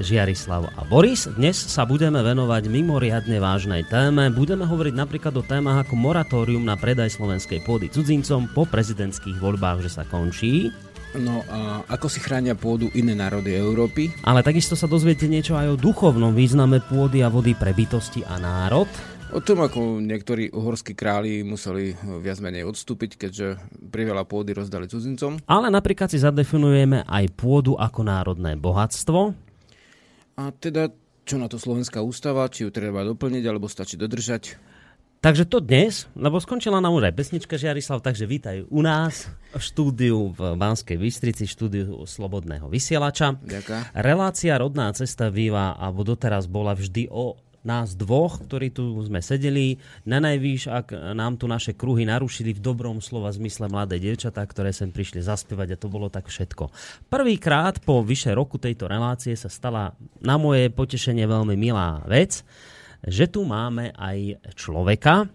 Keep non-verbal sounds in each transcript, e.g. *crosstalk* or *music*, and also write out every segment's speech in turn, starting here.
Žiarislav a Boris. Dnes sa budeme venovať mimoriadne vážnej téme. Budeme hovoriť napríklad o témach ako moratórium na predaj slovenskej pôdy cudzincom po prezidentských voľbách, že sa končí. No a ako si chránia pôdu iné národy Európy? Ale takisto sa dozviete niečo aj o duchovnom význame pôdy a vody pre bytosti a národ. O tom, ako niektorí uhorskí králi museli viac menej odstúpiť, keďže priveľa pôdy rozdali cudzincom. Ale napríklad si zadefinujeme aj pôdu ako národné bohatstvo. A teda, čo na to Slovenská ústava, či ju treba doplniť, alebo stačí dodržať? Takže to dnes, lebo skončila nám už aj pesnička Žiarislav, takže vítaj u nás v štúdiu v Banskej Bystrici, štúdiu Slobodného vysielača. Ďakujem. Relácia Rodná cesta býva, alebo doteraz bola vždy o nás dvoch, ktorí tu sme sedeli, na najvýš, ak nám tu naše kruhy narušili v dobrom slova zmysle mladé dievčatá, ktoré sem prišli zaspievať a to bolo tak všetko. Prvýkrát po vyše roku tejto relácie sa stala na moje potešenie veľmi milá vec, že tu máme aj človeka,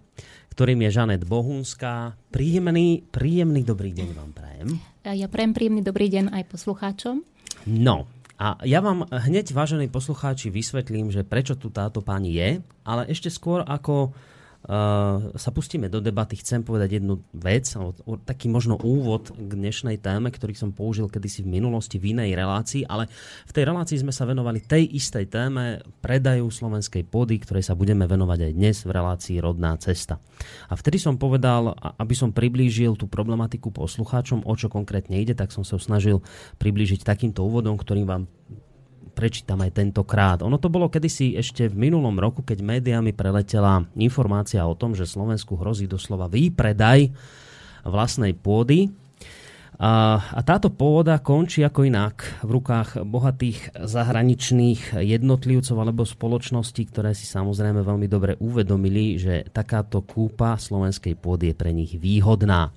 ktorým je Žanet Bohunská. Príjemný, príjemný dobrý deň vám prajem. Ja prajem príjemný dobrý deň aj poslucháčom. No, a ja vám hneď, vážení poslucháči, vysvetlím, že prečo tu táto pani je, ale ešte skôr ako sa pustíme do debaty, chcem povedať jednu vec, taký možno úvod k dnešnej téme, ktorý som použil kedysi v minulosti v inej relácii, ale v tej relácii sme sa venovali tej istej téme predaju slovenskej pôdy, ktorej sa budeme venovať aj dnes v relácii Rodná cesta. A vtedy som povedal, aby som priblížil tú problematiku poslucháčom, o čo konkrétne ide, tak som sa snažil priblížiť takýmto úvodom, ktorým vám prečítam aj tentokrát. Ono to bolo kedysi ešte v minulom roku, keď médiami preletela informácia o tom, že Slovensku hrozí doslova výpredaj vlastnej pôdy. A, táto pôda končí ako inak v rukách bohatých zahraničných jednotlivcov alebo spoločností, ktoré si samozrejme veľmi dobre uvedomili, že takáto kúpa slovenskej pôdy je pre nich výhodná.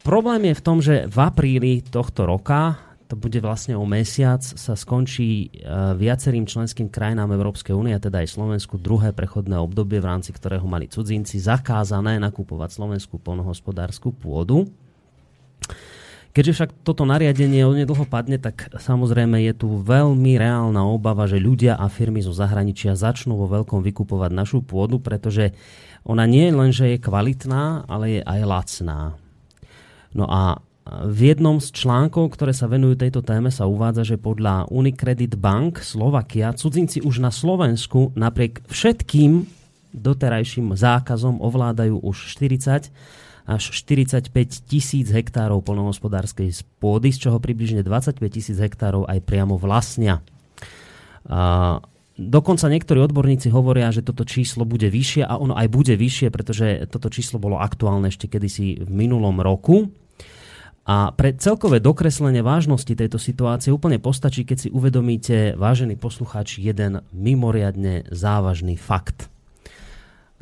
Problém je v tom, že v apríli tohto roka to bude vlastne o mesiac, sa skončí e, viacerým členským krajinám Európskej únie, teda aj Slovensku, druhé prechodné obdobie, v rámci ktorého mali cudzinci zakázané nakupovať slovenskú polnohospodárskú pôdu. Keďže však toto nariadenie onedlho padne, tak samozrejme je tu veľmi reálna obava, že ľudia a firmy zo zahraničia začnú vo veľkom vykupovať našu pôdu, pretože ona nie len, že je kvalitná, ale je aj lacná. No a v jednom z článkov, ktoré sa venujú tejto téme, sa uvádza, že podľa Unicredit Bank Slovakia cudzinci už na Slovensku napriek všetkým doterajším zákazom ovládajú už 40 až 45 tisíc hektárov polnohospodárskej pôdy, z čoho približne 25 tisíc hektárov aj priamo vlastnia. A Dokonca niektorí odborníci hovoria, že toto číslo bude vyššie a ono aj bude vyššie, pretože toto číslo bolo aktuálne ešte kedysi v minulom roku. A pre celkové dokreslenie vážnosti tejto situácie úplne postačí, keď si uvedomíte, vážený poslucháč, jeden mimoriadne závažný fakt.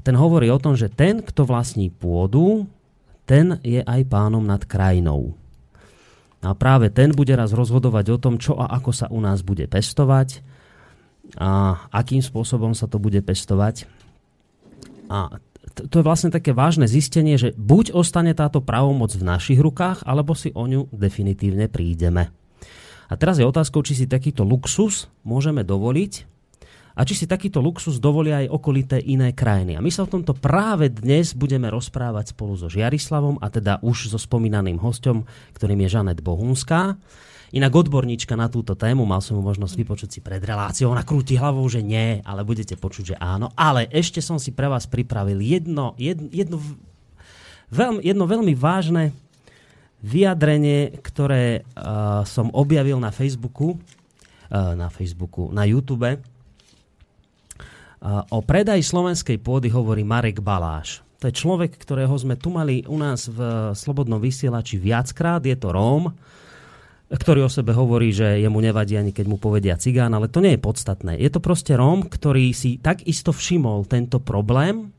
Ten hovorí o tom, že ten, kto vlastní pôdu, ten je aj pánom nad krajinou. A práve ten bude raz rozhodovať o tom, čo a ako sa u nás bude pestovať a akým spôsobom sa to bude pestovať. A to je vlastne také vážne zistenie, že buď ostane táto právomoc v našich rukách, alebo si o ňu definitívne prídeme. A teraz je otázkou, či si takýto luxus môžeme dovoliť a či si takýto luxus dovolia aj okolité iné krajiny. A my sa o tomto práve dnes budeme rozprávať spolu so Žiarislavom a teda už so spomínaným hostom, ktorým je Žanet Bohunská. Inak odborníčka na túto tému, mal som mu možnosť vypočuť si pred reláciou, ona krúti hlavou, že nie, ale budete počuť, že áno. Ale ešte som si pre vás pripravil jedno, jedno, jedno, veľmi, jedno veľmi vážne vyjadrenie, ktoré uh, som objavil na Facebooku, uh, na Facebooku, na YouTube. O predaji slovenskej pôdy hovorí Marek Baláš. To je človek, ktorého sme tu mali u nás v Slobodnom vysielači viackrát. Je to Róm, ktorý o sebe hovorí, že jemu nevadí ani keď mu povedia cigán, ale to nie je podstatné. Je to proste Róm, ktorý si takisto všimol tento problém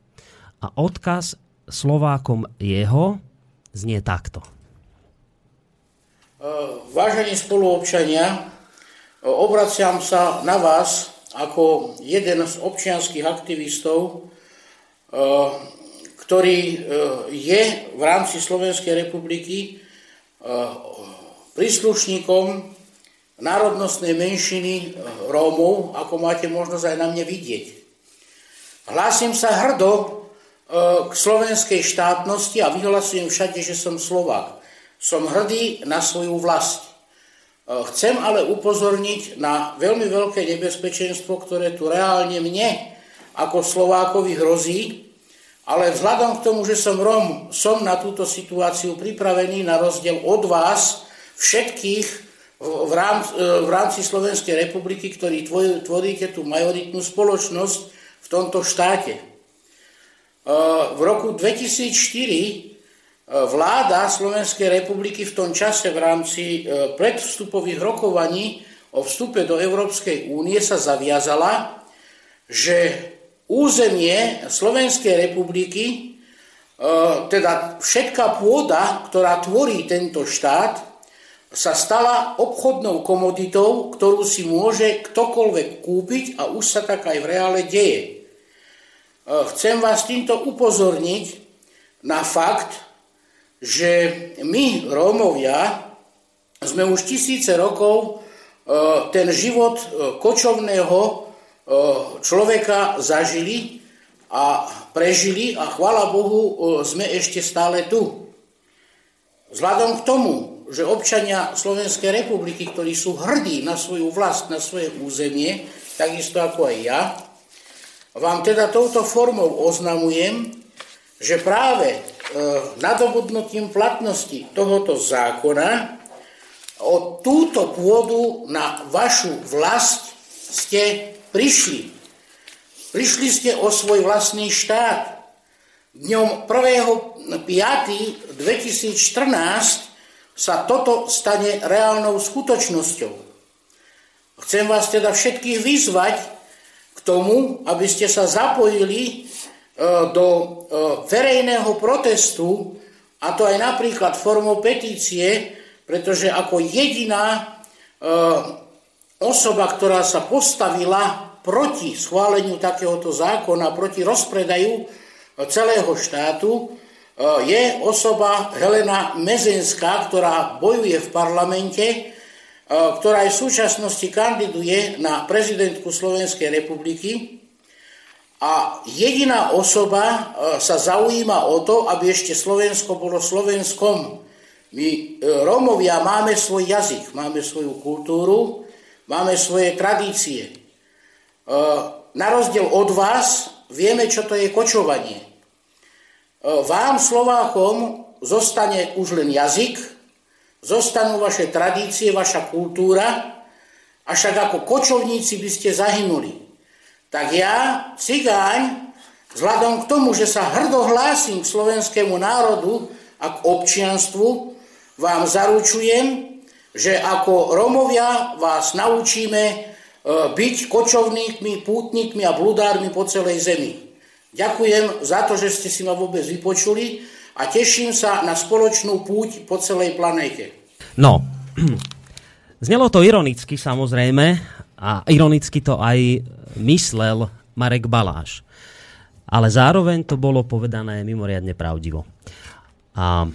a odkaz Slovákom jeho znie takto. Vážení spoluobčania, obraciam sa na vás ako jeden z občianských aktivistov, ktorý je v rámci Slovenskej republiky príslušníkom národnostnej menšiny Rómov, ako máte možnosť aj na mne vidieť. Hlásim sa hrdo k slovenskej štátnosti a vyhlasujem všade, že som Slovák. Som hrdý na svoju vlast. Chcem ale upozorniť na veľmi veľké nebezpečenstvo, ktoré tu reálne mne ako Slovákovi hrozí, ale vzhľadom k tomu, že som Rom, som na túto situáciu pripravený na rozdiel od vás, všetkých v rámci, v rámci Slovenskej republiky, ktorí tvoríte tú majoritnú spoločnosť v tomto štáte. V roku 2004 vláda Slovenskej republiky v tom čase v rámci predvstupových rokovaní o vstupe do Európskej únie sa zaviazala, že územie Slovenskej republiky, e, teda všetká pôda, ktorá tvorí tento štát, sa stala obchodnou komoditou, ktorú si môže ktokoľvek kúpiť a už sa tak aj v reále deje. E, chcem vás týmto upozorniť na fakt, že my, Rómovia, sme už tisíce rokov e, ten život kočovného človeka zažili a prežili a chvala Bohu sme ešte stále tu. Vzhľadom k tomu, že občania Slovenskej republiky, ktorí sú hrdí na svoju vlast, na svoje územie, takisto ako aj ja, vám teda touto formou oznamujem, že práve e, nadobudnutím platnosti tohoto zákona o túto pôdu na vašu vlast ste prišli. Prišli ste o svoj vlastný štát. Dňom 1.5.2014 sa toto stane reálnou skutočnosťou. Chcem vás teda všetkých vyzvať k tomu, aby ste sa zapojili do e, verejného protestu, a to aj napríklad formou petície, pretože ako jediná e, osoba, ktorá sa postavila proti schváleniu takéhoto zákona, proti rozpredaju celého štátu, e, je osoba Helena Mezenská, ktorá bojuje v parlamente, e, ktorá aj v súčasnosti kandiduje na prezidentku Slovenskej republiky. A jediná osoba e, sa zaujíma o to, aby ešte Slovensko bolo Slovenskom. My Rómovia máme svoj jazyk, máme svoju kultúru, máme svoje tradície. E, na rozdiel od vás vieme, čo to je kočovanie. E, vám, Slovákom, zostane už len jazyk, zostanú vaše tradície, vaša kultúra, a však ako kočovníci by ste zahynuli. Tak ja, cigáň, vzhľadom k tomu, že sa hrdo hlásim k slovenskému národu a k občianstvu, vám zaručujem, že ako Romovia vás naučíme e, byť kočovníkmi, pútnikmi a bludármi po celej zemi. Ďakujem za to, že ste si ma vôbec vypočuli a teším sa na spoločnú púť po celej planéte. No, *clears throat* znelo to ironicky samozrejme a ironicky to aj myslel Marek Baláš. Ale zároveň to bolo povedané mimoriadne pravdivo. A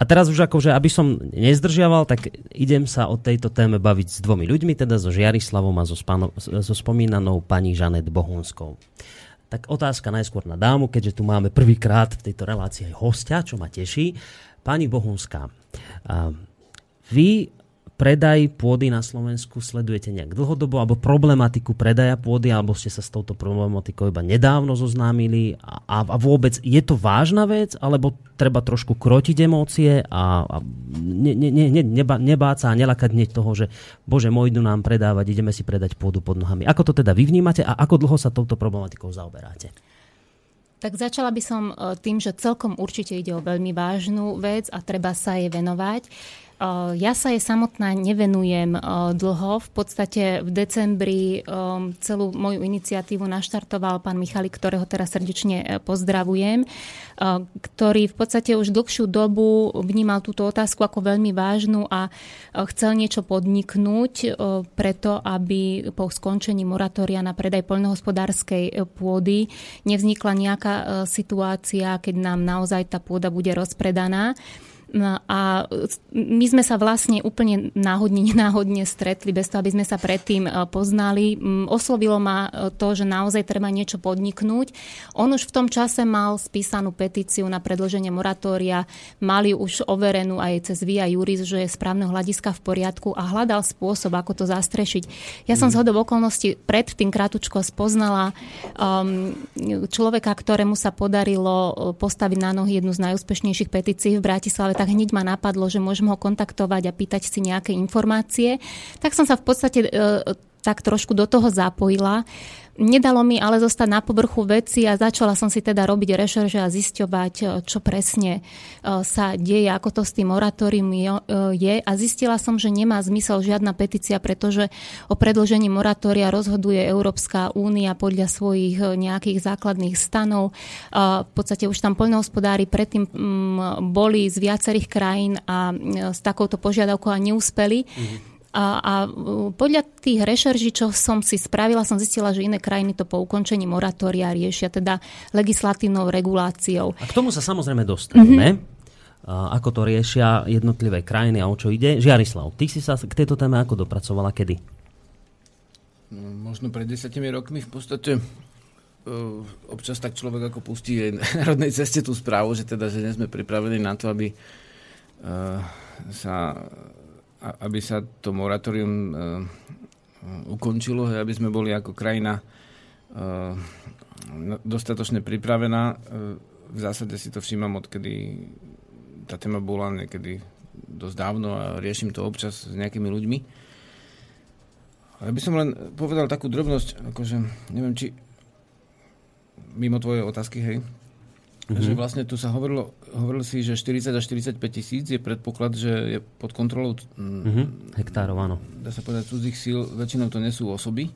a teraz už akože, aby som nezdržiaval, tak idem sa o tejto téme baviť s dvomi ľuďmi, teda so Žiarislavom a so, spano, so spomínanou pani Žanet Bohunskou. Tak otázka najskôr na dámu, keďže tu máme prvýkrát v tejto relácii aj hostia, čo ma teší. Pani Bohunská, vy predaj pôdy na Slovensku sledujete nejak dlhodobo, alebo problematiku predaja pôdy, alebo ste sa s touto problematikou iba nedávno zoznámili a, a vôbec je to vážna vec, alebo treba trošku krotiť emócie a, a ne, ne, ne, neba, nebáť sa a nelakať hneď toho, že bože môj, idú nám predávať, ideme si predať pôdu pod nohami. Ako to teda vy vnímate a ako dlho sa touto problematikou zaoberáte? Tak začala by som e, tým, že celkom určite ide o veľmi vážnu vec a treba sa jej venovať. Ja sa jej samotná nevenujem dlho. V podstate v decembri celú moju iniciatívu naštartoval pán Michalik, ktorého teraz srdečne e, pozdravujem, ktorý v podstate už dlhšiu dobu vnímal túto otázku ako veľmi vážnu a chcel niečo podniknúť preto, aby po skončení moratória na predaj poľnohospodárskej e, pôdy nevznikla nejaká e, situácia, keď nám naozaj tá pôda bude rozpredaná. No a my sme sa vlastne úplne náhodne, nenáhodne stretli, bez toho, aby sme sa predtým e, poznali. Oslovilo ma e, to, že naozaj treba niečo podniknúť. On už v tom čase mal spísanú petíciu na predloženie moratória, mali už overenú aj cez Via Juris, že je správneho hľadiska v poriadku a hľadal spôsob, ako to zastrešiť. Ja som mm. z hodov okolností predtým krátko spoznala um, človeka, ktorému sa podarilo e, postaviť na nohy jednu z najúspešnejších petícií v Bratislave tak hneď ma napadlo, že môžem ho kontaktovať a pýtať si nejaké informácie. Tak som sa v podstate e, tak trošku do toho zapojila. Nedalo mi ale zostať na povrchu veci a začala som si teda robiť rešerže a zisťovať, e, čo presne e, sa deje, ako to s tým moratórium e, je a zistila som, že nemá zmysel žiadna petícia, pretože o predložení moratória rozhoduje Európska únia podľa svojich nejakých základných stanov. V podstate už tam poľnohospodári predtým mm, boli z viacerých krajín a s takouto požiadavkou a neúspeli. Mm-hmm. A, a podľa tých rešerží, čo som si spravila, som zistila, že iné krajiny to po ukončení moratória riešia teda legislatívnou reguláciou. A k tomu sa samozrejme dostaneme. Mm-hmm. Ako to riešia jednotlivé krajiny a o čo ide. Žiarislav, ty si sa k tejto téme ako dopracovala kedy? No, možno pred desiatimi rokmi v podstate uh, občas tak človek ako pustí aj na národnej ceste tú správu, že teda, že nie sme pripravení na to, aby uh, sa aby sa to moratórium uh, ukončilo, aby sme boli ako krajina uh, dostatočne pripravená. Uh, v zásade si to všímam, odkedy tá téma bola niekedy dosť dávno a riešim to občas s nejakými ľuďmi. Ja by som len povedal takú drobnosť, akože neviem, či mimo tvoje otázky, hej, Mm-hmm. Že vlastne tu sa hovorilo, hovorilo si, že 40 až 45 tisíc je predpoklad, že je pod kontrolou mm-hmm. hektárov, áno. Dá sa povedať cudzích síl, väčšinou to nesú osoby,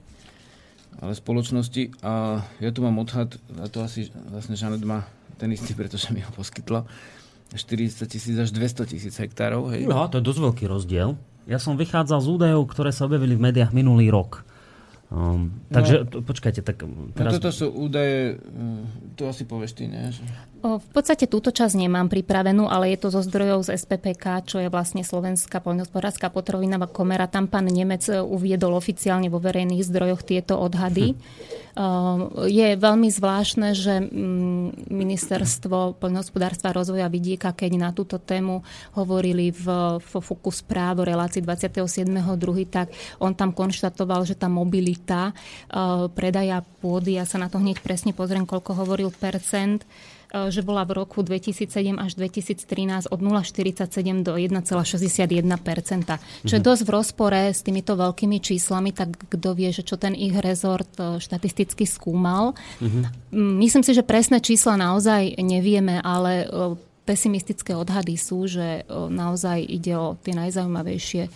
ale spoločnosti. A ja tu mám odhad, a to asi vlastne Žanet má ten istý, *laughs* pretože mi ho poskytla, 40 tisíc až 200 tisíc hektárov. Hej. Ja, to je dosť veľký rozdiel. Ja som vychádzal z údajov, ktoré sa objavili v médiách minulý rok. Um, takže no, počkajte, tak no teraz... No toto sú údaje, hm, to asi povieš ty, nie? O, v podstate túto časť nemám pripravenú, ale je to zo zdrojov z SPPK, čo je vlastne Slovenská poľnohospodárska potravinová komera. Tam pán Nemec e, uviedol oficiálne vo verejných zdrojoch tieto odhady. Hm. Je veľmi zvláštne, že mm, ministerstvo poľnohospodárstva a rozvoja vidieka, keď na túto tému hovorili v, v Fokus práv o relácii 27.2., tak on tam konštatoval, že tá mobilita predaja pôdy, ja sa na to hneď presne pozriem, koľko hovoril percent, E, že bola v roku 2007 až 2013 od 0,47 do 1,61 Čo je mhm. dosť v rozpore s týmito veľkými číslami, tak kto vie, že čo ten ich rezort e, štatisticky skúmal. Mm-hmm. Myslím si, že presné čísla naozaj nevieme, ale pesimistické odhady sú, že naozaj ide o tie najzaujímavejšie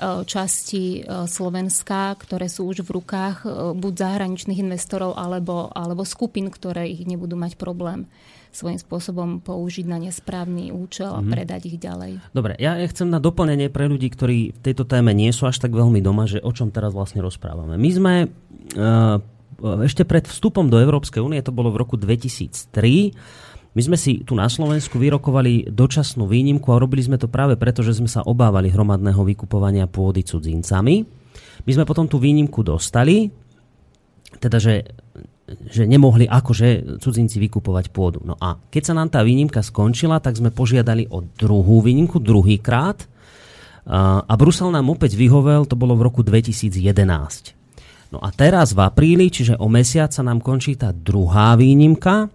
časti Slovenska, ktoré sú už v rukách buď zahraničných investorov alebo, alebo skupín, ktoré ich nebudú mať problém svojím spôsobom použiť na nesprávny účel a mm-hmm. predať ich ďalej. Dobre, ja chcem na doplnenie pre ľudí, ktorí v tejto téme nie sú až tak veľmi doma, že o čom teraz vlastne rozprávame. My sme uh, ešte pred vstupom do Európskej únie, to bolo v roku 2003, my sme si tu na Slovensku vyrokovali dočasnú výnimku a robili sme to práve preto, že sme sa obávali hromadného vykupovania pôdy cudzincami. My sme potom tú výnimku dostali, teda že že nemohli akože cudzinci vykupovať pôdu. No a keď sa nám tá výnimka skončila, tak sme požiadali o druhú výnimku, druhýkrát. A Brusel nám opäť vyhovel, to bolo v roku 2011. No a teraz v apríli, čiže o mesiac sa nám končí tá druhá výnimka.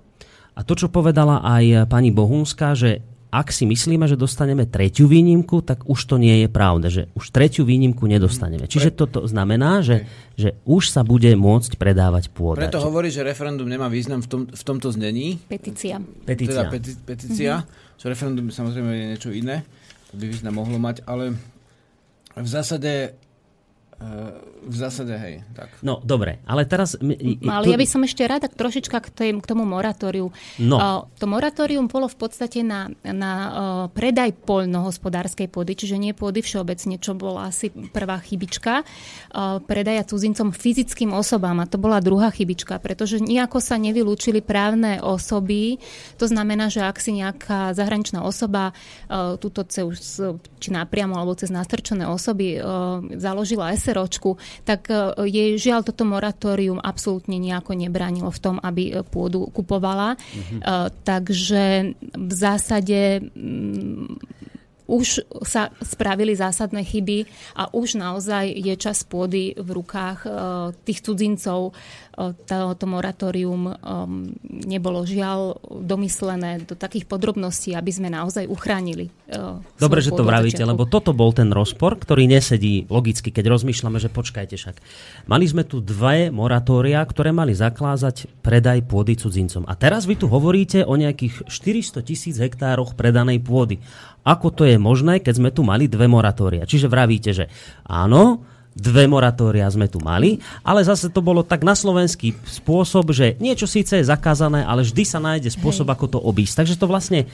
A to, čo povedala aj pani Bohunská, že ak si myslíme, že dostaneme tretiu výnimku, tak už to nie je pravda, že už tretiu výnimku nedostaneme. Čiže toto znamená, že, že už sa bude môcť predávať pôda. Preto hovorí, že referendum nemá význam v, tom, v tomto znení. Petícia. Petícia. Teda peti, petícia, mm-hmm. čo referendum samozrejme je niečo iné, to by význam mohlo mať, ale v zásade v zásade, hej. Tak. No, dobre, ale teraz... Ale tu... ja by som ešte rada trošička k, tým, k tomu moratóriu. No. To moratórium bolo v podstate na, na predaj poľnohospodárskej pôdy, čiže nie pôdy všeobecne, čo bola asi prvá chybička. Predaja cudzincom fyzickým osobám a to bola druhá chybička, pretože nejako sa nevylúčili právne osoby. To znamená, že ak si nejaká zahraničná osoba túto cez, či napriamo alebo cez nastrčené osoby založila SROčku, tak e, jej žiaľ toto moratórium absolútne nejako nebránilo v tom, aby e, pôdu kupovala. Mm-hmm. Takže v zásade už sa spravili zásadné chyby a už naozaj je čas pôdy v rukách tých cudzincov, to moratórium um, nebolo žiaľ domyslené do takých podrobností, aby sme naozaj uchránili. Dobre, že to vravíte, lebo toto bol ten rozpor, ktorý nesedí logicky, keď rozmýšľame, že počkajte však. Mali sme tu dve moratória, ktoré mali zaklázať predaj pôdy cudzincom. A teraz vy tu hovoríte o nejakých 400 tisíc hektároch predanej pôdy. Ako to je možné, keď sme tu mali dve moratória? Čiže vravíte, že áno, dve moratória sme tu mali, ale zase to bolo tak na slovenský spôsob, že niečo síce je zakázané, ale vždy sa nájde spôsob, Hej. ako to obísť. Takže to vlastne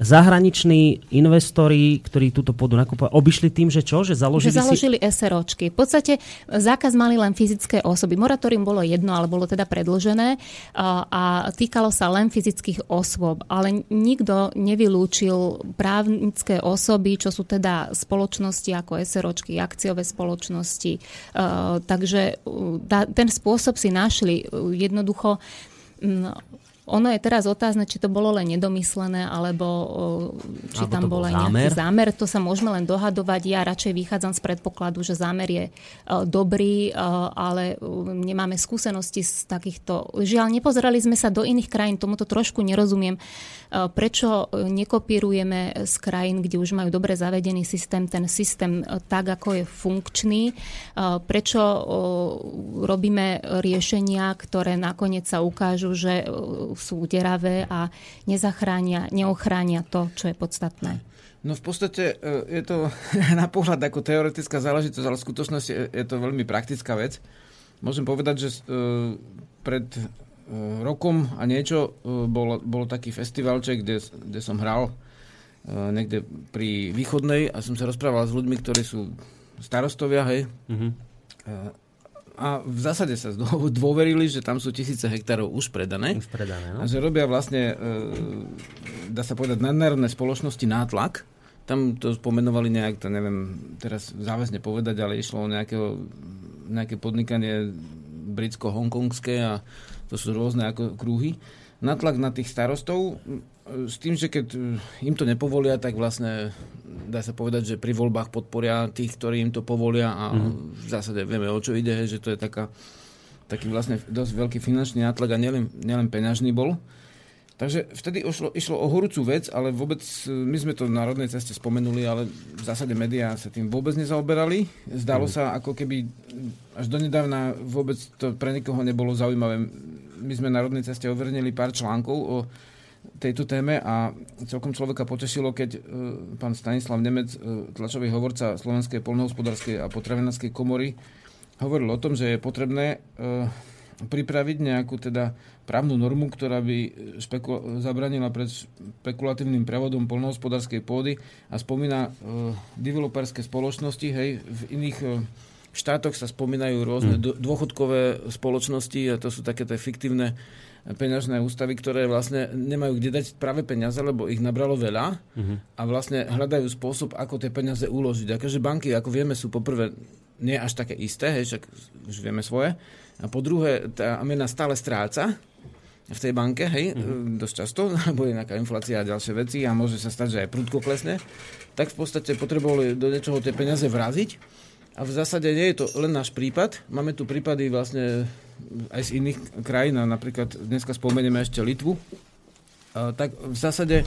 zahraniční investori, ktorí túto pôdu nakupovali, obišli tým, že čo? Že založili, že založili si... SROčky. V podstate zákaz mali len fyzické osoby. Moratórium bolo jedno, ale bolo teda predlžené a, a týkalo sa len fyzických osôb. Ale nikto nevylúčil právnické osoby, čo sú teda spoločnosti ako SROčky, akciové spoločnosti. Uh, takže ten spôsob si našli. Jednoducho ono je teraz otázne, či to bolo len nedomyslené, alebo či alebo tam bol aj nejaký zámer. To sa môžeme len dohadovať. Ja radšej vychádzam z predpokladu, že zámer je dobrý, ale nemáme skúsenosti z takýchto... Žiaľ, nepozerali sme sa do iných krajín, tomuto trošku nerozumiem. Prečo nekopírujeme z krajín, kde už majú dobre zavedený systém, ten systém tak, ako je funkčný? Prečo robíme riešenia, ktoré nakoniec sa ukážu, že sú deravé a nezachránia, neochránia to, čo je podstatné. No v podstate e, je to *laughs* na pohľad ako teoretická záležitosť, ale v skutočnosti je to veľmi praktická vec. Môžem povedať, že e, pred e, rokom a niečo bol, bol taký festivalček, kde, kde som hral niekde pri východnej a som sa rozprával s ľuďmi, ktorí sú starostovia, hej. Mm-hmm a v zásade sa *laughs* dôverili, že tam sú tisíce hektárov už predané. Už predané, no. A že robia vlastne, dá sa povedať, nadnárodné spoločnosti nátlak. Tam to spomenovali nejak, to neviem teraz záväzne povedať, ale išlo o nejakého, nejaké podnikanie britsko-hongkongské a to sú rôzne ako krúhy. Natlak na tých starostov s tým, že keď im to nepovolia, tak vlastne dá sa povedať, že pri voľbách podporia tých, ktorí im to povolia a mm. v zásade vieme, o čo ide, že to je taká, taký vlastne dosť veľký finančný nátlak a nielen, nielen peňažný bol. Takže vtedy išlo, išlo o horúcu vec, ale vôbec, my sme to na rodnej ceste spomenuli, ale v zásade médiá sa tým vôbec nezaoberali. Zdalo mm. sa, ako keby až donedávna vôbec to pre nikoho nebolo zaujímavé. My sme na rodnej ceste overnili pár článkov o tejto téme a celkom človeka potešilo, keď uh, pán Stanislav Nemec, uh, tlačový hovorca Slovenskej polnohospodárskej a potravinárskej komory, hovoril o tom, že je potrebné pripraviť nejakú teda právnu normu, ktorá by špekul- zabranila pred špekulatívnym prevodom polnohospodárskej pôdy a spomína uh, developerské spoločnosti, hej, v iných uh, štátoch sa spomínajú rôzne mm. dôchodkové spoločnosti a to sú také tie fiktívne peňažné ústavy, ktoré vlastne nemajú kde dať práve peniaze, lebo ich nabralo veľa uh-huh. a vlastne hľadajú spôsob, ako tie peniaze uložiť. Akože banky, ako vieme, sú poprvé nie až také isté, hej, však už vieme svoje. A po druhé, tá mena stále stráca v tej banke, hej, uh-huh. dosť často, *laughs* lebo je nejaká inflácia a ďalšie veci a môže sa stať, že aj prudko klesne. Tak v podstate potrebovali do niečoho tie peniaze vraziť. A v zásade nie je to len náš prípad. Máme tu prípady vlastne aj z iných krajín, a napríklad dneska spomenieme ešte Litvu, tak v zásade e,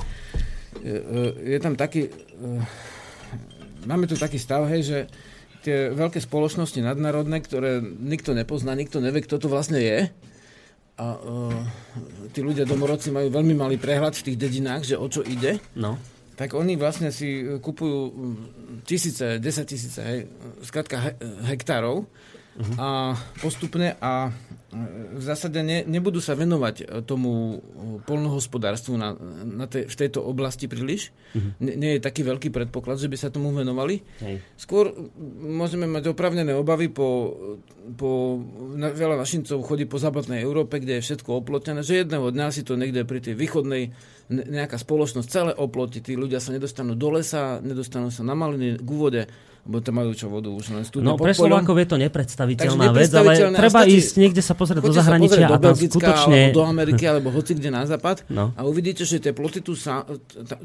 e, je tam taký, máme tu taký stav, hej, že tie veľké spoločnosti nadnárodné, ktoré nikto nepozná, nikto nevie, kto to vlastne je, a uh, tí ľudia domorodci majú veľmi malý prehľad v tých dedinách, že o čo ide. No. tak oni vlastne si kupujú tisíce, desať tisíce, hej, skrátka he, hektárov uh-huh. a postupne a v zásade ne, nebudú sa venovať tomu polnohospodárstvu na, na te, v tejto oblasti príliš. Uh-huh. Ne, nie je taký veľký predpoklad, že by sa tomu venovali. Hej. Skôr môžeme mať opravnené obavy po, po na, veľa našincov chodí po západnej Európe, kde je všetko oplotené, že jedného dňa si to niekde pri tej východnej nejaká spoločnosť celé oploti, tí ľudia sa nedostanú do lesa, nedostanú sa na maliny, k úvode lebo to majú čo vodu už len No pre Slovákov je to nepredstaviteľná vec, ale treba stačí, ísť niekde sa pozrieť do zahraničia do a tam skutočne... Alebo do Ameriky, alebo hoci kde na západ no. a uvidíte, že tie ploty tu, sa,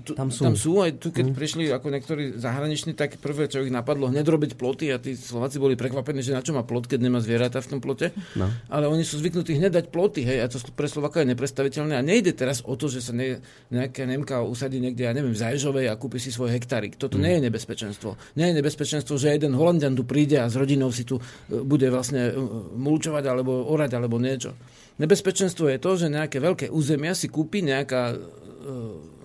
tu tam, sú. tam sú. Aj tu, keď mm. prišli ako niektorí zahraniční, tak prvé, čo ich napadlo, hneď robiť ploty a tí Slováci boli prekvapení, že na čo má plot, keď nemá zvieratá v tom plote. No. Ale oni sú zvyknutí hneď dať ploty, hej, a to pre Slováka je nepredstaviteľné. A nejde teraz o to, že sa ne, nejaká Nemka usadí niekde, ja neviem, v Zajžovej a kúpi si svoj hektárik. Toto mm. nie je nebezpečenstvo. Nie je nebezpečenstvo nebezpečenstvo, že jeden Holandian tu príde a s rodinou si tu e, bude vlastne e, mulčovať alebo orať alebo niečo. Nebezpečenstvo je to, že nejaké veľké územia si kúpi nejaká e,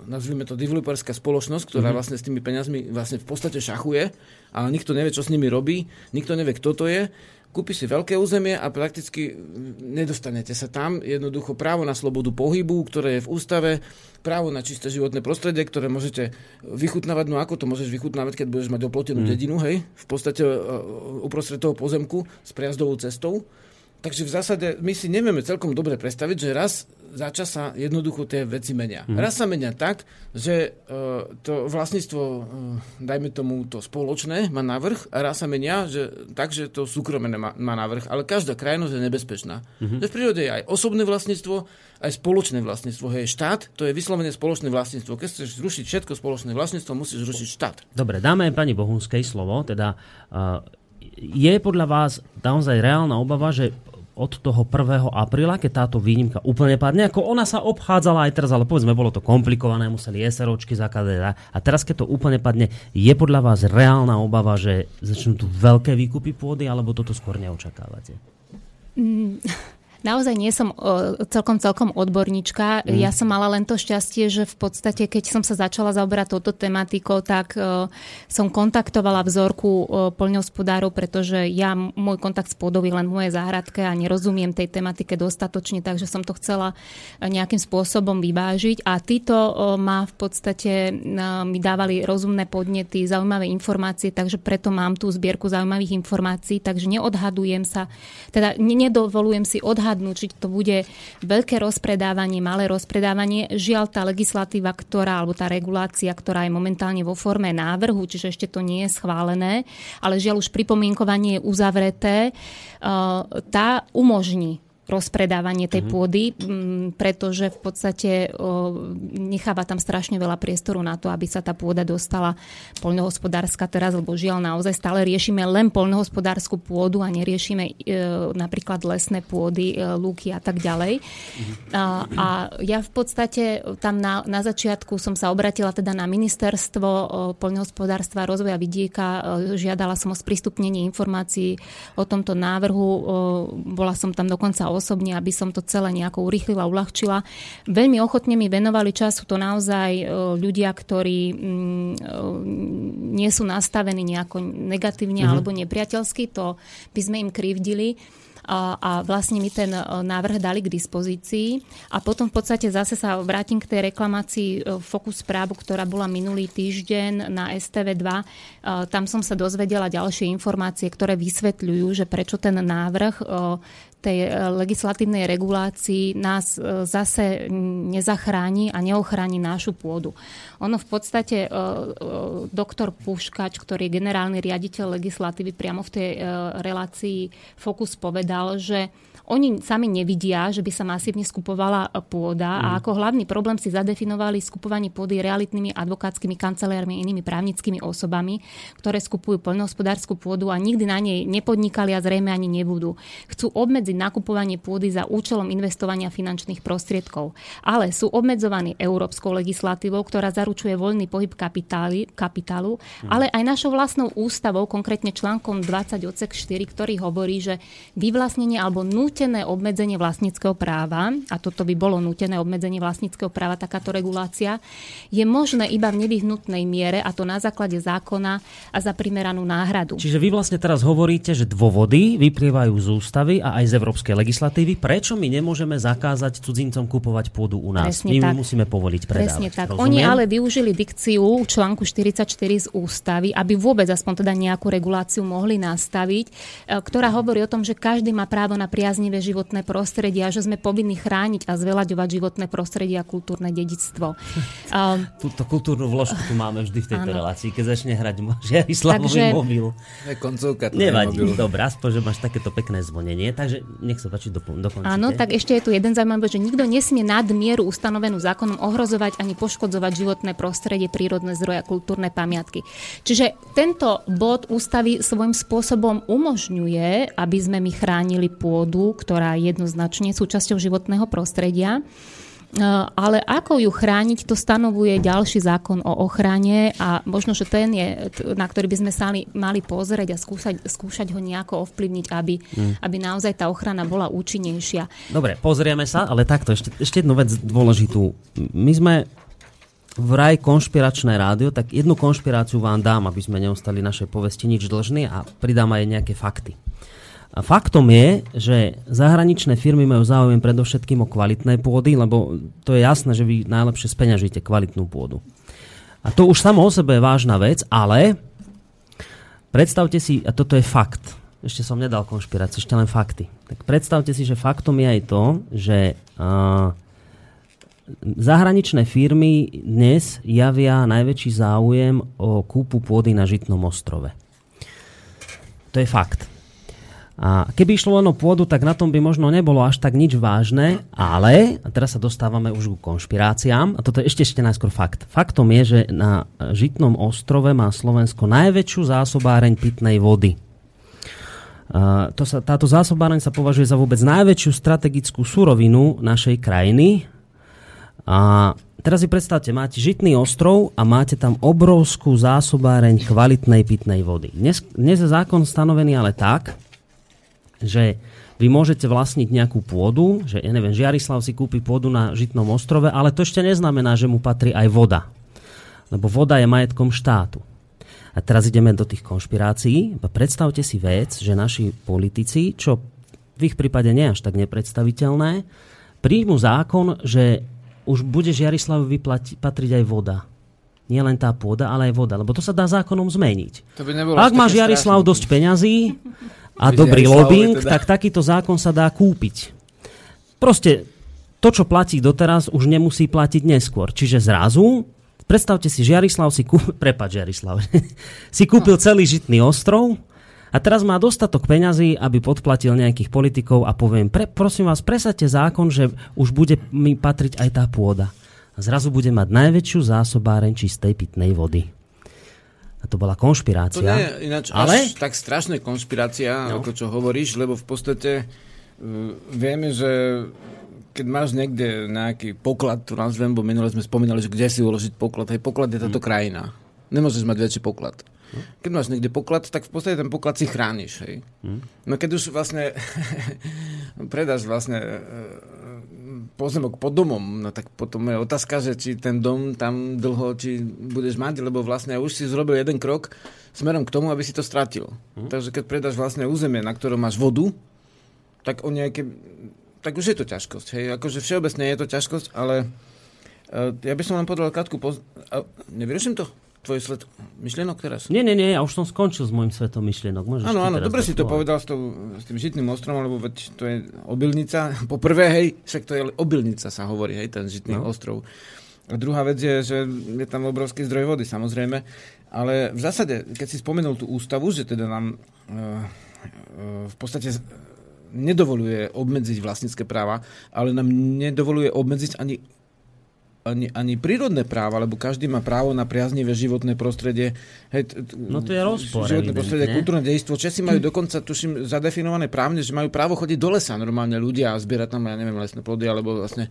nazvime to developerská spoločnosť, ktorá mm-hmm. vlastne s tými peniazmi vlastne v podstate šachuje, ale nikto nevie, čo s nimi robí, nikto nevie, kto to je kúpi si veľké územie a prakticky nedostanete sa tam. Jednoducho právo na slobodu pohybu, ktoré je v ústave, právo na čisté životné prostredie, ktoré môžete vychutnávať. No ako to môžeš vychutnávať, keď budeš mať oplotenú mm. dedinu, hej? V podstate uh, uprostred toho pozemku s prijazdovou cestou. Takže v zásade my si nevieme celkom dobre predstaviť, že raz za čas sa jednoducho tie veci menia. Mm. Raz sa menia tak, že uh, to vlastníctvo, uh, dajme tomu to spoločné, má navrh a raz sa menia že, tak, že to súkromné má, má navrh. Ale každá krajnosť je nebezpečná. Mm-hmm. Že v prírode je aj osobné vlastníctvo, aj spoločné vlastníctvo. Hej, štát, to je vyslovene spoločné vlastníctvo. Keď chceš zrušiť všetko spoločné vlastníctvo, musíš zrušiť štát. Dobre, dáme pani Bohunskej slovo. Teda uh, je podľa vás naozaj reálna obava, že od toho 1. apríla, keď táto výnimka úplne padne, ako ona sa obchádzala aj teraz, ale povedzme, bolo to komplikované, museli SROčky zakladať a teraz, keď to úplne padne, je podľa vás reálna obava, že začnú tu veľké výkupy pôdy, alebo toto skôr neočakávate? Mm naozaj nie som celkom celkom odborníčka. Mm. Ja som mala len to šťastie, že v podstate, keď som sa začala zaoberať touto tematikou, tak som kontaktovala vzorku poľnohospodárov, pretože ja, môj kontakt s pôdou len v mojej záhradke a nerozumiem tej tematike dostatočne, takže som to chcela nejakým spôsobom vyvážiť a títo ma v podstate mi dávali rozumné podnety, zaujímavé informácie, takže preto mám tú zbierku zaujímavých informácií, takže neodhadujem sa, teda nedovolujem si odhadnúť odhadnúť, či to bude veľké rozpredávanie, malé rozpredávanie. Žiaľ, tá legislatíva, ktorá, alebo tá regulácia, ktorá je momentálne vo forme návrhu, čiže ešte to nie je schválené, ale žiaľ už pripomienkovanie je uzavreté, eh, tá umožní rozpredávanie tej mm-hmm. pôdy, pretože v podstate o, necháva tam strašne veľa priestoru na to, aby sa tá pôda dostala poľnohospodárska teraz, lebo žiaľ naozaj stále riešime len poľnohospodárskú pôdu a neriešime e, napríklad lesné pôdy, e, lúky a tak ďalej. Mm-hmm. A, a ja v podstate tam na, na začiatku som sa obratila teda na ministerstvo poľnohospodárstva a rozvoja vidieka, e, žiadala som o sprístupnenie informácií o tomto návrhu, o, bola som tam dokonca osobne, aby som to celé nejako urychlila, uľahčila. Veľmi ochotne mi venovali čas, sú to naozaj e, ľudia, ktorí mm, e, nie sú nastavení nejako negatívne mm-hmm. alebo nepriateľsky, to by sme im krivdili a, a vlastne mi ten e, návrh dali k dispozícii a potom v podstate zase sa vrátim k tej reklamácii Focus správu, ktorá bola minulý týždeň na STV2. Tam som sa dozvedela ďalšie informácie, ktoré vysvetľujú, že prečo ten návrh tej e, legislatívnej regulácii nás e, zase nezachráni a neochráni našu pôdu. Ono v podstate e, doktor Puškač, ktorý je generálny riaditeľ legislatívy, priamo v tej relácii Fokus povedal, že oni sami nevidia, že by sa masívne skupovala pôda mm. a ako hlavný problém si zadefinovali skupovanie pôdy realitnými advokátskymi kancelármi a inými právnickými osobami, ktoré skupujú poľnohospodárskú pôdu a nikdy na nej nepodnikali a zrejme ani nebudú. Chcú obmedziť nakupovanie pôdy za účelom investovania finančných prostriedkov, ale sú obmedzovaní európskou legislatívou, ktorá zaručuje voľný pohyb kapitály, kapitálu, mm. ale aj našou vlastnou ústavou, konkrétne článkom 20 odsek 4, ktorý hovorí, že vyvlastnenie alebo nut nútené obmedzenie vlastníckého práva, a toto by bolo nútené obmedzenie vlastníckého práva, takáto regulácia, je možné iba v nevyhnutnej miere, a to na základe zákona a za primeranú náhradu. Čiže vy vlastne teraz hovoríte, že dôvody vyplývajú z ústavy a aj z európskej legislatívy. Prečo my nemôžeme zakázať cudzincom kupovať pôdu u nás? Presne my tak. musíme povoliť predávať. Presne tak. Rozumiem? Oni ale využili dikciu článku 44 z ústavy, aby vôbec aspoň teda nejakú reguláciu mohli nastaviť, e, ktorá hovorí o tom, že každý má právo na priaznivé životné prostredie a že sme povinní chrániť a zveľaďovať životné prostredie a kultúrne dedičstvo. Um, *laughs* Túto kultúrnu vložku tu máme vždy v tejto Áno. relácii, keď začne hrať Žiarislavový *laughs* Takže- mobil. Je koncovka. Nevadí, mobil. aspoň, že máš takéto pekné zvonenie, takže nech sa páči, dopl- dokončite. Áno, tak ešte je tu jeden zaujímavý, bod, že nikto nesmie nadmieru ustanovenú zákonom ohrozovať ani poškodzovať životné prostredie, prírodné zdroje a kultúrne pamiatky. Čiže tento bod ústavy svojím spôsobom umožňuje, aby sme my chránili pôdu, ktorá je jednoznačne súčasťou životného prostredia. E, Ale ako ju chrániť, to stanovuje ďalší zákon o ochrane a možno, že ten je, na ktorý by sme sa mali, pozrieť a skúšať, skúšať ho nejako ovplyvniť, aby, aby naozaj tá ochrana bola účinnejšia. Dobre, pozrieme sa, ale takto, ešte, ešte jednu vec dôležitú. My sme vraj konšpiračné rádio, tak jednu konšpiráciu vám dám, aby sme neostali našej povesti nič dlžní a pridám aj nejaké fakty. A faktom je, že zahraničné firmy majú záujem predovšetkým o kvalitné pôdy, lebo to je jasné, že vy najlepšie speňažíte kvalitnú pôdu. A to už samo o sebe je vážna vec, ale predstavte si, a toto je fakt, ešte som nedal konšpiráciu, ešte len fakty. Tak predstavte si, že faktom je aj to, že uh, zahraničné firmy dnes javia najväčší záujem o kúpu pôdy na Žitnom ostrove. To je fakt. A keby išlo len o pôdu, tak na tom by možno nebolo až tak nič vážne, ale, a teraz sa dostávame už ku konšpiráciám, a toto je ešte, ešte najskôr fakt. Faktom je, že na Žitnom ostrove má Slovensko najväčšiu zásobáreň pitnej vody. Uh, to sa, táto zásobáreň sa považuje za vôbec najväčšiu strategickú surovinu našej krajiny. A teraz si predstavte, máte Žitný ostrov a máte tam obrovskú zásobáreň kvalitnej pitnej vody. Dnes, dnes je zákon stanovený ale tak, že vy môžete vlastniť nejakú pôdu, že ja neviem, Žiarislav si kúpi pôdu na Žitnom ostrove, ale to ešte neznamená, že mu patrí aj voda. Lebo voda je majetkom štátu. A teraz ideme do tých konšpirácií. Predstavte si vec, že naši politici, čo v ich prípade nie až tak nepredstaviteľné, príjmu zákon, že už bude Žiarislavovi patriť aj voda. Nie len tá pôda, ale aj voda. Lebo to sa dá zákonom zmeniť. To by nebolo Ak má Žiarislav dosť peňazí *laughs* a dobrý lobbying, teda- tak takýto zákon sa dá kúpiť. Proste to, čo platí doteraz, už nemusí platiť neskôr. Čiže zrazu, predstavte si, Žiarislav si kúpil, *laughs* prepáč Žiarislav, *laughs* si kúpil celý Žitný ostrov a teraz má dostatok peňazí, aby podplatil nejakých politikov a poviem, pre, prosím vás, presadte zákon, že už bude mi patriť aj tá pôda. Zrazu bude mať najväčšiu zásobáreň čistej pitnej vody. To bola To konšpirácia. nie je ináč Ale- až tak strašná konšpirácia, No. ako čo hovoríš, lebo v podstate uh, vieme, že keď máš niekde nejaký poklad, to nazvem, bo minule sme spomínali, že kde si uložiť poklad, hej, poklad je Mm. táto krajina. Nemôžeš mať väčší poklad. Keď máš niekde poklad, tak v podstate ten poklad si chrániš. Hej. Mm. No keď už vlastne *laughs* predáš vlastne e, pozemok pod domom, no tak potom je otázka, že či ten dom tam dlho, či budeš mať, lebo vlastne už si zrobil jeden krok smerom k tomu, aby si to stratil. Hm. Takže keď predáš vlastne územie, na ktorom máš vodu, tak o nejaké, tak už je to ťažkosť. Hej. Akože všeobecne je to ťažkosť, ale uh, ja by som len podal krátku poz... Uh, nevyruším to? Tvoj sled myšlienok teraz? Nie, nie, nie, ja už som skončil s môjim svetom myšlienok. Môžeš Áno, áno, dobre si to povedal s, tou, s tým žitným ostrovom, lebo veď to je obilnica. *laughs* Po prvé, hej, však to je obilnica sa hovorí, hej, ten žitný No. ostrov. A druhá vec je, že je tam obrovský zdroj vody, samozrejme. Ale v zásade, keď si spomenul tú ústavu, že teda nám uh, uh, v podstate nedovoluje obmedziť vlastnícke práva, ale nám nedovoluje obmedziť ani ani, ani prírodné práva, lebo každý má právo na priaznivé životné prostredie. Hej, No to je rozpor, Životné prostredie, kultúrne dejstvo. Česi majú dokonca, tuším, zadefinované právne, že majú právo chodiť do lesa normálne ľudia a zbierať tam, ja neviem, lesné plody, alebo vlastne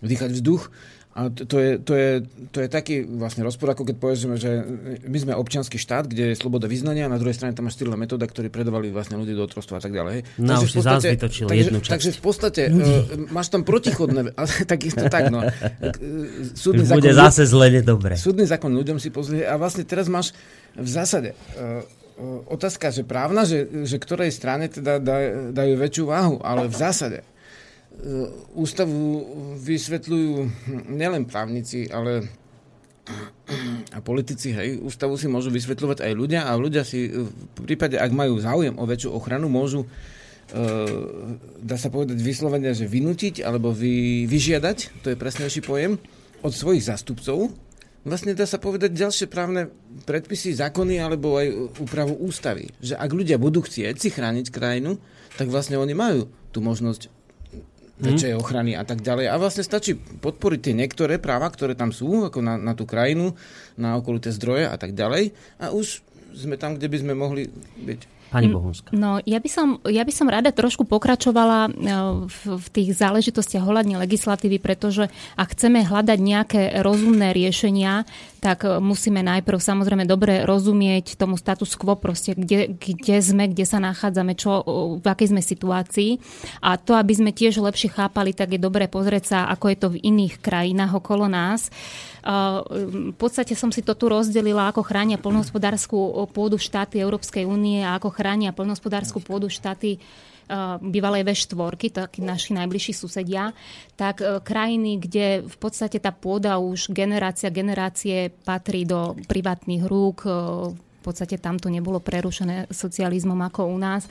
vdýchať vzduch. A to je, to, je, to je taký vlastne rozpor, ako keď povedzme, že my sme občianský štát, kde je sloboda vyznania, a na druhej strane tam máš stýlna metóda, ktorí predovali vlastne ľudí do otrostva a tak ďalej. No, takže už si podstate, takže, jednu časť. Takže v podstate uh, máš tam protichodné, *laughs* ale tak no. Súdny zákon, bude zase zle nedobre. Súdny zákon ľuďom si pozrie a vlastne teraz máš v zásade uh, otázka, že právna, že, že ktorej strane teda dajú väčšiu váhu, ale v zásade E, ústavu vysvetľujú nielen právnici, ale a politici, hej, ústavu si môžu vysvetľovať aj ľudia a ľudia si v prípade, ak majú záujem o väčšiu ochranu, môžu Uh, dá sa povedať vyslovene, že vynútiť alebo vy, vyžiadať, to je presnejší pojem, od svojich zástupcov. Vlastne dá sa povedať ďalšie právne predpisy, zákony alebo aj úpravu ústavy. Že ak ľudia budú chcieť si chrániť krajinu, tak vlastne oni majú tú možnosť väčšej ochrany a tak ďalej. A vlastne stačí podporiť tie niektoré práva, ktoré tam sú, ako na, na tú krajinu, na okolité zdroje a tak ďalej. A už sme tam, kde by sme mohli byť. Pani Bohunská. No, ja by, som, ja by som rada trošku pokračovala e, v, v tých záležitostiach ohľadne legislatívy, pretože ak chceme hľadať nejaké rozumné riešenia, tak e, musíme najprv samozrejme dobre rozumieť tomu status quo, proste kde, kde sme, kde sa nachádzame, čo, v akej sme situácii. A to, aby sme tiež lepšie chápali, tak je dobre pozrieť sa, ako je to v iných krajinách okolo nás. V podstate som si to tu rozdelila, ako chránia plnohospodárskú pôdu štáty Európskej únie a ako chránia plnohospodárskú pôdu štáty bývalej V4, takí naši najbližší susedia, tak e, krajiny, kde v podstate tá pôda už generácia generácie patrí do privátnych rúk, e, v podstate tam to nebolo prerušené socializmom ako u nás,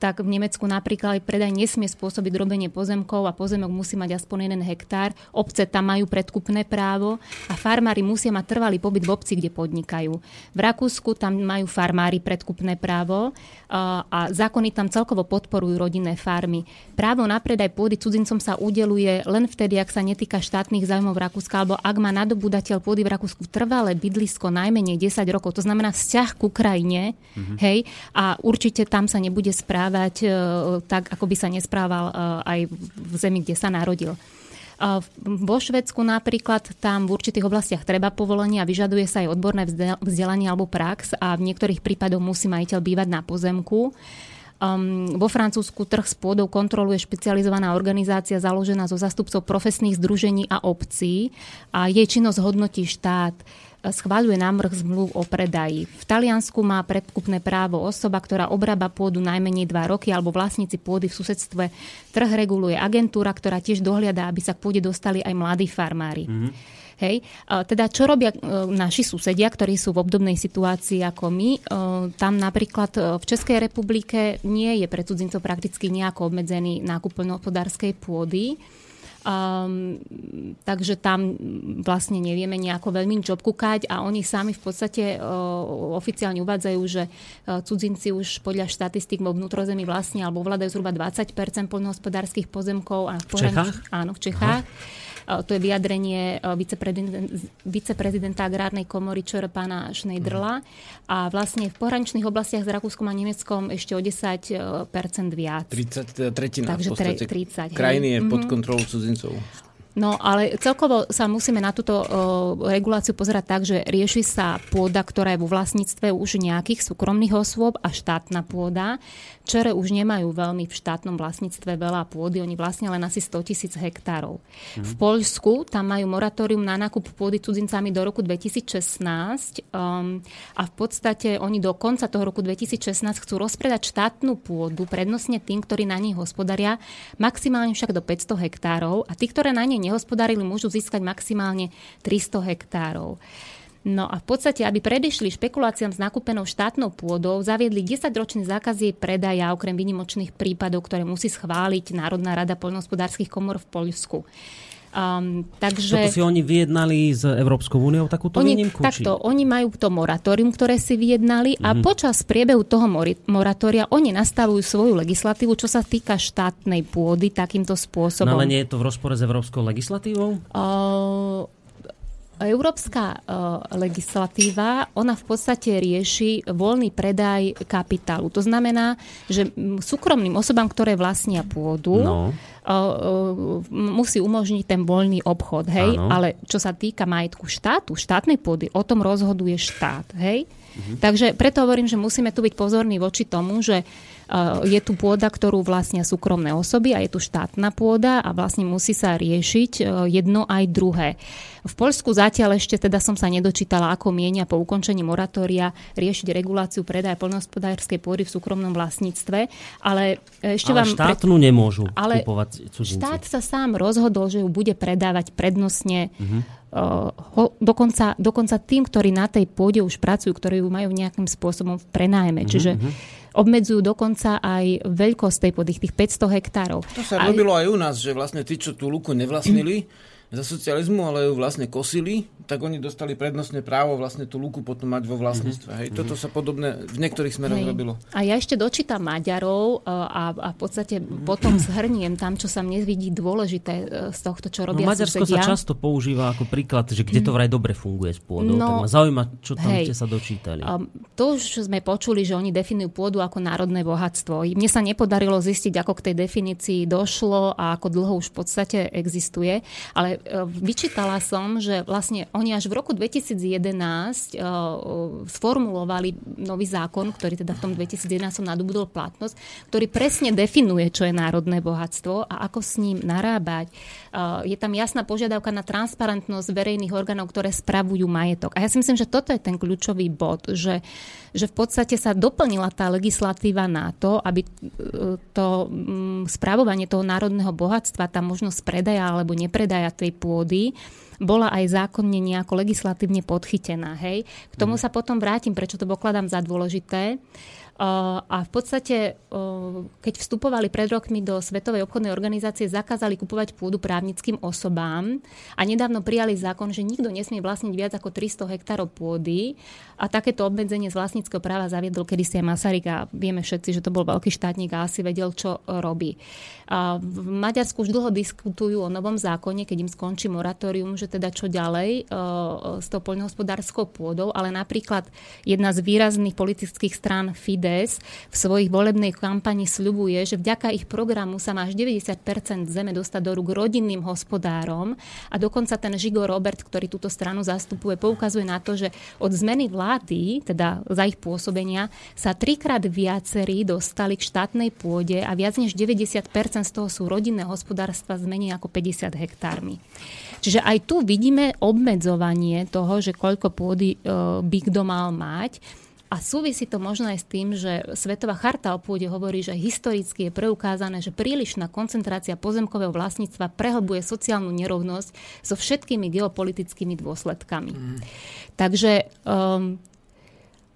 tak v Nemecku napríklad predaj nesmie spôsobiť robenie pozemkov a pozemok musí mať aspoň jeden hektár. Obce tam majú predkupné právo a farmári musia mať trvalý pobyt v obci, kde podnikajú. V Rakúsku tam majú farmári predkupné právo a zákony tam celkovo podporujú rodinné farmy. Právo na predaj pôdy cudzincom sa udeluje len vtedy, ak sa netýka štátnych zájmov Rakúska alebo ak má nadobúdateľ pôdy v Rakúsku trvalé bydlisko najmenej 10 rokov. To znamená vzťah k Ukrajine, mm-hmm. hej, a určite tam sa nebude správať správať e, tak, ako by sa nesprával e, aj v zemi, kde sa narodil. Vo Švedsku napríklad tam v určitých oblastiach treba povolenie a vyžaduje sa aj odborné vzdelanie alebo prax a v niektorých prípadoch musí majiteľ bývať na pozemku. Um, vo Francúzsku trh s pôdou kontroluje špecializovaná organizácia založená zo zastupcov profesných združení a obcí a jej činnosť hodnotí štát schváľuje návrh zmluv o predaji. V Taliansku má predkupné právo osoba, ktorá obrába pôdu najmenej 2 roky alebo vlastníci pôdy v susedstve. Trh reguluje agentúra, ktorá tiež dohliada, aby sa k pôde dostali aj mladí farmári. Mm-hmm. Hej. Teda čo robia e, naši susedia, ktorí sú v obdobnej situácii ako my? E, tam napríklad e, v Českej republike nie je pre cudzincov prakticky nejako obmedzený nákup poľnohospodárskej pôdy. Um, takže tam vlastne nevieme nejako veľmi čo obkúkať a oni sami v podstate uh, oficiálne uvádzajú, že uh, cudzinci už podľa štatistik vo vnútrozemí vlastne alebo ovládajú zhruba 20 poľnohospodárskych pozemkov. A v, v Čechách? Áno, v Čechách. Aha. To je vyjadrenie viceprezidenta agrárnej komory ČR pána Schneiderla. A vlastne v pohraničných oblastiach s Rakúskom a Nemeckom ešte o 10% viac. 30, teda tretina Takže v podstate. 30. Krajiny je pod mhm. kontrolou cudzincov. No ale celkovo sa musíme na túto o, reguláciu pozerať tak, že rieši sa pôda, ktorá je vo vlastníctve už nejakých súkromných osôb a štátna pôda. Čere už nemajú veľmi v štátnom vlastníctve veľa pôdy, oni vlastne len asi 100 tisíc hektárov. Mm. V Poľsku tam majú moratórium na nákup pôdy cudzincami do roku 2016 um, a v podstate oni do konca toho roku 2016 chcú rozpredať štátnu pôdu prednostne tým, ktorí na nej hospodaria, maximálne však do 500 hektárov a tí, ktoré na nej nehospodárili, môžu získať maximálne 300 hektárov. No a v podstate, aby predišli špekuláciám s nakúpenou štátnou pôdou, zaviedli 10-ročný zákaz jej predaja, okrem výnimočných prípadov, ktoré musí schváliť Národná rada poľnohospodárskych komor v Poľsku. Um, takže... To si oni vyjednali s Európskou úniou takúto oni, výnimku? Takto, či... oni majú to moratórium, ktoré si vyjednali a mhm. počas priebehu toho moratória oni nastavujú svoju legislatívu, čo sa týka štátnej pôdy takýmto spôsobom. No ale nie je to v rozpore s európskou legislatívou? Uh, Európska uh, legislatíva, ona v podstate rieši voľný predaj kapitálu. To znamená, že súkromným osobám, ktoré vlastnia pôdu, no. uh, uh, musí umožniť ten voľný obchod. Hej? Ale čo sa týka majetku štátu, štátnej pôdy, o tom rozhoduje štát. Hej? Mhm. Takže preto hovorím, že musíme tu byť pozorní voči tomu, že je tu pôda, ktorú vlastnia súkromné osoby a je tu štátna pôda a vlastne musí sa riešiť jedno aj druhé. V Poľsku zatiaľ ešte teda som sa nedočítala, ako mienia po ukončení moratória riešiť reguláciu predaja poľnohospodárskej pôdy v súkromnom vlastníctve, ale ešte ale vám... štátnu pre... nemôžu ale kupovať cudzinci. Štát sa sám rozhodol, že ju bude predávať prednostne uh, ho, dokonca, dokonca tým, ktorí na tej pôde už pracujú, ktorí ju majú nejakým spôsobom v prenájme. Uh-huh. Čiže obmedzujú dokonca aj veľkosť tej pôdy, tých 500 hektárov. To sa aj... robilo aj u nás, že vlastne tí, čo tú luku nevlastnili, za socializmu, ale ju vlastne kosili, tak oni dostali prednostné právo vlastne tú luku potom mať vo vlastníctve. Hej. Toto sa podobne v niektorých smeroch Hej. robilo. A ja ešte dočítam Maďarov e, a, a v podstate potom zhrniem tam, čo sa mne vidí dôležité e, z tohto, čo robia no, Maďarsko susedia. sa často používa ako príklad, že kde to vraj dobre funguje s pôdou. No, tak ma zaujíma, čo tam hej, ste sa dočítali. To už sme počuli, že oni definujú pôdu ako národné bohatstvo. Mne sa nepodarilo zistiť, ako k tej definícii došlo a ako dlho už v podstate existuje, ale vyčítala som, že vlastne oni až v roku 2011 e, sformulovali nový zákon, ktorý teda v tom 2011 nadobudol platnosť, ktorý presne definuje, čo je národné bohatstvo a ako s ním narábať. E, je tam jasná požiadavka na transparentnosť verejných orgánov, ktoré spravujú majetok. A ja si myslím, že toto je ten kľúčový bod, že, že v podstate sa doplnila tá legislatíva na to, aby to správovanie toho národného bohatstva, tá možnosť predaja alebo nepredaja tej pôdy bola aj zákonne nejako legislatívne podchytená. Hej? K tomu mm. sa potom vrátim, prečo to pokladám za dôležité. A v podstate, keď vstupovali pred rokmi do Svetovej obchodnej organizácie, zakázali kupovať pôdu právnickým osobám a nedávno prijali zákon, že nikto nesmie vlastniť viac ako 300 hektárov pôdy a takéto obmedzenie z vlastníckého práva zaviedol kedysi aj Masaryk a vieme všetci, že to bol veľký štátnik a asi vedel, čo robí. A v Maďarsku už dlho diskutujú o novom zákone, keď im skončí moratórium, že teda čo ďalej s tou poľnohospodárskou pôdou, ale napríklad jedna z výrazných politických strán FIDE SDS v svojich volebnej kampani sľubuje, že vďaka ich programu sa má až 90% zeme dostať do rúk rodinným hospodárom a dokonca ten Žigo Robert, ktorý túto stranu zastupuje, poukazuje na to, že od zmeny vlády, teda za ich pôsobenia, sa trikrát viacerí dostali k štátnej pôde a viac než 90% z toho sú rodinné hospodárstva s menej ako 50 hektármi. Čiže aj tu vidíme obmedzovanie toho, že koľko pôdy e, by kto mal mať. A súvisí to možno aj s tým, že Svetová charta o pôde hovorí, že historicky je preukázané, že prílišná koncentrácia pozemkového vlastníctva prehlbuje sociálnu nerovnosť so všetkými geopolitickými dôsledkami. Mm. Takže um,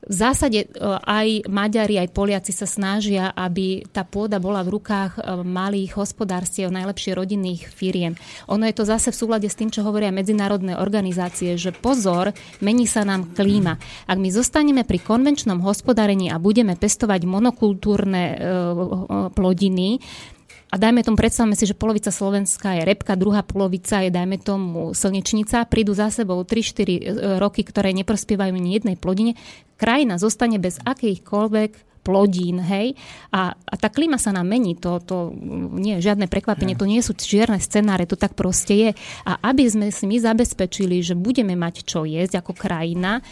v zásade e, aj Maďari, aj Poliaci sa snažia, aby tá pôda bola v rukách e, malých hospodárstiev, najlepšie rodinných firiem. Ono je to zase v súlade s tým, čo hovoria medzinárodné organizácie, že pozor, mení sa nám klíma. Ak my zostaneme pri konvenčnom hospodárení a budeme pestovať monokultúrne e, plodiny, a dajme tomu, predstavme si, že polovica Slovenska je repka, druhá polovica je, dajme tomu, slnečnica, prídu za sebou 3-4 roky, ktoré neprospievajú ni jednej plodine, krajina zostane bez akýchkoľvek plodín, hej, a, a tá klíma sa nám mení, to, to nie je žiadne prekvapenie, to nie sú čierne scenáre, to tak proste je. A aby sme si my zabezpečili, že budeme mať čo jesť ako krajina,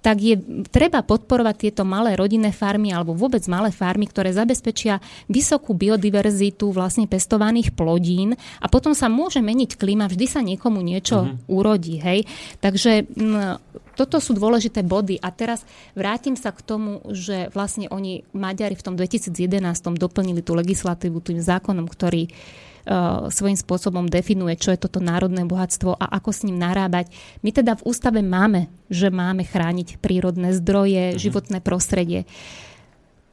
tak je treba podporovať tieto malé rodinné farmy alebo vôbec malé farmy, ktoré zabezpečia vysokú biodiverzitu vlastne pestovaných plodín a potom sa môže meniť klíma, vždy sa niekomu niečo mm-hmm. urodí, hej. Takže m, toto sú dôležité body. A teraz vrátim sa k tomu, že vlastne oni, Maďari v tom 2011 doplnili tú legislatívu tým zákonom, ktorý uh, svojím spôsobom definuje, čo je toto národné bohatstvo a ako s ním narábať. My teda v ústave máme, že máme chrániť prírodné zdroje, mhm. životné prostredie.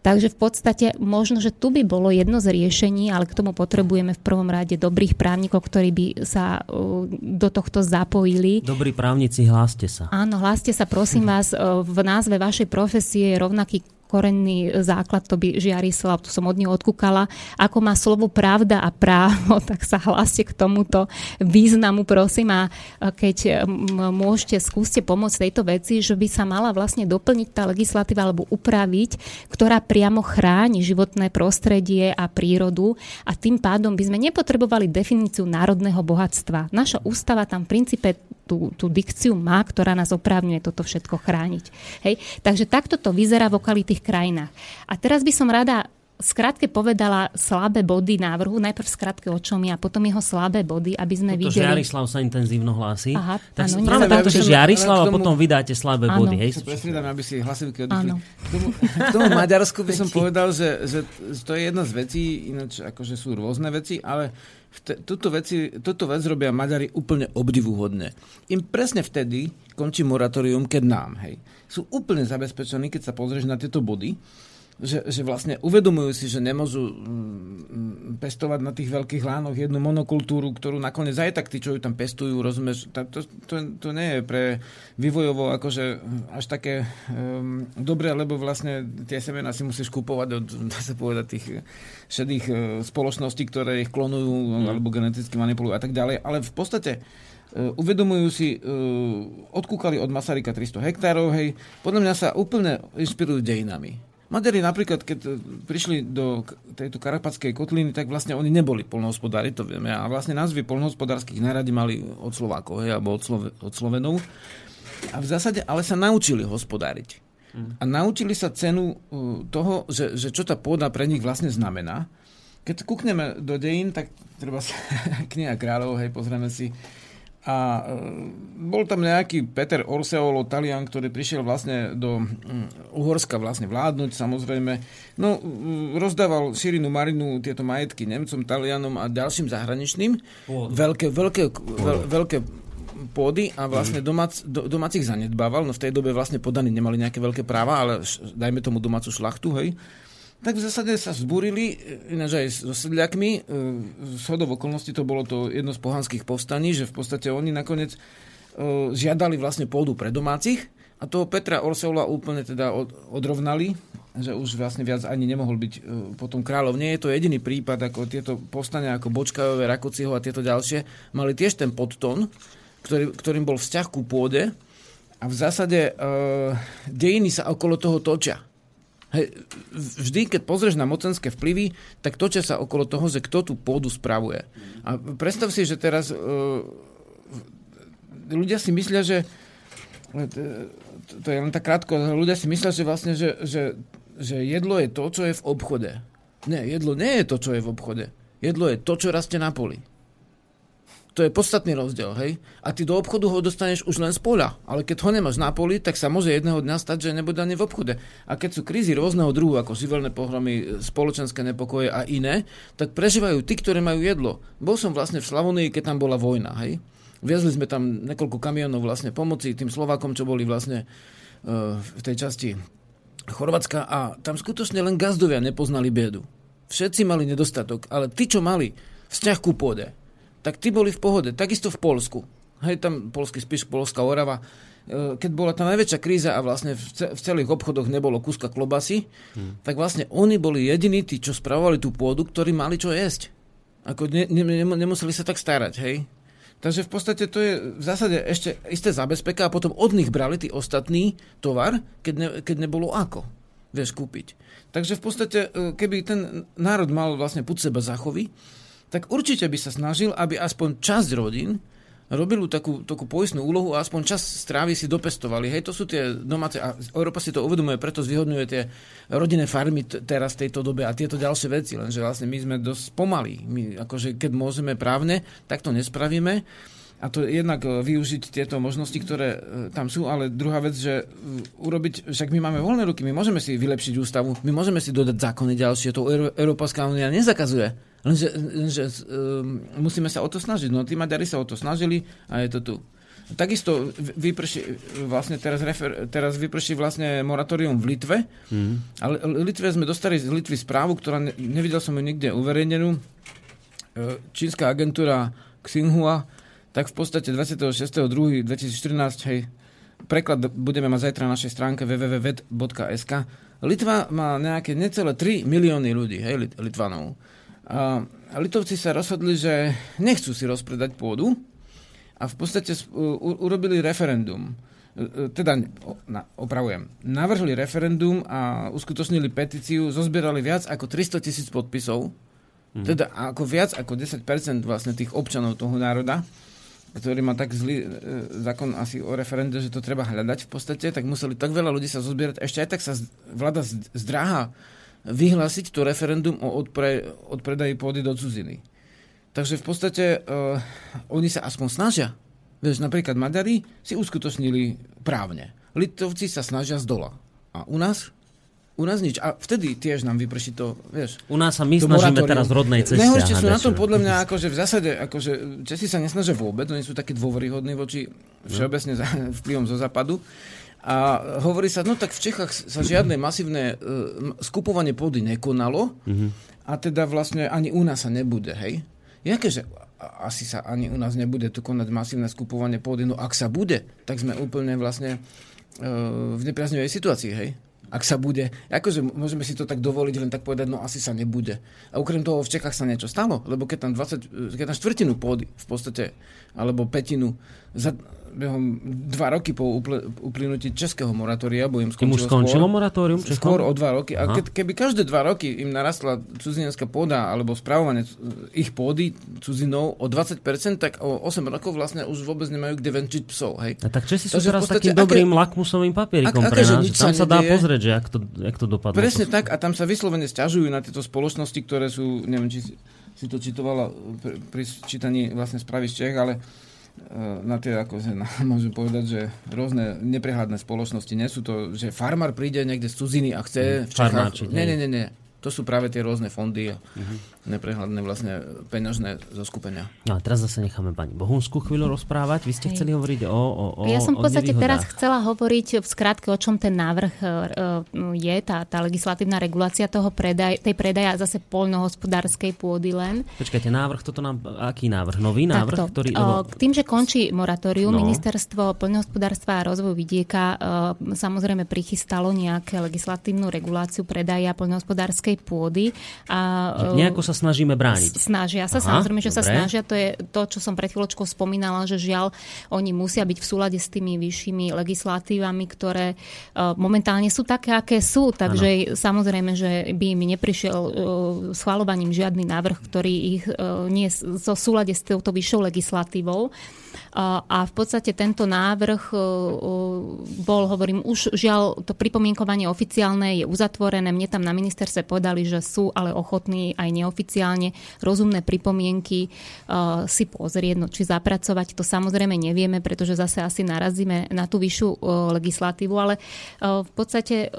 Takže v podstate možno, že tu by bolo jedno z riešení, ale k tomu potrebujeme v prvom rade dobrých právnikov, ktorí by sa uh, do tohto zapojili. Dobrí právnici, hláste sa. Áno, hláste sa, prosím *laughs* vás. Uh, v názve vašej profesie je rovnaký korenný základ, to by Žiarislav, to som od neho odkúkala, ako má slovo pravda a právo, tak sa hláste k tomuto významu, prosím, a keď môžete, skúste pomôcť tejto veci, že by sa mala vlastne doplniť tá legislatíva alebo upraviť, ktorá priamo chráni životné prostredie a prírodu a tým pádom by sme nepotrebovali definíciu národného bohatstva. Naša ústava tam v princípe tú, tú dikciu má, ktorá nás oprávňuje toto všetko chrániť. Hej? Takže takto to vyzerá v okolitých krajinách. A teraz by som rada skrátke povedala slabé body návrhu, najprv skrátke o čom je a potom jeho slabé body, aby sme Toto videli... Žiarislav sa intenzívno hlási. Aha, tak áno, práve takto, že Žiarislav a potom vydáte slabé Áno. body. Hej? Presne aby si hlasivky oddychli. K tomu, k tomu *laughs* Maďarsku by som povedal, že, že to je jedna z vecí, ináč akože sú rôzne veci, ale te, túto, veci, túto vec robia Maďari úplne obdivuhodne. Im presne vtedy končí moratórium, keď nám, hej. Sú úplne zabezpečení, keď sa pozrieš na tieto body, že, že vlastne uvedomujú si, že nemôžu mm, pestovať na tých veľkých lánoch jednu monokultúru, ktorú nakoniec aj tak tí, čo ju tam pestujú, rozumieš, to, to, to, nie je pre vývojovo akože až také um, dobré, lebo vlastne tie semená si musíš kúpovať od, *laughs* dá sa povedať, tých šedých uh, spoločností, ktoré ich klonujú mm. alebo geneticky manipulujú a tak ďalej, ale v podstate uvedomujú si, uh, odkúkali od Masaryka 300 hektárov, hej, podľa mňa sa úplne inšpirujú dejinami. Maďari napríklad, keď e, prišli do tejto karapatskej kotliny, tak vlastne oni neboli polnohospodári, to vieme. A vlastne názvy polnohospodárskych náradí mali od Slovákov, hej, alebo od, Slove, od Slovenov. A v zásade ale sa naučili hospodáriť. A naučili sa cenu toho, že, že čo tá pôda pre nich vlastne znamená. Keď kúkneme do dejín, tak treba sa *laughs* kniha kráľov, hej, pozrieme si. A e, bol tam nejaký Peter Orseolo, Talian, ktorý prišiel vlastne do Uhorska vlastne vládnuť, samozrejme. No, rozdával Širinu Marinu tieto majetky Nemcom, Talianom a ďalším zahraničným. Veľké, veľké, veľ, veľké pôdy a vlastne domac, do, domácich zanedbával. No v tej dobe vlastne podaní nemali nejaké veľké práva, ale dajme tomu domácu šlachtu, hej. Tak v zásade sa vzbúrili, e, ináč aj so sedliakmi, z hodov okolností to bolo to jedno z pohanských povstaní, že v podstate oni nakoniec e, žiadali vlastne pôdu pre domácich a toho Petra Orseula úplne teda od, odrovnali, že už vlastne viac ani nemohol byť e, potom kráľov. Nie je to jediný prípad, ako tieto povstania ako Bočkajové, Rakociho a tieto ďalšie, mali tiež ten podtón, ktorý, ktorým bol vzťah ku pôde a v zásade e, dejiny sa okolo toho točia. Vždy, keď pozrieš na mocenské vplyvy, tak točia sa okolo toho, že kto tú pôdu spravuje. A predstav si, že teraz uh, ľudia si myslia, že to, to je len tak krátko, ľudia si myslia, že vlastne, že, že, že jedlo je to, čo je v obchode. Nie, jedlo nie je to, čo je v obchode. Jedlo je to, čo rastie na poli. To je podstatný rozdiel, hej? A ty do obchodu ho dostaneš už len z poľa. Ale keď ho nemáš na poli, tak sa môže jedného dňa stať, že nebude ani v obchode. A keď sú krízy rôzneho druhu, ako živelné pohromy, spoločenské nepokoje a iné, tak prežívajú tí, ktorí majú jedlo. Bol som vlastne v Slavonii, keď tam bola vojna, hej? Viezli sme tam niekoľko kamionov vlastne pomoci tým Slovákom, čo boli vlastne uh, v tej časti Chorvátska a tam skutočne len gazdovia nepoznali biedu. Všetci mali nedostatok, ale tí, čo mali vzťah ku pôde, tak tí boli v pohode. Takisto v Polsku. Hej, tam polský spíš, Polská Orava. E, Keď bola tá najväčšia kríza a vlastne v ce- v celých obchodoch nebolo kúska klobasy, hmm. tak vlastne oni boli jediní, tí, čo spravovali tú pôdu, ktorí mali čo jesť. Ako ne, ne, ne, nemuseli sa tak starať, hej. Takže v podstate to je v zásade ešte isté zabezpeka a potom od nich brali tí ostatný tovar, keď, ne, keď nebolo ako vieš kúpiť. Takže v podstate, e, keby ten národ mal vlastne put seba zachovy, tak určite by sa snažil, aby aspoň časť rodín robili takú, takú poistnú úlohu a aspoň čas strávy si dopestovali. Hej, to sú tie domáce, a Európa si to uvedomuje, preto zvyhodňuje tie rodinné farmy t- teraz v tejto dobe a tieto ďalšie veci, lenže vlastne my sme dosť pomalí. My, akože keď môžeme právne, tak to nespravíme. A to jednak e, využiť tieto možnosti, ktoré e, tam sú, ale druhá vec, že e, urobiť, však my máme voľné ruky, my môžeme si vylepšiť ústavu, my môžeme si dodať zákony ďalšie, to Euró- Európska únia nezakazuje. Lenže, lenže um, musíme sa o to snažiť. No tí Maďari sa o to snažili a je to tu. Takisto vyprší vlastne teraz, refer, teraz vyprší vlastne moratórium v Litve, mm. ale Litve sme dostali z Litvy správu, ktorá ne, nevidel som ju nikde uverejnenú. Čínska agentúra Xinhua tak v podstate 26.2.2014 hej, preklad budeme mať zajtra na našej stránke www.vet.sk. Litva má nejaké necelé 3 milióny ľudí, hej, Litvanov. Litovci sa rozhodli, že nechcú si rozpredať pôdu a v podstate urobili referendum. E, e, teda, opravujem, navrhli referendum a uskutočnili petíciu, zozbierali viac ako 300 tisíc podpisov, mm. teda ako viac ako 10% vlastne tých občanov toho národa ktorý má tak zlý e, zákon asi o referende, že to treba hľadať v podstate, tak museli tak veľa ľudí sa zozbierať. Ešte aj tak sa vláda zdráha vyhlásiť to referendum o odpre, odpredaji pôdy do cudziny. Takže v podstate uh, oni sa aspoň snažia. Vieš, napríklad Maďari si uskutočnili právne. Litovci sa snažia z dola. A u nás u nás nič. A vtedy tiež nám vyprší to, vieš. U nás sa my snažíme moratórium. teraz rodnej ceste. Nehoršie sú na tom podľa mňa, akože v zásade, akože Česi sa nesnažia vôbec, oni sú takí dôveryhodní voči všeobecne za, vplyvom zo západu. A hovorí sa, no tak v Čechách sa žiadne masívne uh, skupovanie pôdy nekonalo mm-hmm. a teda vlastne ani u nás sa nebude, hej. Jakéže asi sa ani u nás nebude tu konať masívne skupovanie pôdy, no ak sa bude, tak sme úplne vlastne uh, v nepriaznivej situácii, hej ak sa bude. Akože môžeme si to tak dovoliť len tak povedať, no asi sa nebude. A okrem toho v Čechách sa niečo stalo, lebo keď tam, 20, keď tam štvrtinu pôdy v podstate, alebo petinu za, behom dva roky po uplynutí českého moratória, bo im skončilo, už skončilo skôr, moratórium? Skôr o dva roky. A ke, keby každé dva roky im narastla cudzinenská pôda alebo správovanie ich pôdy cudzinou o 20%, tak o 8 rokov vlastne už vôbec nemajú kde venčiť psov. Hej? A tak Česi sú teraz podstate, takým aké, dobrým lakmusovým papierikom ak, pre nás, že tam sa, dá pozrieť, že jak to, jak to dopadne. Presne tak a tam sa vyslovene stiažujú na tieto spoločnosti, ktoré sú, neviem, či si to čitovala pri, pri čítaní vlastne správy z Čech, ale na tie, ako na, *laughs* môžem povedať, že rôzne neprehľadné spoločnosti. Nie sú to, že farmár príde niekde z cudziny a chce v Čechách... Nie, nie, nie, nie. To sú práve tie rôzne fondy. Uh-huh neprehľadné vlastne peňažné zoskupenia. No a teraz zase necháme pani Bohunskú chvíľu rozprávať. Vy ste Hej. chceli hovoriť o, o, o Ja som v podstate teraz chcela hovoriť v skratke, o čom ten návrh e, je, tá, tá legislatívna regulácia toho predaj, tej predaja zase poľnohospodárskej pôdy len. Počkajte, návrh, toto nám, aký návrh? Nový návrh? Takto, ktorý, lebo... K tým, že končí moratórium, no. ministerstvo poľnohospodárstva a rozvoju vidieka samozrejme prichystalo nejaké legislatívnu reguláciu predaja poľnohospodárskej pôdy. A, nejako sa snažíme brániť. Snažia sa, Aha, samozrejme, že dobre. sa snažia. To je to, čo som pred chvíľočkou spomínala, že žiaľ, oni musia byť v súlade s tými vyššími legislatívami, ktoré uh, momentálne sú také, aké sú. Takže ano. samozrejme, že by mi neprišiel uh, schvalovaním žiadny návrh, ktorý ich uh, nie je so súlade s touto vyššou legislatívou. A v podstate tento návrh bol, hovorím, už žiaľ, to pripomienkovanie oficiálne je uzatvorené. Mne tam na ministerstve povedali, že sú ale ochotní aj neoficiálne rozumné pripomienky si pozrieť, no, či zapracovať. To samozrejme nevieme, pretože zase asi narazíme na tú vyššiu legislatívu, ale v podstate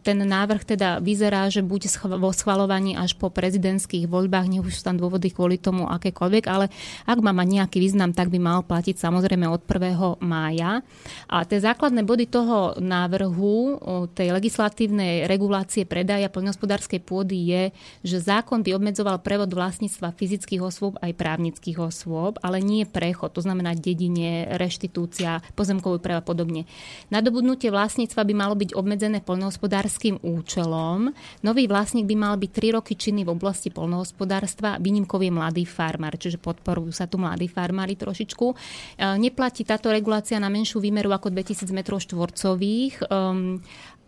ten návrh teda vyzerá, že buď vo schvalovaní až po prezidentských voľbách, nech už sú tam dôvody kvôli tomu akékoľvek, ale ak má mať nejaký význam, tak by mal platiť samozrejme od 1. mája. A tie základné body toho návrhu, tej legislatívnej regulácie predaja poľnohospodárskej pôdy je, že zákon by obmedzoval prevod vlastníctva fyzických osôb aj právnických osôb, ale nie prechod, to znamená dedine, reštitúcia, pozemkový práva a podobne. Nadobudnutie vlastníctva by malo byť obmedzené poľnohospodárským účelom. Nový vlastník by mal byť 3 roky činný v oblasti poľnohospodárstva, výnimkov je mladý farmár, čiže podporujú sa tu mladí farmári trošičku. E, neplatí táto regulácia na menšiu výmeru ako 2000 m štvorcových um,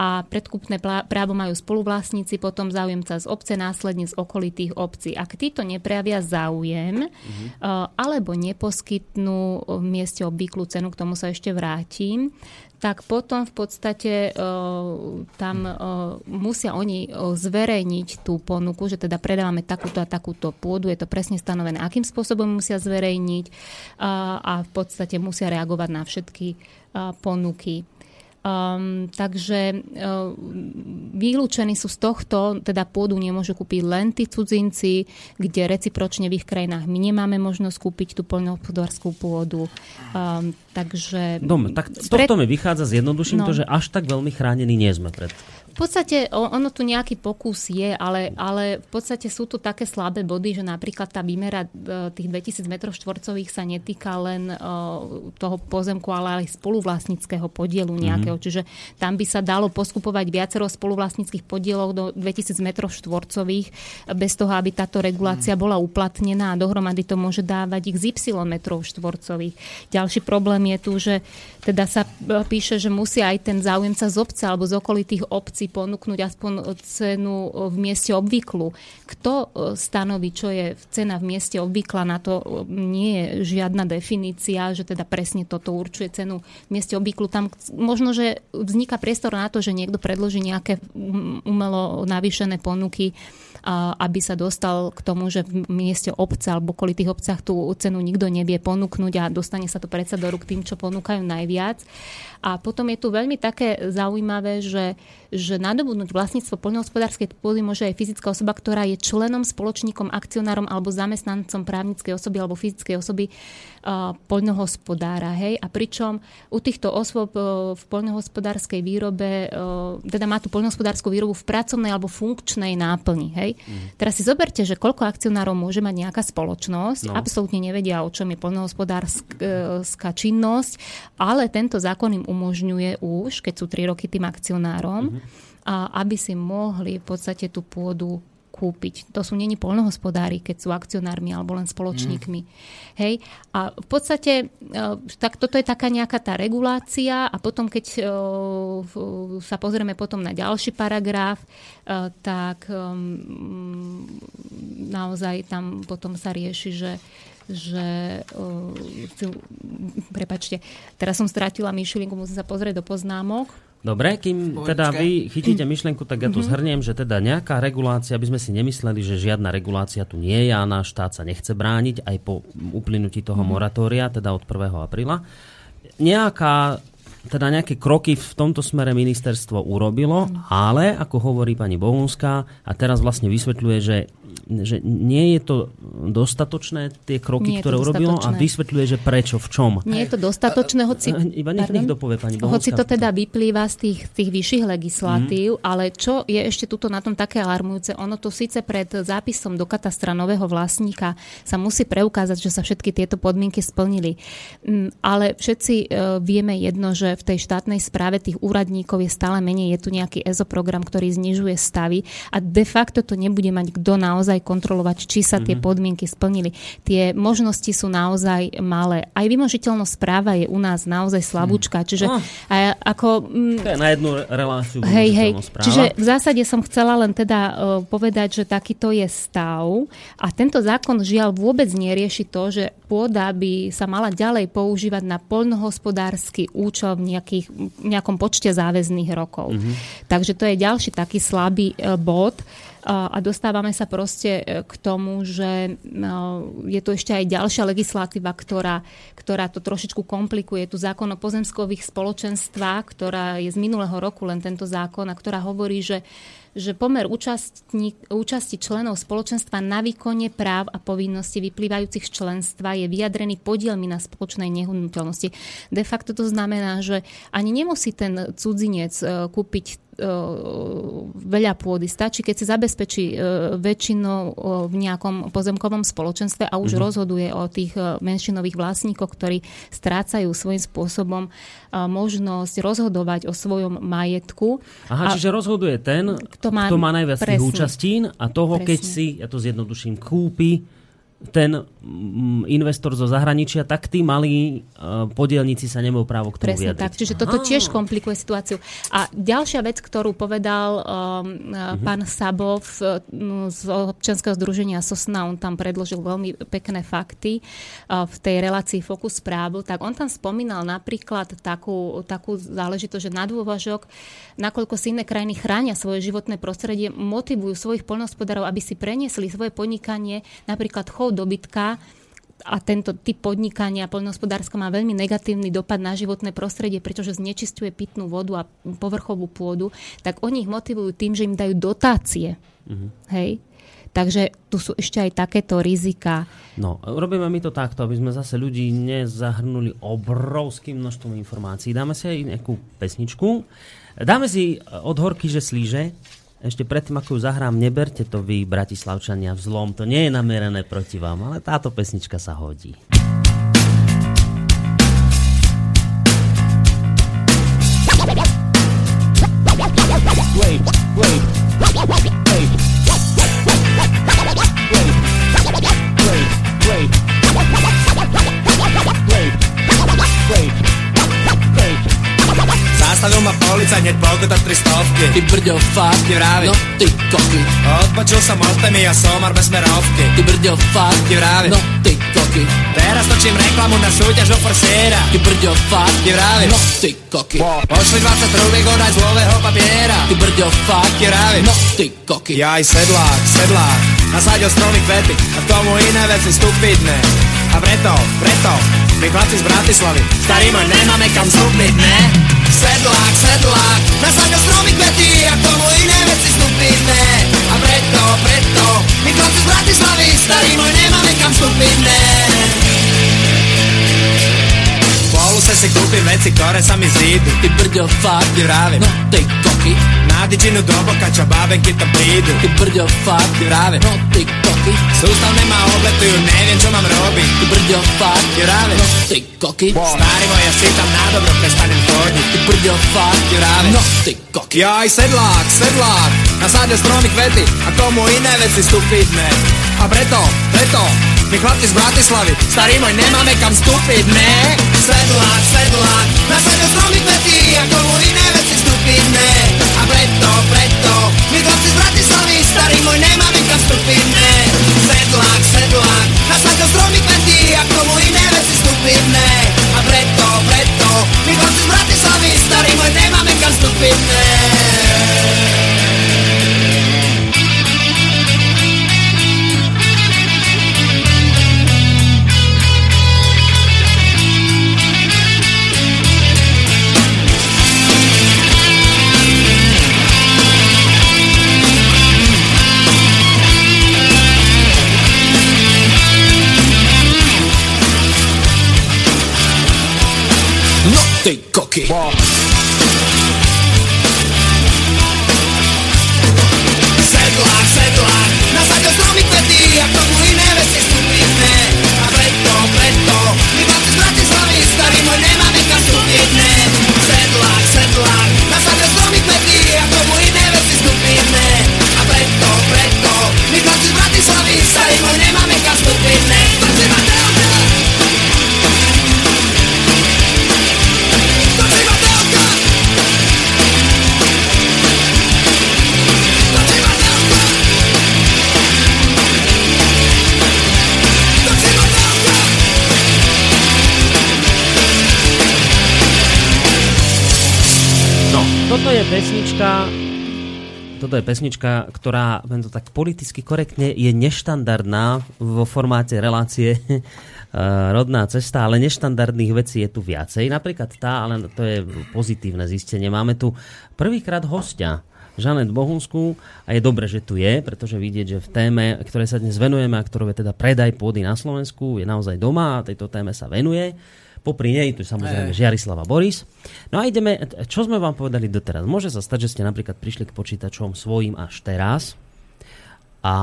a predkupné právo majú spoluvlastníci, potom záujemca z obce, následne z okolitých obcí. Ak títo neprejavia záujem mm-hmm. alebo neposkytnú v mieste obvyklú cenu, k tomu sa ešte vrátim, tak potom v podstate uh, tam uh, musia oni uh, zverejniť tú ponuku, že teda predávame takúto a takúto pôdu, je to presne stanovené, akým spôsobom musia zverejniť a v podstate musia reagovať na všetky ponuky. Um, takže uh, vylúčení sú z tohto, teda pôdu nemôžu kúpiť len tí cudzinci, kde recipročne v ich krajinách my nemáme možnosť kúpiť tú poľnohospodárskú pôdu. Um, takže... Dome, tak z tohto pred... mi vychádza, zjednoduším no. to, že až tak veľmi chránení nie sme pred V podstate ono tu nejaký pokus je, ale, ale v podstate sú tu také slabé body, že napríklad tá výmera e, tých 2000 m štvorcových sa netýka len toho pozemku, ale aj spoluvlastníckého podielu nejakého. Mm-hmm. Čiže tam by sa dalo poskupovať viacero spoluvlastníckých podielov do 2000 m štvorcových bez toho, aby táto regulácia mm. bola uplatnená a dohromady to môže dávať ich z y metrov štvorcových. Ďalší problém je tu, že teda sa píše, že musí aj ten záujemca z obce alebo z okolitých obcí ponúknuť aspoň cenu v mieste obvyklu. Kto e, stanoví, čo je cena v mieste obvykla, na to e, nie je žiadna definícia, že teda presne toto určuje cenu v mieste obvyklu. Tam možno, že vzniká priestor na to, že niekto predloží nejaké umelo navýšené ponuky aby sa dostal k tomu, že v mieste obce alebo kvôli tých obcach tú cenu nikto nevie ponúknuť a dostane sa to predsa do rúk tým, čo ponúkajú najviac. A potom je tu veľmi také zaujímavé, že, že nadobudnúť vlastníctvo poľnohospodárskej pôdy môže aj fyzická osoba, ktorá je členom, spoločníkom, akcionárom alebo zamestnancom právnickej osoby alebo fyzickej osoby uh, poľnohospodára. Hej? A pričom u týchto osôb uh, v poľnohospodárskej výrobe, uh, teda má tú poľnohospodárskú výrobu v pracovnej alebo funkčnej náplni. Hej? Mm. Teraz si zoberte, že koľko akcionárov môže mať nejaká spoločnosť, no. absolútne nevedia, o čom je poľnohospodárska činnosť, ale tento zákon im umožňuje už, keď sú 3 roky tým akcionárom, mm-hmm. a aby si mohli v podstate tú pôdu kúpiť. To sú není polnohospodári, keď sú akcionármi alebo len spoločníkmi. Mm. Hej? A v podstate e, tak toto je taká nejaká tá regulácia a potom, keď e, sa pozrieme potom na ďalší paragraf, e, tak naozaj tam potom sa rieši, že že uh, prepačte, teraz som stratila myšlienku, musím sa pozrieť do poznámok. Dobre, kým teda vy chytíte myšlienku, tak ja to mm-hmm. zhrniem, že teda nejaká regulácia, aby sme si nemysleli, že žiadna regulácia tu nie je a náš štát sa nechce brániť aj po uplynutí toho mm-hmm. moratória, teda od 1. apríla. Nejaká teda nejaké kroky v tomto smere ministerstvo urobilo, ale ako hovorí pani Bohunská a teraz vlastne vysvetľuje, že že nie je to dostatočné, tie kroky, ktoré urobilo a vysvetľuje, že prečo, v čom. Nie je to dostatočné, hoci... Iba nech, nech dopovie pani. Hoci to teda vyplýva z tých, tých vyšších legislatív, mm. ale čo je ešte tuto na tom také alarmujúce, ono to síce pred zápisom do katastra nového vlastníka sa musí preukázať, že sa všetky tieto podmienky splnili. Mm, ale všetci e, vieme jedno, že v tej štátnej správe tých úradníkov je stále menej, je tu nejaký EZO program, ktorý znižuje stavy a de facto to nebude mať kto naozaj naozaj kontrolovať, či sa tie mhm. podmienky splnili. Tie možnosti sú naozaj malé. Aj vymožiteľnosť práva je u nás naozaj slabúčka. Mhm. Čiže oh. aj ako... Mm, to je na jednu reláciu hej, hej. Práva. Čiže v zásade som chcela len teda uh, povedať, že takýto je stav a tento zákon žiaľ vôbec nerieši to, že pôda by sa mala ďalej používať na poľnohospodársky účel v nejakých, nejakom počte záväzných rokov. Mm-hmm. Takže to je ďalší taký slabý uh, bod a dostávame sa proste e, k tomu, že no, je tu ešte aj ďalšia legislatíva, ktorá, ktorá to trošičku komplikuje. Tu zákon o pozemskových spoločenstvách, ktorá je z minulého roku len tento zákon a ktorá hovorí, že že pomer účasti členov spoločenstva na výkone práv a povinností vyplývajúcich z členstva je vyjadrený podielmi na spoločnej nehnuteľnosti. De facto to znamená, že ani nemusí ten cudzinec e, kúpiť E, veľa pôdy. Stačí, keď si zabezpečí e, väčšinou v nejakom pozemkovom spoločenstve a už mm-hmm. rozhoduje o tých e, menšinových vlastníkoch, ktorí strácajú svojím spôsobom možnosť rozhodovať o svojom majetku. Aha, a čiže rozhoduje ten, kto má, kto má najviac presne, tých účastín a toho, presne. keď si, ja to zjednoduším, kúpi ten investor zo zahraničia, tak tí malí uh, podielníci sa nemajú právo k tomu Presne vyjadriť. tak, čiže toto tiež komplikuje situáciu. A ďalšia vec, ktorú povedal um, pán Sabov z občianského združenia Sosna, on tam predložil veľmi pekné fakty uh, v tej relácii Focus právu, tak on tam spomínal napríklad takú, takú záležitosť, že na dôvažok, nakoľko si iné krajiny chránia svoje životné prostredie, motivujú svojich poľnohospodárov, aby si preniesli svoje podnikanie, napríklad chov dobytka a tento typ podnikania poľnohospodárska má veľmi negatívny dopad na životné prostredie, pretože znečistuje pitnú vodu a povrchovú pôdu, tak oni ich motivujú tým, že im dajú dotácie. Mm-hmm. Hej? Takže tu sú ešte aj takéto rizika. No, robíme my to takto, aby sme zase ľudí nezahrnuli obrovským množstvom informácií. Dáme si aj nejakú pesničku Dáme si od horky, že slíže. Ešte predtým, ako ju zahrám, neberte to vy, Bratislavčania, vzlom. To nie je namierené proti vám, ale táto pesnička sa hodí. Zastavil ma policajt, hneď pokuta 300 Ty brďo, fakt, ti vravi. No. Ty koky Odpačil som od témy a somar bez smerovky. Ty brďo, fakt, ti vravi. No. Ty koky Teraz točím reklamu na súťaž o Forsiera Ty brďo, fakt, ti vravi. No. Ty koky Pošli 20 rubík od aj zlového papiera. Ty brďo, fakt, ti vravi. No. Ty koky Ja aj sedlák, sedlák. Nasadil stromy kvety. A k tomu iné veci stupidné. A preto, preto my chlapci z Bratislavy Starý môj nemáme kam stúpiť, ne? Sedlák, sedlák, nasadil stromy kvety a k tomu iné veci stupidné A preto, preto, my chlapci z Bratislavy Starý môj nemáme kam stúpiť, ne? Ušao se kupi veci kore sam iz zidu I brdio far i vravim No te koki. Nadi diđinu dobo kad će babenki kitom pridu. I brdio far i vravim No te koki. Sustav nema obletuju ne vjen ću mam robi. I brdio far i vravim No te koki. Stari moja ja sitam na dobro prestanem hodit I brdio far i vravim No te koki. Jaj sedlak sedlak Na sad je stromik veti A komu i ne veci stupidne. A preto preto my chlapci z Bratislavy, starý môj, nemáme kam stúpiť, ne? Sedlák, sedlák, nasadia stromy kvety a komu iné veci stupidné A preto, preto, my chlapci z Bratislavy, starý môj, nemáme kam stúpiť, ne? Sedlák, sedlák, nasadia stromy kvety a komu iné veci stupidné A preto, preto, my chlapci z Bratislavy, starý môj, nemáme kam stúpiť, ne? Ty koky. Pesnička, toto je pesnička, ktorá, to tak politicky korektne, je neštandardná vo formáte relácie *laughs* eh, rodná cesta, ale neštandardných vecí je tu viacej. Napríklad tá, ale to je pozitívne zistenie. Máme tu prvýkrát hostia, Žanet Bohunskú a je dobre, že tu je, pretože vidieť, že v téme, ktoré sa dnes venujeme a ktorou je teda predaj pôdy na Slovensku, je naozaj doma a tejto téme sa venuje. Popri nej tu samozrejme Žiarislava Boris. No a ideme, čo sme vám povedali doteraz? Môže sa stať, že ste napríklad prišli k počítačom svojim až teraz a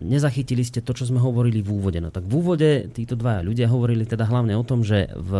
nezachytili ste to, čo sme hovorili v úvode. No tak v úvode títo dvaja ľudia hovorili teda hlavne o tom, že v,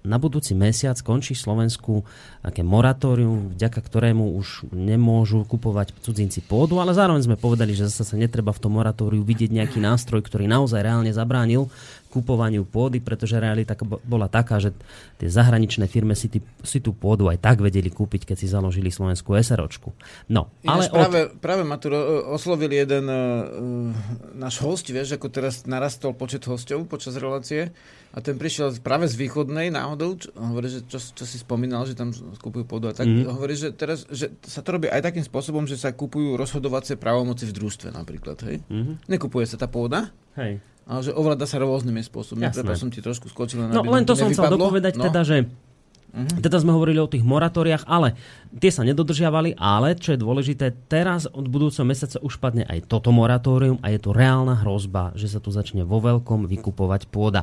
na budúci mesiac končí v Slovensku také moratórium, vďaka ktorému už nemôžu kupovať cudzinci pôdu, ale zároveň sme povedali, že zase sa netreba v tom moratóriu vidieť nejaký nástroj, ktorý naozaj reálne zabránil kupovaniu pôdy, pretože realita bola taká, že tie zahraničné firmy si, tý, si tú pôdu aj tak vedeli kúpiť, keď si založili slovenskú SROčku. No, ale Ináč práve, od... práve ma tu oslovil jeden uh, náš host, vieš, ako teraz narastol počet hostov počas relácie a ten prišiel práve z východnej náhodou, čo, hovorí, že čo, čo si spomínal, že tam kúpujú pôdu a tak, mm. hovorí, že teraz že sa to robí aj takým spôsobom, že sa kúpujú rozhodovacie právomoci v družstve napríklad, hej? Mm-hmm. Nekupuje sa tá pôda, Hej. Ale že ovláda sa rôznymi spôsobmi. Jasné. Preto som ti trošku skočil na No len to som chcel dopovedať no. teda, že Uh-huh. Teda sme hovorili o tých moratóriách, ale tie sa nedodržiavali, ale čo je dôležité, teraz od budúceho mesiaca už padne aj toto moratórium a je tu reálna hrozba, že sa tu začne vo veľkom vykupovať pôda.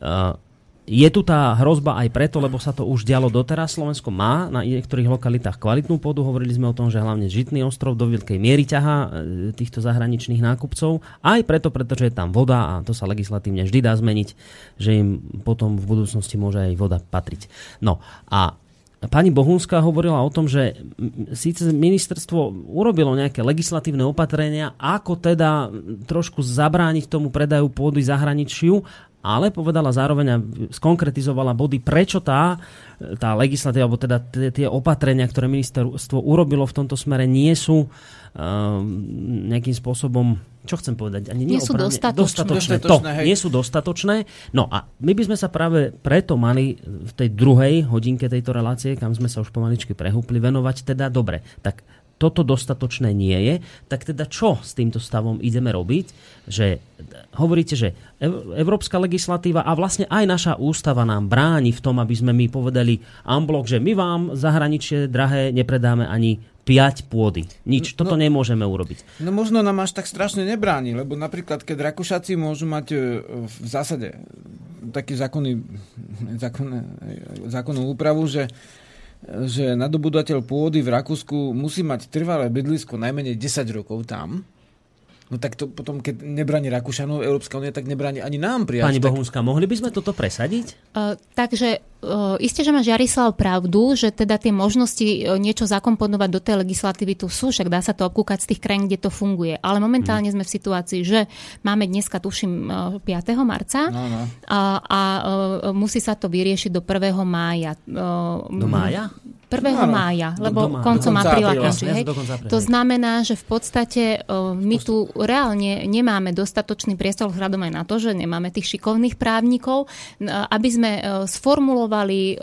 Uh, je tu tá hrozba aj preto, lebo sa to už dialo doteraz. Slovensko má na niektorých lokalitách kvalitnú pôdu. Hovorili sme o tom, že hlavne Žitný ostrov do veľkej miery ťaha e, týchto zahraničných nákupcov. Aj preto, pretože je tam voda a to sa legislatívne vždy dá zmeniť, že im potom v budúcnosti môže aj voda patriť. No a Pani Bohunská hovorila o tom, že síce ministerstvo urobilo nejaké legislatívne opatrenia, ako teda trošku zabrániť tomu predaju pôdy zahraničiu, ale povedala zároveň a skonkretizovala body, prečo tá, tá legislatíva, alebo teda tie opatrenia, ktoré ministerstvo urobilo v tomto smere, nie sú um, nejakým spôsobom čo chcem povedať, ani nie, nie sú dostatočné. dostatočné. To, nie sú dostatočné. No a my by sme sa práve preto mali v tej druhej hodinke tejto relácie, kam sme sa už pomaličky prehúpli, venovať teda dobre. Tak toto dostatočné nie je, tak teda čo s týmto stavom ideme robiť? Že hovoríte, že európska legislatíva a vlastne aj naša ústava nám bráni v tom, aby sme my povedali amblok, že my vám zahraničie drahé nepredáme ani 5 pôdy. Nič. No, Toto nemôžeme urobiť. No možno nám až tak strašne nebráni, lebo napríklad, keď Rakúšaci môžu mať e, v zásade taký zákonný, *laughs* zákonný, zákonnú úpravu, že že nadobudateľ pôdy v Rakúsku musí mať trvalé bydlisko najmenej 10 rokov tam, No tak to potom, keď nebráni Rakúšanov Európska únia, tak nebráni ani nám prijať. Pani Bohunská, tak... mohli by sme toto presadiť? Uh, takže uh, isté, že má Jarislav pravdu, že teda tie možnosti uh, niečo zakomponovať do tej legislatívy tu sú, však dá sa to obkúkať z tých krajín, kde to funguje. Ale momentálne hmm. sme v situácii, že máme dneska, tuším, uh, 5. marca no, no. a, a uh, musí sa to vyriešiť do 1. mája. Uh, do mája? 1. Áno, mája, lebo do, koncom apríla končí. To znamená, že v podstate uh, my tu reálne nemáme dostatočný priestor vzhľadom aj na to, že nemáme tých šikovných právnikov, uh, aby sme uh, sformulovali uh,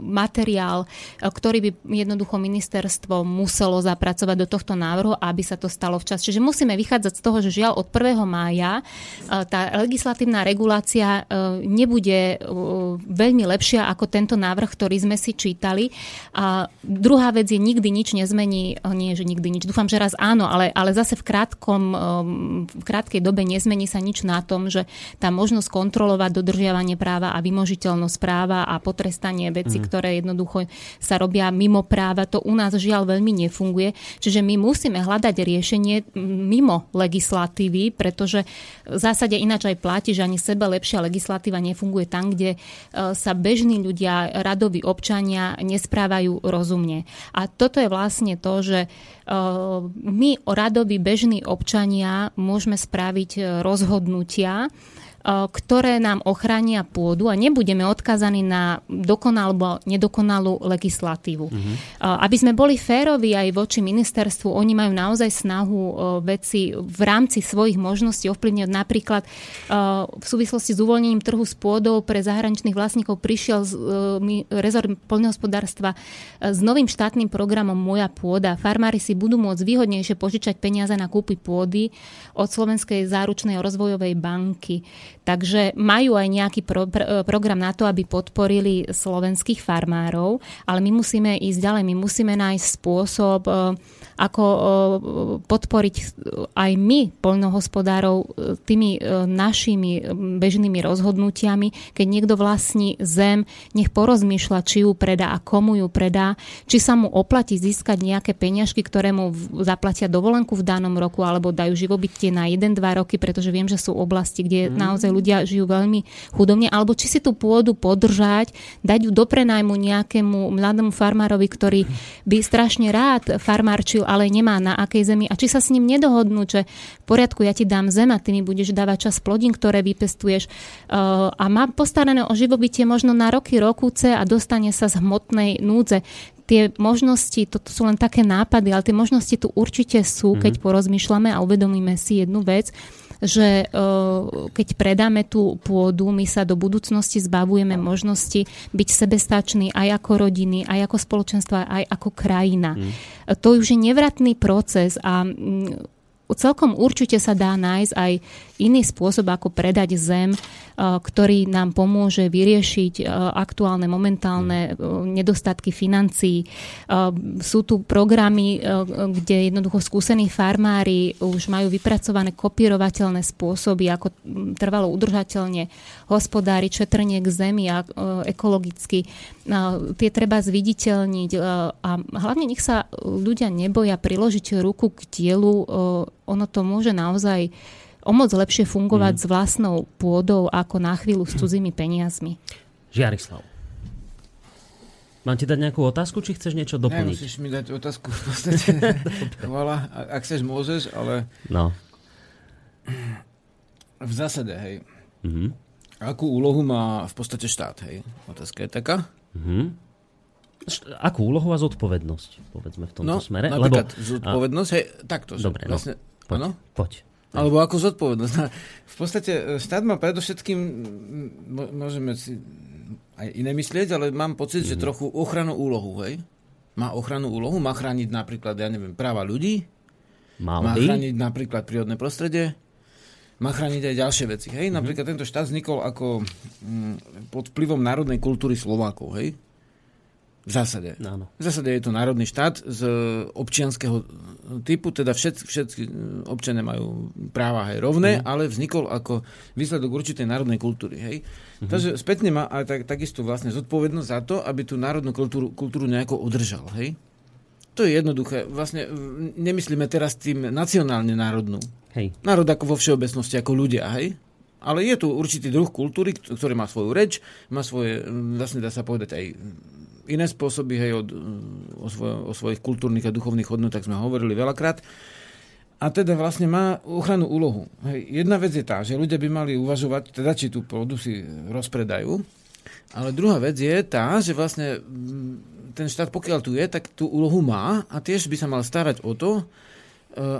materiál, ktorý by jednoducho ministerstvo muselo zapracovať do tohto návrhu, aby sa to stalo včas. Čiže musíme vychádzať z toho, že žiaľ od 1. mája uh, tá legislatívna regulácia uh, nebude uh, veľmi lepšia ako tento návrh, ktorý sme si čítali. A druhá vec je, nikdy nič nezmení, nie, že nikdy nič, dúfam, že raz áno, ale, ale zase v, krátkom, v krátkej dobe nezmení sa nič na tom, že tá možnosť kontrolovať dodržiavanie práva a vymožiteľnosť práva a potrestanie veci, mm. ktoré jednoducho sa robia mimo práva, to u nás žiaľ veľmi nefunguje. Čiže my musíme hľadať riešenie mimo legislatívy, pretože v zásade ináč aj platí, že ani sebe lepšia legislatíva nefunguje tam, kde uh, sa bežní ľudia, radoví občania občania nesprávajú rozumne. A toto je vlastne to, že e, my, radoví bežní občania, môžeme spraviť e, rozhodnutia, ktoré nám ochránia pôdu a nebudeme odkazaní na dokonalú alebo nedokonalú legislatívu. Uh-huh. Aby sme boli férovi aj voči ministerstvu, oni majú naozaj snahu eh, veci v rámci svojich možností ovplyvniť. Napríklad v súvislosti s uvoľnením trhu s pôdou pre zahraničných vlastníkov prišiel rezort poľnohospodárstva s novým štátnym programom Moja pôda. Farmári si budú môcť výhodnejšie požičať peniaze na kúpy pôdy od Slovenskej záručnej rozvojovej banky. Takže majú aj nejaký pro, pro, program na to, aby podporili slovenských farmárov, ale my musíme ísť ďalej, my musíme nájsť spôsob, e, ako e, podporiť aj my, poľnohospodárov, e, tými našimi bežnými rozhodnutiami. Keď niekto vlastní zem, nech porozmýšľa, či ju predá a komu ju predá, či sa mu oplatí získať nejaké peňažky, ktoré mu zaplatia dovolenku v danom roku alebo dajú živobytie na 1-2 roky, pretože viem, že sú oblasti, kde mm. naozaj ľudia žijú veľmi chudobne, alebo či si tú pôdu podržať, dať ju do prenajmu nejakému mladému farmárovi, ktorý by strašne rád farmárčil, ale nemá na akej zemi. A či sa s ním nedohodnú, že v poriadku, ja ti dám zem a ty mi budeš dávať čas plodín, ktoré vypestuješ uh, a má postarané o živobytie možno na roky, rokúce a dostane sa z hmotnej núdze. Tie možnosti, toto sú len také nápady, ale tie možnosti tu určite sú, keď mm-hmm. porozmýšľame a uvedomíme si jednu vec, že keď predáme tú pôdu, my sa do budúcnosti zbavujeme možnosti byť sebestační aj ako rodiny, aj ako spoločenstvo, aj ako krajina. Mm. To už je nevratný proces a celkom určite sa dá nájsť aj iný spôsob, ako predať zem ktorý nám pomôže vyriešiť aktuálne, momentálne nedostatky financií. Sú tu programy, kde jednoducho skúsení farmári už majú vypracované kopírovateľné spôsoby, ako trvalo udržateľne hospodáriť, šetrenie k zemi a ekologicky. Tie treba zviditeľniť a hlavne nech sa ľudia neboja priložiť ruku k dielu. Ono to môže naozaj o moc lepšie fungovať mm. s vlastnou pôdou ako na chvíľu s *clears throat* cudzími peniazmi. Žiarislav. Mám ti dať nejakú otázku, či chceš niečo doplniť? Nemusíš mi dať otázku v podstate. *laughs* Voilà, ak chceš, môžeš, ale... No. V zásade, hej. Mm-hmm. Akú úlohu má v podstate štát, hej? Otázka je taká. Mm-hmm. Akú úlohu a zodpovednosť, povedzme v tomto no, smere? Napríklad Lebo, zodpovednosť, hej, takto. Dobre, no. vlastne, no, poď, ano? poď. Alebo ako zodpovednosť. *laughs* V podstate e, štát má predovšetkým, môžeme si aj iné myslieť, ale mám pocit, mm-hmm. že mhm. trochu ochranu úlohu, hej? Má ochranu úlohu, má chrániť napríklad, ja neviem, práva ľudí, Mal má chrániť napríklad prírodné prostredie, má chrániť aj ďalšie veci, hej? Mm-hmm. Napríklad tento štát vznikol ako m, mm, pod vplyvom národnej kultúry Slovákov, hej? V zásade. Áno. V zásade je to národný štát z občianského typu, teda všet, všetky občania majú práva aj rovné, mm. ale vznikol ako výsledok určitej národnej kultúry. Hej? Mm-hmm. Takže spätne má aj tak, takisto vlastne zodpovednosť za to, aby tú národnú kultúru, kultúru nejako udržal. Hej? To je jednoduché. Vlastne nemyslíme teraz tým nacionálne národnú. Hej. Národ ako vo všeobecnosti, ako ľudia. Hej? Ale je tu určitý druh kultúry, ktorý má svoju reč, má svoje, vlastne dá sa povedať aj iné spôsoby, hej, od, o, svoj, o svojich kultúrnych a duchovných hodnotách sme hovorili veľakrát. A teda vlastne má ochranu úlohu. Hej. Jedna vec je tá, že ľudia by mali uvažovať, teda či tú pôdu si rozpredajú, ale druhá vec je tá, že vlastne mm, ten štát, pokiaľ tu je, tak tú úlohu má a tiež by sa mal starať o to, e,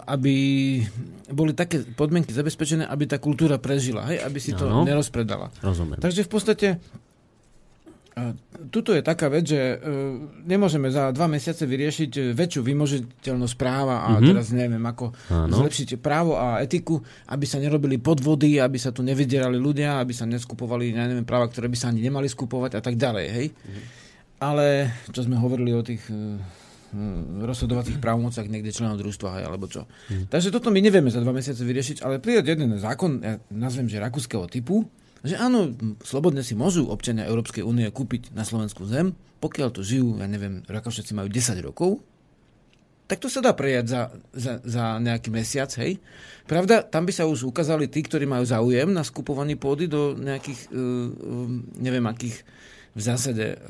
aby boli také podmienky zabezpečené, aby tá kultúra prežila, hej, aby si to ano. nerozpredala. Rozumiem. Takže v podstate tuto je taká vec, že uh, nemôžeme za dva mesiace vyriešiť e, väčšiu vymožiteľnosť práva a mm-hmm. teraz neviem, ako Áno. zlepšiť právo a etiku, aby sa nerobili podvody, aby sa tu nevydierali ľudia, aby sa neskupovali, ja neviem, práva, ktoré by sa ani nemali skupovať a tak ďalej, hej. Mm-hmm. Ale, čo sme hovorili o tých uh, rozhodovacích právomocách niekde členov družstva, hej, alebo čo. Mm-hmm. Takže toto my nevieme za dva mesiace vyriešiť, ale prijať jeden zákon, ja nazvem, že rakúskeho typu, že áno, slobodne si môžu občania Európskej únie kúpiť na Slovensku zem, pokiaľ tu žijú, ja neviem, Rakúšaci majú 10 rokov, tak to sa dá prejať za, za, za nejaký mesiac, hej. Pravda, tam by sa už ukázali tí, ktorí majú záujem na skupovaní pôdy do nejakých, uh, neviem akých, v zásade uh,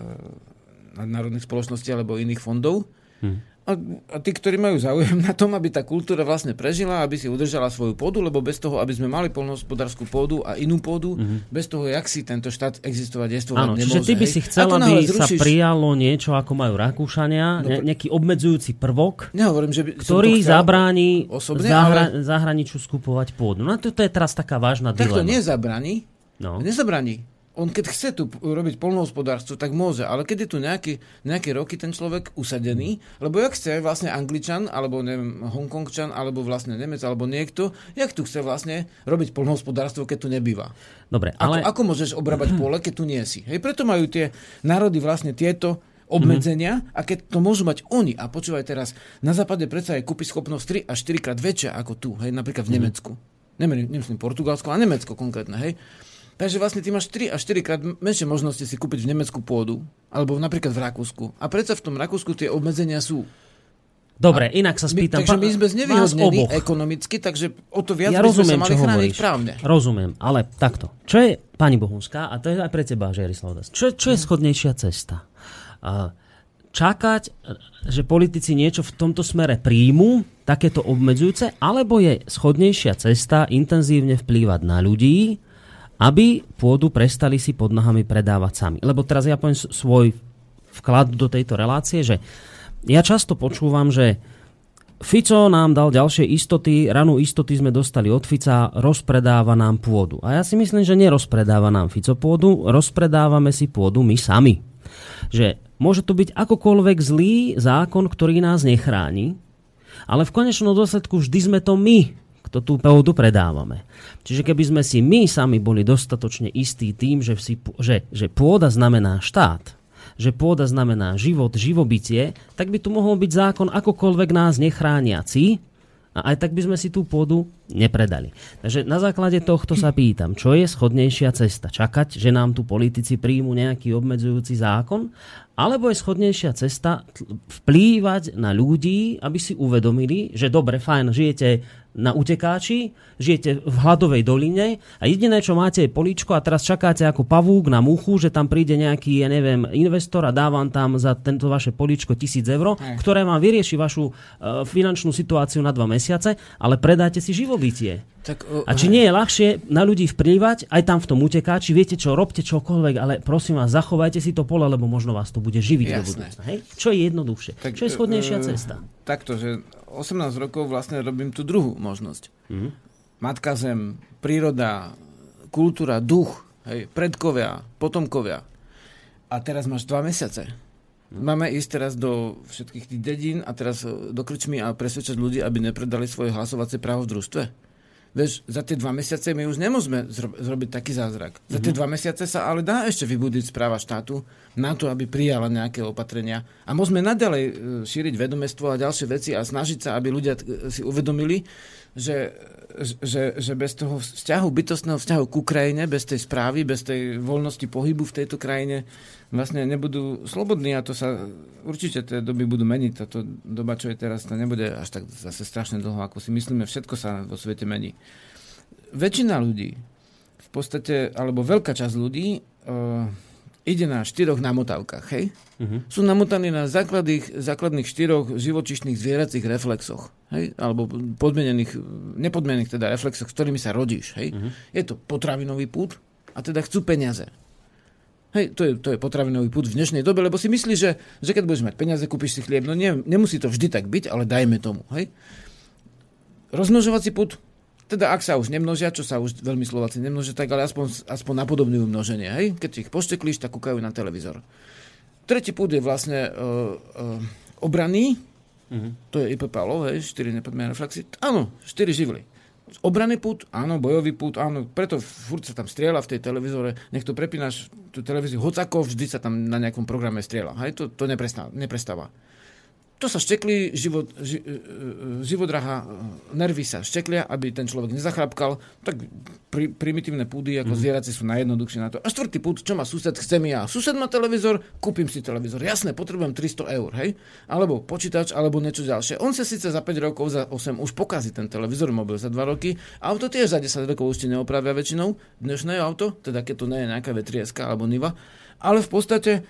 nadnárodných spoločností alebo iných fondov. Hmm. A, a tí, ktorí majú záujem na tom, aby tá kultúra vlastne prežila, aby si udržala svoju pôdu, lebo bez toho, aby sme mali polnohospodárskú pôdu a inú pôdu, mm-hmm. bez toho, jak si tento štát existovať, jestvovať Áno, nemôže. Čiže ty by si chcel, aby zrušíš... sa prijalo niečo, ako majú Rakúšania, no, ne, nejaký obmedzujúci prvok, nehovorím, že by ktorý zabráni osobne, zahra, ale... zahraniču skupovať pôdu. No to, to je teraz taká vážna dilema. Tak to nezabráni. No. Nezabráni on keď chce tu robiť polnohospodárstvo, tak môže, ale keď je tu nejaký, nejaké roky ten človek usadený, lebo jak chce vlastne Angličan, alebo neviem, Hongkongčan, alebo vlastne Nemec, alebo niekto, jak tu chce vlastne robiť polnohospodárstvo, keď tu nebýva. Dobre, ale... Ako, ako môžeš obrábať *clears throat* pole, keď tu nie si? Hej, preto majú tie národy vlastne tieto obmedzenia mm-hmm. a keď to môžu mať oni, a počúvaj teraz, na západe predsa je schopnosť 3 až 4 krát väčšia ako tu, hej, napríklad v mm-hmm. Nemecku. Nemyslím Portugalsko, a Nemecko konkrétne, hej. Takže vlastne ty máš 3 až 4 krát menšie možnosti si kúpiť v Nemecku pôdu, alebo napríklad v Rakúsku. A predsa v tom Rakúsku tie obmedzenia sú. Dobre, inak sa spýtam. My, takže my sme znevýhodnení ekonomicky, takže o to viac ja by rozumiem, sme sa mali chrániť právne. Rozumiem, ale takto. Čo je, pani Bohunská, a to je aj pre teba, Žerislav čo, čo je schodnejšia cesta? čakať, že politici niečo v tomto smere príjmu, takéto obmedzujúce, alebo je schodnejšia cesta intenzívne vplývať na ľudí, aby pôdu prestali si pod nohami predávať sami. Lebo teraz ja poviem svoj vklad do tejto relácie, že ja často počúvam, že Fico nám dal ďalšie istoty, ranú istoty sme dostali od Fica, rozpredáva nám pôdu. A ja si myslím, že nerozpredáva nám Fico pôdu, rozpredávame si pôdu my sami. Že môže to byť akokoľvek zlý zákon, ktorý nás nechráni, ale v konečnom dôsledku vždy sme to my, to tú pôdu predávame. Čiže keby sme si my sami boli dostatočne istí tým, že, si, že, že pôda znamená štát, že pôda znamená život, živobytie, tak by tu mohol byť zákon akokoľvek nás nechrániaci, a aj tak by sme si tú pôdu nepredali. Takže na základe tohto sa pýtam, čo je schodnejšia cesta? Čakať, že nám tu politici príjmu nejaký obmedzujúci zákon? Alebo je schodnejšia cesta vplývať na ľudí, aby si uvedomili, že dobre, fajn, žijete na utekáči, žijete v hladovej doline a jediné, čo máte je políčko a teraz čakáte ako pavúk na muchu, že tam príde nejaký, ja neviem, investor a dá vám tam za tento vaše políčko tisíc eur, ktoré vám vyrieši vašu uh, finančnú situáciu na dva mesiace, ale predáte si živobytie. Tak, uh, a či nie je ľahšie na ľudí vplývať aj tam v tom utekáči, viete čo, robte čokoľvek, ale prosím vás, zachovajte si to pole, lebo možno vás to bude živiť Jasné. do budúcna. Hej? Čo je jednoduchšie? Tak, čo je schodnejšia uh, cesta? Takto, že 18 rokov vlastne robím tú druhú možnosť. Mm. Matka zem, príroda, kultúra, duch, hej, predkovia, potomkovia. A teraz máš dva mesiace. Máme ísť teraz do všetkých tých dedín a teraz do krčmy a presvedčať ľudí, aby nepredali svoje hlasovacie právo v družstve? Vieš, za tie dva mesiace my už nemôžeme zro- zrobiť taký zázrak. Mm-hmm. Za tie mhm. dva mesiace sa ale dá ešte vybudiť správa štátu na to, aby prijala nejaké opatrenia. A môžeme naďalej e, šíriť vedomestvo a ďalšie veci a snažiť sa, aby ľudia e, si uvedomili, že, že, že bez toho vzťahu, bytostného vzťahu k Ukrajine, bez tej správy, bez tej voľnosti pohybu v tejto krajine, vlastne nebudú slobodní a to sa určite tie doby budú meniť. Táto doba, čo je teraz, to nebude až tak zase strašne dlho, ako si myslíme. Všetko sa vo svete mení. Väčšina ľudí, v podstate, alebo veľká časť ľudí, uh, ide na štyroch namotávkach, hej? Uh-huh. Sú namotaní na základných, základných štyroch živočišných zvieracích reflexoch, hej? Alebo podmenených, nepodmenených teda reflexoch, s ktorými sa rodíš, hej? Uh-huh. Je to potravinový pút a teda chcú peniaze. Hej, to je, to je potravinový put v dnešnej dobe, lebo si myslíš, že, že keď budeš mať peniaze, kúpiš si chlieb. No nie, nemusí to vždy tak byť, ale dajme tomu. Hej. Rozmnožovací put, teda ak sa už nemnožia, čo sa už veľmi Slováci nemnožia, tak ale aspoň, aspoň napodobňujú množenie. Hej. Keď ich pošteklíš, tak kúkajú na televízor. Tretí put je vlastne uh, uh, obranný, mm-hmm. to je IP Palo, hej, 4 nepodmienné reflexy. Áno, 4 živly. Obrany put, áno, bojový put, áno, preto furt sa tam strieľa v tej televízore, nech to prepínaš tú televíziu hocako, vždy sa tam na nejakom programe strieľa, hej, to, to neprestáva. neprestáva to sa štekli, život, ži, e, e, živodraha, e, nervy sa šteklia, aby ten človek nezachrapkal, tak pri, primitívne púdy ako mm. zvieraci sú najjednoduchšie na to. A štvrtý púd, čo má sused, chcem ja. Sused má televízor, kúpim si televízor. Jasné, potrebujem 300 eur, hej? Alebo počítač, alebo niečo ďalšie. On sa síce za 5 rokov, za 8 už pokazí ten televízor, mobil za 2 roky. Auto tiež za 10 rokov už neopravia väčšinou. Dnešné auto, teda keď to nie je nejaká vetrieska alebo niva. Ale v podstate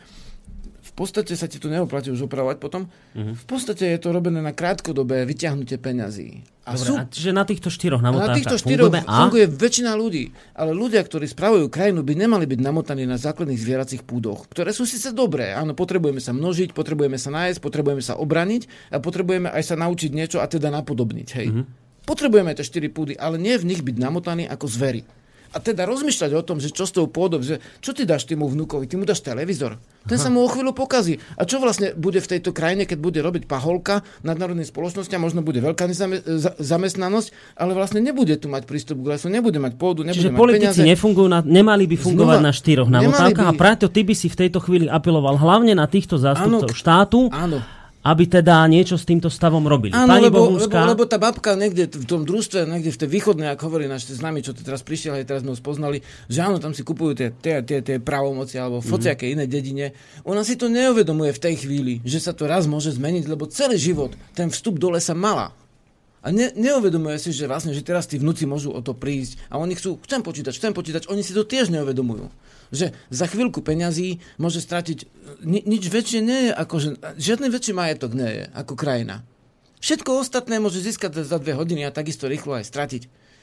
v podstate sa ti to neoplatí už opravovať potom. Uh-huh. V podstate je to robené na krátkodobé vyťahnutie peňazí. A Dobre, sú, a čiže na týchto štyroch namotánkach Na týchto štyroch funguje väčšina ľudí. Ale ľudia, ktorí spravujú krajinu, by nemali byť namotaní na základných zvieracích púdoch, ktoré sú síce dobré. Áno, potrebujeme sa množiť, potrebujeme sa nájsť, potrebujeme sa obraniť a potrebujeme aj sa naučiť niečo a teda napodobniť. Hej. Uh-huh. Potrebujeme tie štyri púdy, ale nie v nich byť namotaní ako zvery a teda rozmýšľať o tom, že čo s tou pôdou, že čo ty dáš týmu vnúkovi, ty mu dáš televízor. Ten sa mu o chvíľu pokazí. A čo vlastne bude v tejto krajine, keď bude robiť paholka spoločnosti a možno bude veľká zamestnanosť, ale vlastne nebude tu mať prístup k lesu, nebude mať pôdu, nebude Čiže mať politici peniaze. nefungujú na, nemali by fungovať Znova, na štyroch namotávkach by... a preto ty by si v tejto chvíli apeloval hlavne na týchto zástupcov áno, štátu. Áno aby teda niečo s týmto stavom robili. Áno, Pani lebo, Bohunská... lebo, lebo tá babka niekde v tom družstve, niekde v tej východnej, ako hovorí náš známy, čo tu teraz prišiel, aj teraz sme ho spoznali, že áno, tam si kupujú tie, tie, tie, tie právomoci alebo v mm-hmm. iné dedine. Ona si to neuvedomuje v tej chvíli, že sa to raz môže zmeniť, lebo celý život ten vstup do lesa mala. A ne, neuvedomuje si, že vlastne, že teraz tí vnúci môžu o to prísť a oni chcú, chcem počítať, chcem počítať, oni si to tiež neuvedomujú. Že za chvíľku peňazí môže stratiť, ni, nič väčšie nie je, ako, že, žiadny väčší majetok nie je ako krajina. Všetko ostatné môže získať za dve hodiny a takisto rýchlo aj stratiť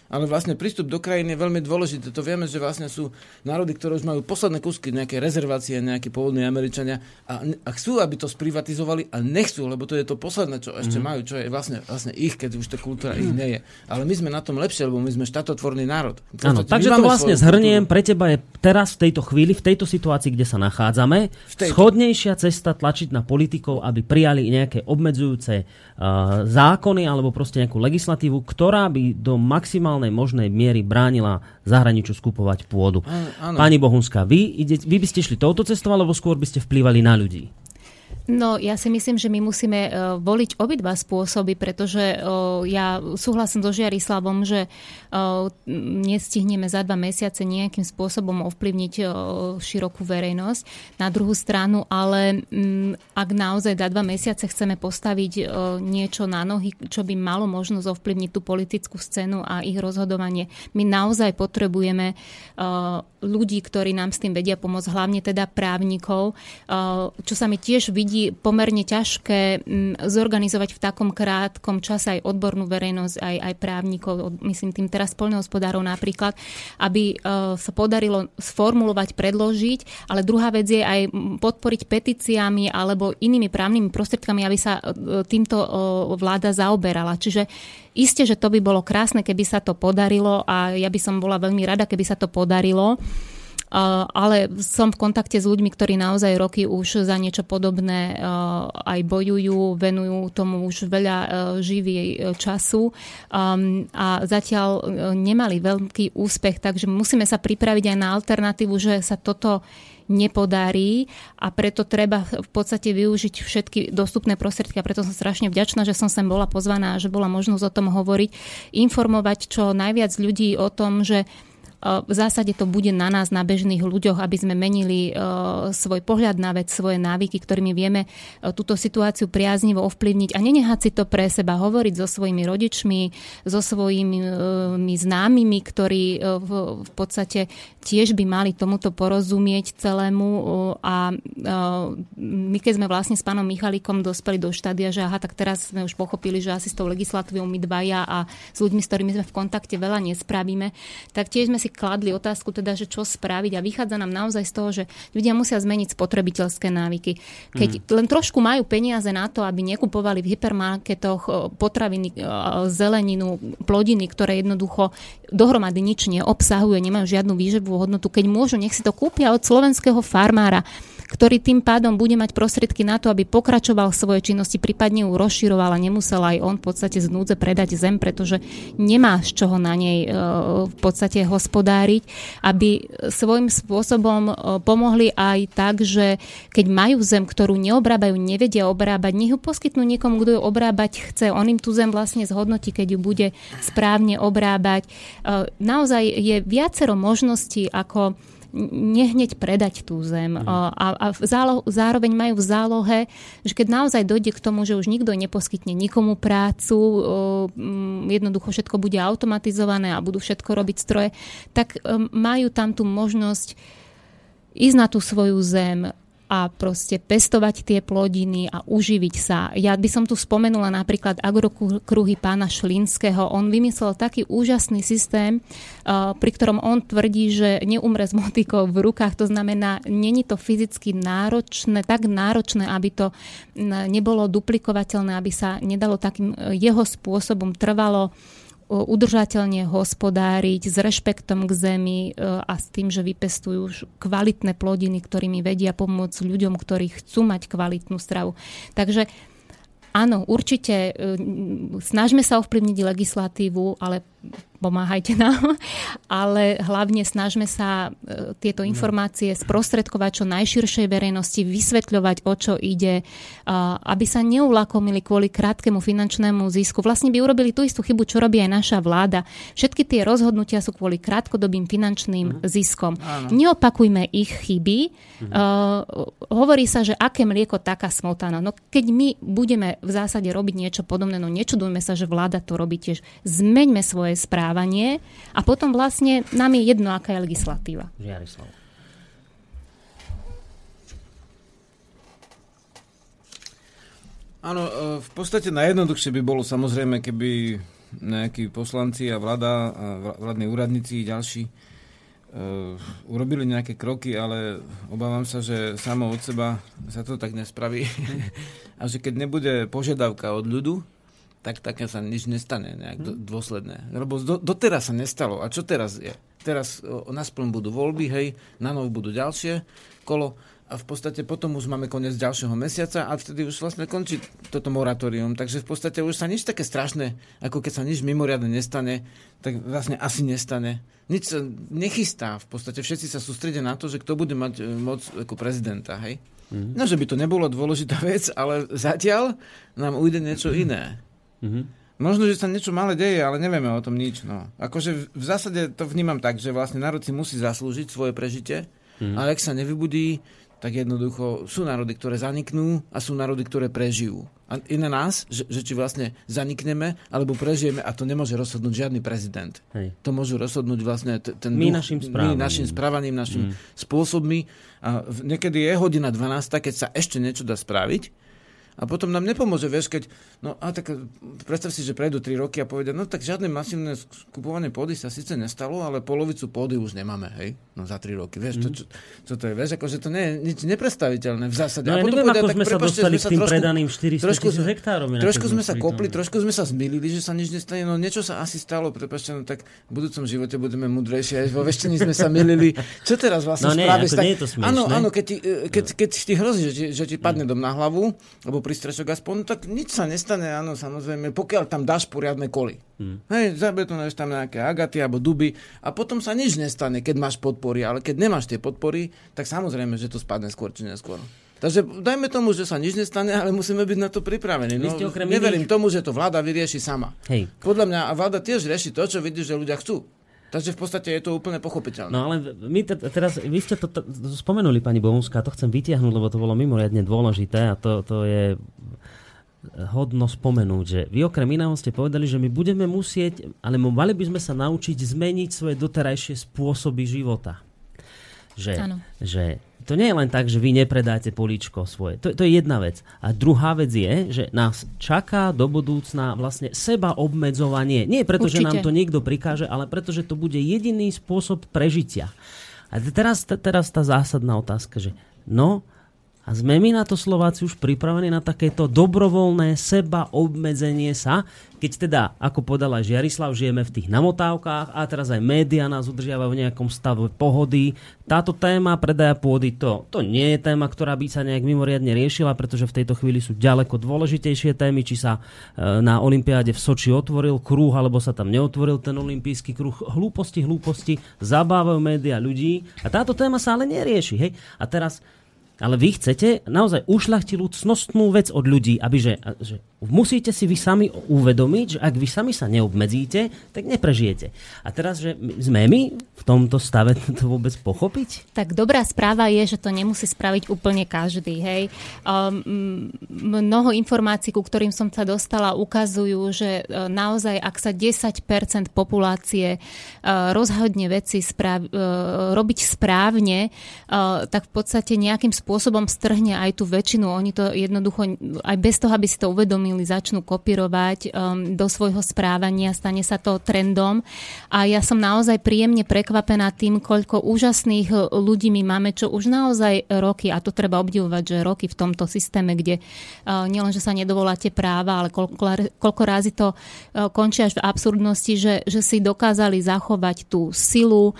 ale vlastne prístup do krajiny je veľmi dôležité. To vieme, že vlastne sú národy, ktoré už majú posledné kúsky, nejaké rezervácie, nejaké pôvodní Američania a, a chcú, aby to sprivatizovali a nechcú, lebo to je to posledné, čo ešte mm-hmm. majú, čo je vlastne, vlastne ich, keď už tá kultúra ich nie je. Ale my sme na tom lepšie, lebo my sme štátotvorný národ. Áno, takže to vlastne zhrniem, pre teba je teraz v tejto chvíli, v tejto situácii, kde sa nachádzame, schodnejšia cesta tlačiť na politikov, aby prijali nejaké obmedzujúce uh, zákony alebo proste nejakú legislatívu, ktorá by do maximálnej možnej miery bránila zahraničiu skupovať pôdu. Áno. Pani Bohunská, vy, ide, vy by ste šli touto cestou, alebo skôr by ste vplývali na ľudí? No, ja si myslím, že my musíme uh, voliť obidva spôsoby, pretože uh, ja súhlasím so Žiarislavom, že nestihneme za dva mesiace nejakým spôsobom ovplyvniť širokú verejnosť. Na druhú stranu, ale um, ak naozaj za dva mesiace chceme postaviť niečo na nohy, čo by malo možnosť ovplyvniť tú politickú scénu a ich rozhodovanie, my naozaj potrebujeme ľudí, ktorí nám s tým vedia pomôcť, hlavne teda právnikov, čo sa mi tiež vidí pomerne ťažké mm, zorganizovať v takom krátkom čase aj odbornú verejnosť, aj, aj právnikov, myslím tým teraz poľnohospodárov napríklad, aby e, sa podarilo sformulovať, predložiť, ale druhá vec je aj podporiť petíciami alebo inými právnymi prostriedkami, aby sa e, týmto e, vláda zaoberala. Čiže Isté, že to by bolo krásne, keby sa to podarilo a ja by som bola veľmi rada, keby sa to podarilo ale som v kontakte s ľuďmi, ktorí naozaj roky už za niečo podobné aj bojujú, venujú tomu už veľa živý času. A zatiaľ nemali veľký úspech, takže musíme sa pripraviť aj na alternatívu, že sa toto nepodarí a preto treba v podstate využiť všetky dostupné prostriedky a preto som strašne vďačná, že som sem bola pozvaná a že bola možnosť o tom hovoriť, informovať čo najviac ľudí o tom, že v zásade to bude na nás, na bežných ľuďoch, aby sme menili svoj pohľad na vec, svoje návyky, ktorými vieme túto situáciu priaznivo ovplyvniť. A nenehať si to pre seba hovoriť so svojimi rodičmi, so svojimi známymi, ktorí v podstate tiež by mali tomuto porozumieť celému a my keď sme vlastne s pánom Michalikom dospeli do štádia, že aha, tak teraz sme už pochopili, že asi s tou legislatívou my dvaja a s ľuďmi, s ktorými sme v kontakte veľa nespravíme, tak tiež sme si si kladli otázku teda, že čo spraviť a vychádza nám naozaj z toho, že ľudia musia zmeniť spotrebiteľské návyky. Keď mm. len trošku majú peniaze na to, aby nekupovali v hypermarketoch potraviny, zeleninu, plodiny, ktoré jednoducho dohromady nič neobsahujú, nemajú žiadnu výživovú hodnotu, keď môžu, nech si to kúpia od slovenského farmára ktorý tým pádom bude mať prostriedky na to, aby pokračoval v svojej činnosti, prípadne ju rozširoval a nemusel aj on v podstate z núdze predať zem, pretože nemá z čoho na nej e, v podstate hospodáriť, aby svojím spôsobom e, pomohli aj tak, že keď majú zem, ktorú neobrábajú, nevedia obrábať, nech ju poskytnú niekomu, kto ju obrábať chce. On im tú zem vlastne zhodnotí, keď ju bude správne obrábať. E, naozaj je viacero možností, ako nehneď predať tú zem. Mm. A, a zálo, zároveň majú v zálohe, že keď naozaj dojde k tomu, že už nikto neposkytne nikomu prácu, jednoducho všetko bude automatizované a budú všetko robiť stroje, tak majú tam tú možnosť ísť na tú svoju zem, a proste pestovať tie plodiny a uživiť sa. Ja by som tu spomenula napríklad agrokruhy pána Šlinského. On vymyslel taký úžasný systém, pri ktorom on tvrdí, že neumre s motikou v rukách. To znamená, není to fyzicky náročné, tak náročné, aby to nebolo duplikovateľné, aby sa nedalo takým e, jeho spôsobom trvalo udržateľne hospodáriť s rešpektom k zemi e, a s tým, že vypestujú kvalitné plodiny, ktorými vedia pomôcť ľuďom, ktorí chcú mať kvalitnú stravu. Takže áno, určite e, snažme sa ovplyvniť legislatívu, ale pomáhajte nám, *laughs* ale hlavne snažme sa e, tieto informácie sprostredkovať čo najširšej verejnosti, vysvetľovať, o čo ide, aby sa neulakomili kvôli krátkemu finančnému zisku. Vlastne by urobili tú istú chybu, čo robí aj naša vláda. Všetky tie rozhodnutia sú kvôli krátkodobým finančným mhm. ziskom. Áno. Neopakujme ich chyby. Mhm. Uh, hovorí sa, že aké mlieko, taká smotana. No keď my budeme v zásade robiť niečo podobné, no nečudujme sa, že vláda to robí tiež. Zmeňme svoje správy správanie a potom vlastne nám je jedno, aká je legislatíva. Žiarislav. Áno, e, v podstate najjednoduchšie by bolo samozrejme, keby nejakí poslanci a vláda, a vládni úradníci a ďalší uh, urobili nejaké kroky, ale obávam sa, že samo od seba sa to tak nespraví. *laughs* a že keď nebude požiadavka od ľudu, tak také sa nič nestane nejak do, dôsledné. Lebo do, doteraz sa nestalo. A čo teraz je? Teraz nás budú voľby, hej, na nov budú ďalšie kolo a v podstate potom už máme koniec ďalšieho mesiaca a vtedy už vlastne končí toto moratórium. Takže v podstate už sa nič také strašné, ako keď sa nič mimoriadne nestane, tak vlastne asi nestane. Nič sa nechystá. V podstate všetci sa sústredia na to, že kto bude mať e, moc ako prezidenta. Hej? Mm-hmm. No, že by to nebolo dôležitá vec, ale zatiaľ nám ujde niečo iné. Mm-hmm. Možno, že sa niečo malé deje, ale nevieme o tom nič. No. Akože v zásade to vnímam tak, že vlastne národ si musí zaslúžiť svoje prežitie, mm-hmm. ale ak sa nevybudí, tak jednoducho sú národy, ktoré zaniknú a sú národy, ktoré prežijú. A je na nás, že, že či vlastne zanikneme alebo prežijeme a to nemôže rozhodnúť žiadny prezident. Hej. To môžu rozhodnúť vlastne t- ten My duch, našim správaním. my našim správaním, našim Mm. spôsobmi. A niekedy je hodina 12, keď sa ešte niečo dá spraviť a potom nám nepomôže, vieš, keď, no a tak predstav si, že prejdú 3 roky a povedia, no tak žiadne masívne skupovanie pôdy sa síce nestalo, ale polovicu pôdy už nemáme, hej, no za 3 roky, vieš, to, čo, čo to je, vieš, akože to nie je nič nepredstaviteľné v zásade. No a potom neviem, povedia, ako tak sme sa prepáčte, dostali sme k tým trošku- predaným 400 trošku tisíc hektárov. Trošku sme sa kopli, trošku sme sa zmýlili, že sa nič nestane, no niečo sa asi stalo, prepáčte, no tak v budúcom živote budeme mudrejšie, aj vo veštení sme sa milili. *laughs* Čo teraz No vlastne nie, spravíš? ako nie je to smiešné. áno, áno, keď ti, e, keď, keď ti hrozí, že ti, že ti padne dom na hlavu, alebo prístrešok aspoň, no tak nič sa nestane, áno, samozrejme, pokiaľ tam dáš poriadne koly. Hmm. Hej, zabetonuješ tam nejaké agaty alebo duby a potom sa nič nestane, keď máš podpory, ale keď nemáš tie podpory, tak samozrejme, že to spadne skôr či neskôr. Takže dajme tomu, že sa nič nestane, ale musíme byť na to pripravení. No, neverím iných- tomu, že to vláda vyrieši sama. Hej. Podľa mňa vláda tiež rieši to, čo vidí, že ľudia chcú. Takže v podstate je to úplne pochopiteľné. No ale my te, teraz, vy ste to, to spomenuli, pani Bohunská, to chcem vytiahnuť, lebo to bolo mimoriadne dôležité a to, to je hodno spomenúť, že vy okrem iného ste povedali, že my budeme musieť, ale mali by sme sa naučiť zmeniť svoje doterajšie spôsoby života. Že, že to nie je len tak, že vy nepredáte políčko svoje. To, to je jedna vec. A druhá vec je, že nás čaká do budúcna vlastne seba obmedzovanie. Nie preto, že nám Určite. to niekto prikáže, ale preto, že to bude jediný spôsob prežitia. A teraz, teraz tá zásadná otázka, že no, a sme my na to Slováci už pripravení na takéto dobrovoľné seba obmedzenie sa, keď teda, ako povedala Žiarislav, žijeme v tých namotávkach a teraz aj médiá nás udržiavajú v nejakom stave pohody. Táto téma predaja pôdy, to, to nie je téma, ktorá by sa nejak mimoriadne riešila, pretože v tejto chvíli sú ďaleko dôležitejšie témy, či sa e, na Olympiáde v Soči otvoril kruh, alebo sa tam neotvoril ten olimpijský kruh. Hlúposti, hlúposti, zabávajú médiá ľudí a táto téma sa ale nerieši. Hej? A teraz ale vy chcete naozaj ušľachtilú cnostnú vec od ľudí, aby že, že musíte si vy sami uvedomiť, že ak vy sami sa neobmedzíte, tak neprežijete. A teraz, že sme my v tomto stave *laughs* to vôbec pochopiť? Tak dobrá správa je, že to nemusí spraviť úplne každý. Hej. Um, mnoho informácií, ku ktorým som sa dostala, ukazujú, že e, naozaj, ak sa 10% populácie e, rozhodne veci správ, e, robiť správne, e, tak v podstate nejakým spôsobom strhne aj tú väčšinu. Oni to jednoducho, aj bez toho, aby si to uvedomili, začnú kopírovať um, do svojho správania, stane sa to trendom. A ja som naozaj príjemne prekvapená tým, koľko úžasných e, ľudí my máme, čo už naozaj roky, a to treba obdivovať, že roky v tomto systéme, kde uh, nielen, že sa nedovoláte práva, ale koľko, koľko rázy to uh, končí až v absurdnosti, že, že si dokázali zachovať tú silu,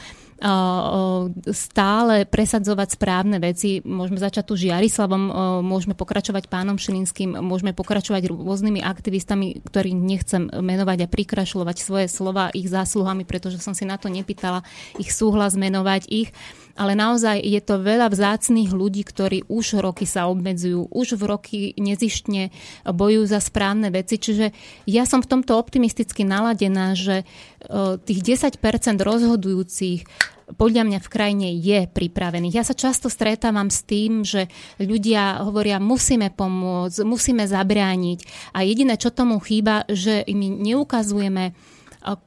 stále presadzovať správne veci. Môžeme začať tu Žiarislavom, môžeme pokračovať pánom Šilinským, môžeme pokračovať rôznymi aktivistami, ktorí nechcem menovať a prikrašľovať svoje slova ich zásluhami, pretože som si na to nepýtala ich súhlas menovať ich. Ale naozaj je to veľa vzácných ľudí, ktorí už roky sa obmedzujú, už v roky nezištne bojujú za správne veci. Čiže ja som v tomto optimisticky naladená, že e, tých 10% rozhodujúcich podľa mňa v krajine je pripravených. Ja sa často stretávam s tým, že ľudia hovoria, musíme pomôcť, musíme zabrániť. A jediné, čo tomu chýba, že my neukazujeme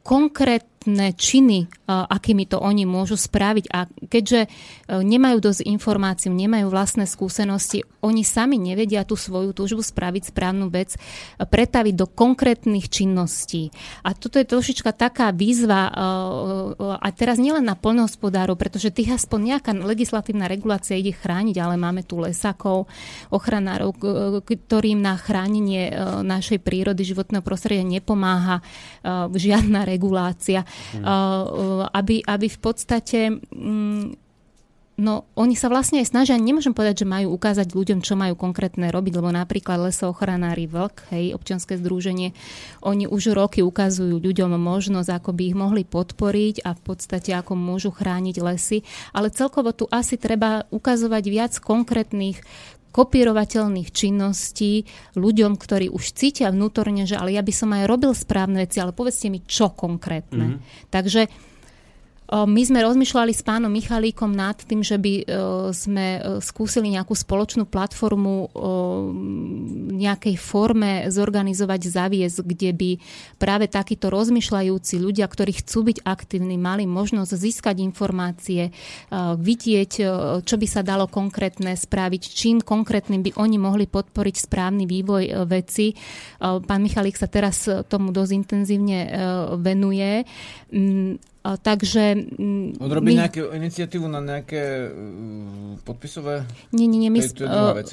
konkrét, trestné činy, akými to oni môžu spraviť. A keďže nemajú dosť informácií, nemajú vlastné skúsenosti, oni sami nevedia tú svoju túžbu spraviť správnu vec, pretaviť do konkrétnych činností. A toto je trošička taká výzva, a teraz nielen na polnohospodárov, pretože tých aspoň nejaká legislatívna regulácia ide chrániť, ale máme tu lesakov, ochranárov, ktorým na chránenie našej prírody, životného prostredia nepomáha žiadna regulácia. Hmm. Aby, aby v podstate mm, No, oni sa vlastne aj snažia, nemôžem povedať, že majú ukázať ľuďom, čo majú konkrétne robiť, lebo napríklad lesoochranári Vlk, hej, občianske združenie, oni už roky ukazujú ľuďom možnosť, ako by ich mohli podporiť a v podstate ako môžu chrániť lesy, ale celkovo tu asi treba ukazovať viac konkrétnych kopírovateľných činností ľuďom, ktorí už cítia vnútorne, že ale ja by som aj robil správne veci, ale povedzte mi, čo konkrétne. Mm-hmm. Takže my sme rozmýšľali s pánom Michalíkom nad tým, že by sme skúsili nejakú spoločnú platformu nejakej forme zorganizovať zaviesť, kde by práve takíto rozmýšľajúci ľudia, ktorí chcú byť aktívni, mali možnosť získať informácie, vidieť, čo by sa dalo konkrétne spraviť, čím konkrétnym by oni mohli podporiť správny vývoj veci. Pán Michalík sa teraz tomu dosť intenzívne venuje mm, Takže... Mm, Odrobiť my... nejakú iniciatívu na nejaké uh, podpisové? Nie, nie, nie. My, to, je vec,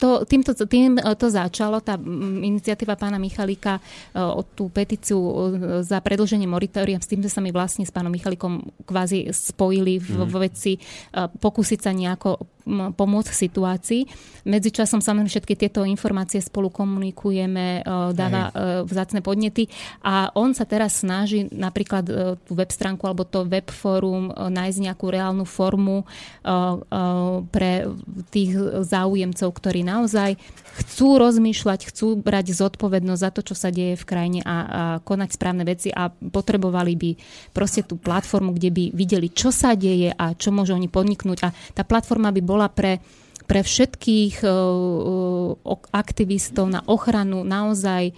to, týmto, tým to začalo, tá iniciatíva pána Michalíka o tú petíciu za predlženie moratória, s tým sme sa my vlastne s pánom Michalikom kvázi spojili v, mm. v veci pokúsiť sa nejako pomôcť situácii. Medzičasom samozrejme všetky tieto informácie spolu komunikujeme, e, dáva Hej. vzácne podnety a on sa teraz snaží napríklad e, tú web stránku alebo to web fórum e, nájsť nejakú reálnu formu pre tých záujemcov, ktorí naozaj chcú rozmýšľať, chcú brať zodpovednosť za to, čo sa deje v krajine a, a konať správne veci a potrebovali by proste tú platformu, kde by videli, čo sa deje a čo môžu oni podniknúť. A tá platforma by bola pre, pre všetkých aktivistov na ochranu naozaj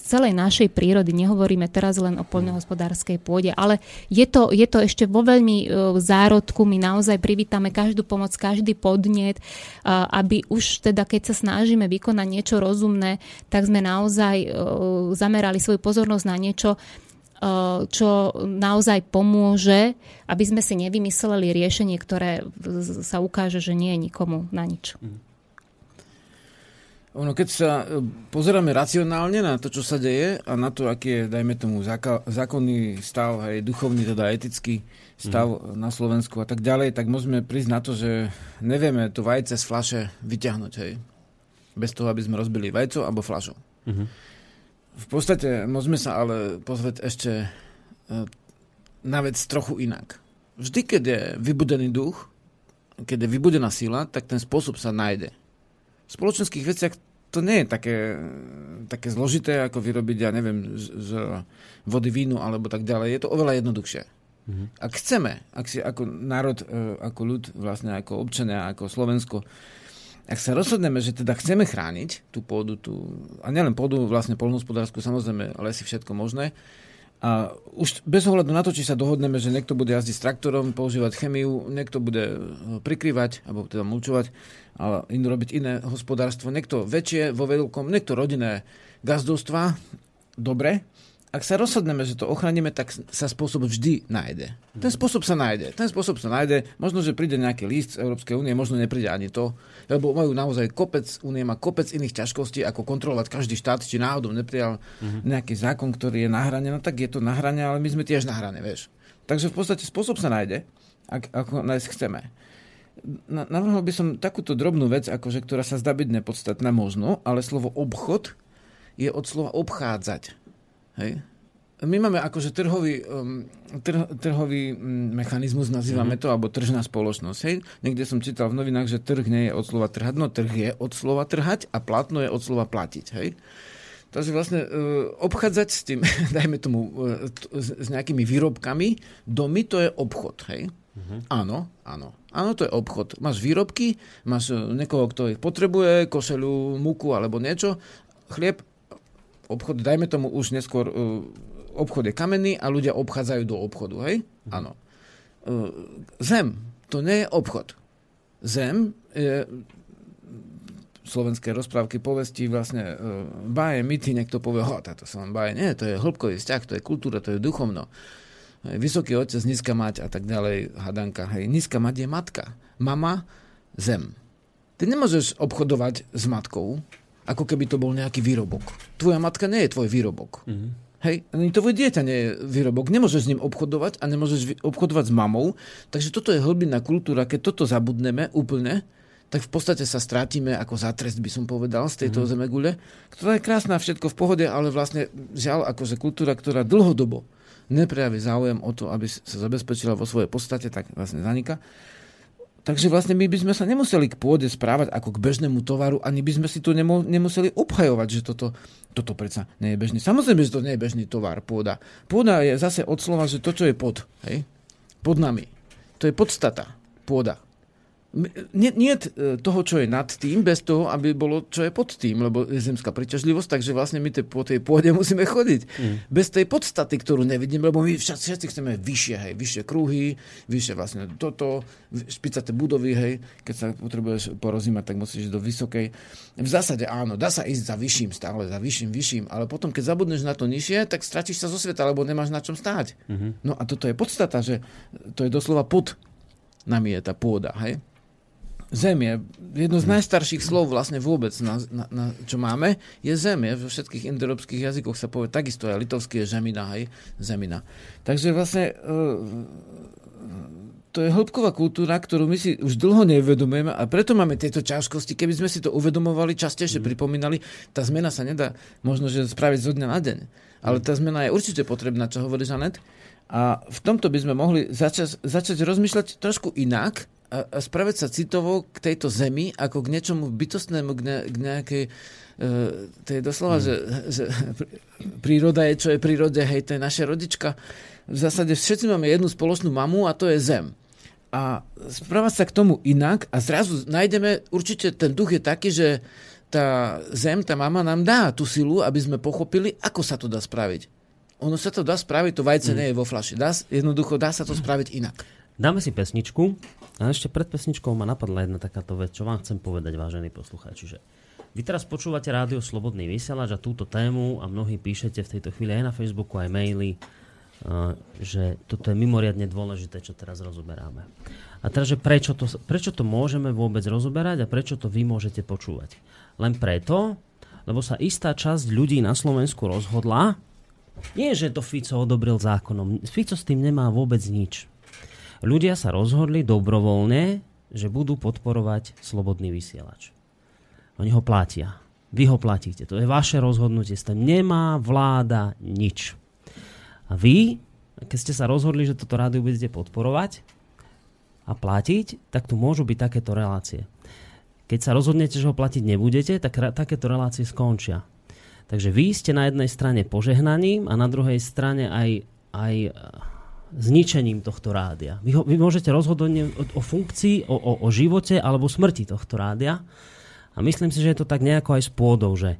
celej našej prírody, nehovoríme teraz len o poľnohospodárskej pôde, ale je to, je to ešte vo veľmi uh, zárodku, my naozaj privítame každú pomoc, každý podnet, uh, aby už teda keď sa snažíme vykonať niečo rozumné, tak sme naozaj uh, zamerali svoju pozornosť na niečo, čo naozaj pomôže, aby sme si nevymysleli riešenie, ktoré sa ukáže, že nie je nikomu na nič. Mhm. Ono, keď sa eh, pozeráme racionálne na to, čo sa deje a na to, aký je, dajme tomu, zákonný stav, aj duchovný, teda etický stav mm. na Slovensku a tak ďalej, tak môžeme prísť na to, že nevieme to vajce z flaše vyťahnuť, hej. Bez toho, aby sme rozbili vajco alebo flašu. Mm-hmm. V podstate môžeme sa ale pozrieť ešte e, na vec trochu inak. Vždy, keď je vybudený duch, keď je vybudená sila, tak ten spôsob sa nájde. Spoločenských veciach to nie je také, také zložité, ako vyrobiť, ja neviem, z, z vody vínu alebo tak ďalej. Je to oveľa jednoduchšie. Mm-hmm. Ak chceme, ak si ako národ, e, ako ľud, vlastne ako občania, ako Slovensko, ak sa rozhodneme, že teda chceme chrániť tú pôdu, tú, a nielen pôdu, vlastne polnohospodárskú, samozrejme lesy, všetko možné, a už bez ohľadu na to, či sa dohodneme, že niekto bude jazdiť s traktorom, používať chemiu, niekto bude eh, prikrývať, alebo teda mulčovať, a in, robiť iné hospodárstvo, niekto väčšie vo veľkom, niekto rodinné gazdovstva, dobre, ak sa rozhodneme, že to ochránime, tak sa spôsob vždy nájde. Ten spôsob sa nájde. Ten spôsob sa nájde. Možno, že príde nejaký list z Európskej únie, možno nepríde ani to, lebo majú naozaj kopec, únie má kopec iných ťažkostí, ako kontrolovať každý štát, či náhodou neprijal uh-huh. nejaký zákon, ktorý je na hrane. No tak je to na hrane, ale my sme tiež na hrane, vieš. Takže v podstate spôsob sa nájde, ak, ako nájsť chceme. Navrhol by som takúto drobnú vec, akože, ktorá sa zdá byť nepodstatná možno, ale slovo obchod je od slova obchádzať. Hej? My máme akože trhový, um, trh, trhový um, mechanizmus, nazývame mm-hmm. to, alebo tržná spoločnosť. Hej? Niekde som čítal v novinách, že trh nie je od slova trhať, no trh je od slova trhať a platno je od slova platiť. Hej? Takže vlastne uh, obchádzať s tým, *laughs* dajme tomu, uh, t- s, nejakými výrobkami, domy to je obchod. Hej? Mm-hmm. Áno, áno. Áno, to je obchod. Máš výrobky, máš uh, niekoho, kto ich potrebuje, košelu, múku alebo niečo, chlieb, obchod, dajme tomu už neskôr uh, obchod je kamenný a ľudia obchádzajú do obchodu, hej? Áno. E, zem, to nie je obchod. Zem je slovenské rozprávky, povesti, vlastne uh, báje, myty, niekto povie, ho, táto sa len báje. Nie, to je hĺbkový vzťah, to je kultúra, to je duchovno. Hej, vysoký otec, nízka mať a tak ďalej, hadanka. Hej, nízka mať je matka. Mama, zem. Ty nemôžeš obchodovať s matkou, ako keby to bol nejaký výrobok. Tvoja matka nie je tvoj výrobok. Mm-hmm. Hej, ani tvoje dieťa nie je výrobok. Nemôžeš s ním obchodovať a nemôžeš obchodovať s mamou. Takže toto je hlbinná kultúra. Keď toto zabudneme úplne, tak v podstate sa strátime ako za trest, by som povedal, z tejto mm. zemegule, ktorá je krásna, všetko v pohode, ale vlastne žiaľ, akože kultúra, ktorá dlhodobo neprejaví záujem o to, aby sa zabezpečila vo svojej podstate, tak vlastne zanika. Takže vlastne my by sme sa nemuseli k pôde správať ako k bežnému tovaru, ani by sme si tu nemo, nemuseli obhajovať, že toto, toto predsa nie je bežný. Samozrejme, že to nie je bežný tovar, pôda. Pôda je zase od slova, že to, čo je pod, hej? pod nami. To je podstata, pôda nie, nie e, toho, čo je nad tým, bez toho, aby bolo, čo je pod tým, lebo je zemská príťažlivosť, takže vlastne my te, po tej pôde *laughs* musíme chodiť. Mm. Bez tej podstaty, ktorú nevidím, lebo my všetci, všetci chceme vyššie, hej, vyššie kruhy, vyššie vlastne toto, špicaté budovy, hej, keď sa potrebuješ porozímať, tak musíš ísť do vysokej. V zásade áno, dá sa ísť za vyšším stále, za vyšším, vyšším, ale potom, keď zabudneš na to nižšie, tak stratíš sa zo sveta, lebo nemáš na čom stáť. Mm-hmm. No a toto je podstata, že to je doslova pod nami je tá pôda, hej. Zem je jedno z najstarších slov vlastne vôbec, na, na, na, čo máme, je zem. Je, vo všetkých indoeurópskych jazykoch sa povie takisto, aj litovský je žemina, hej, zemina. Takže vlastne uh, to je hĺbková kultúra, ktorú my si už dlho neuvedomujeme a preto máme tieto ťažkosti. Keby sme si to uvedomovali, častejšie mm. pripomínali, tá zmena sa nedá možno, že spraviť zo dňa na deň. Ale tá zmena je určite potrebná, čo hovorí Žanet. A v tomto by sme mohli začať, začať rozmýšľať trošku inak, a, a spraviť sa citovo k tejto zemi ako k niečomu bytostnému, k, ne, k nejakej Uh, to je doslova, mm. že, že príroda je, čo je prírode, hej, to je naša rodička. V zásade všetci máme jednu spoločnú mamu a to je zem. A správať sa k tomu inak a zrazu nájdeme, určite ten duch je taký, že tá zem, tá mama nám dá tú silu, aby sme pochopili, ako sa to dá spraviť. Ono sa to dá spraviť, to vajce mm. nie je vo flaši. Dá, jednoducho dá sa to spraviť inak. Dáme si pesničku a ešte pred pesničkou ma napadla jedna takáto vec, čo vám chcem povedať, vážení poslucháči, že vy teraz počúvate rádio Slobodný vysielač a túto tému a mnohí píšete v tejto chvíli aj na Facebooku, aj maily, že toto je mimoriadne dôležité, čo teraz rozoberáme. A teraz, že prečo to, prečo to môžeme vôbec rozoberať a prečo to vy môžete počúvať? Len preto, lebo sa istá časť ľudí na Slovensku rozhodla, nie, že to Fico odobril zákonom. Fico s tým nemá vôbec nič ľudia sa rozhodli dobrovoľne, že budú podporovať slobodný vysielač. Oni ho platia. Vy ho platíte. To je vaše rozhodnutie. S tým nemá vláda nič. A vy, keď ste sa rozhodli, že toto rádio budete podporovať a platiť, tak tu môžu byť takéto relácie. Keď sa rozhodnete, že ho platiť nebudete, tak takéto relácie skončia. Takže vy ste na jednej strane požehnaním a na druhej strane aj, aj zničením tohto rádia. Vy, ho, vy môžete rozhodnúť o, o funkcii, o, o, o živote alebo smrti tohto rádia. A myslím si, že je to tak nejako aj s pôdou, že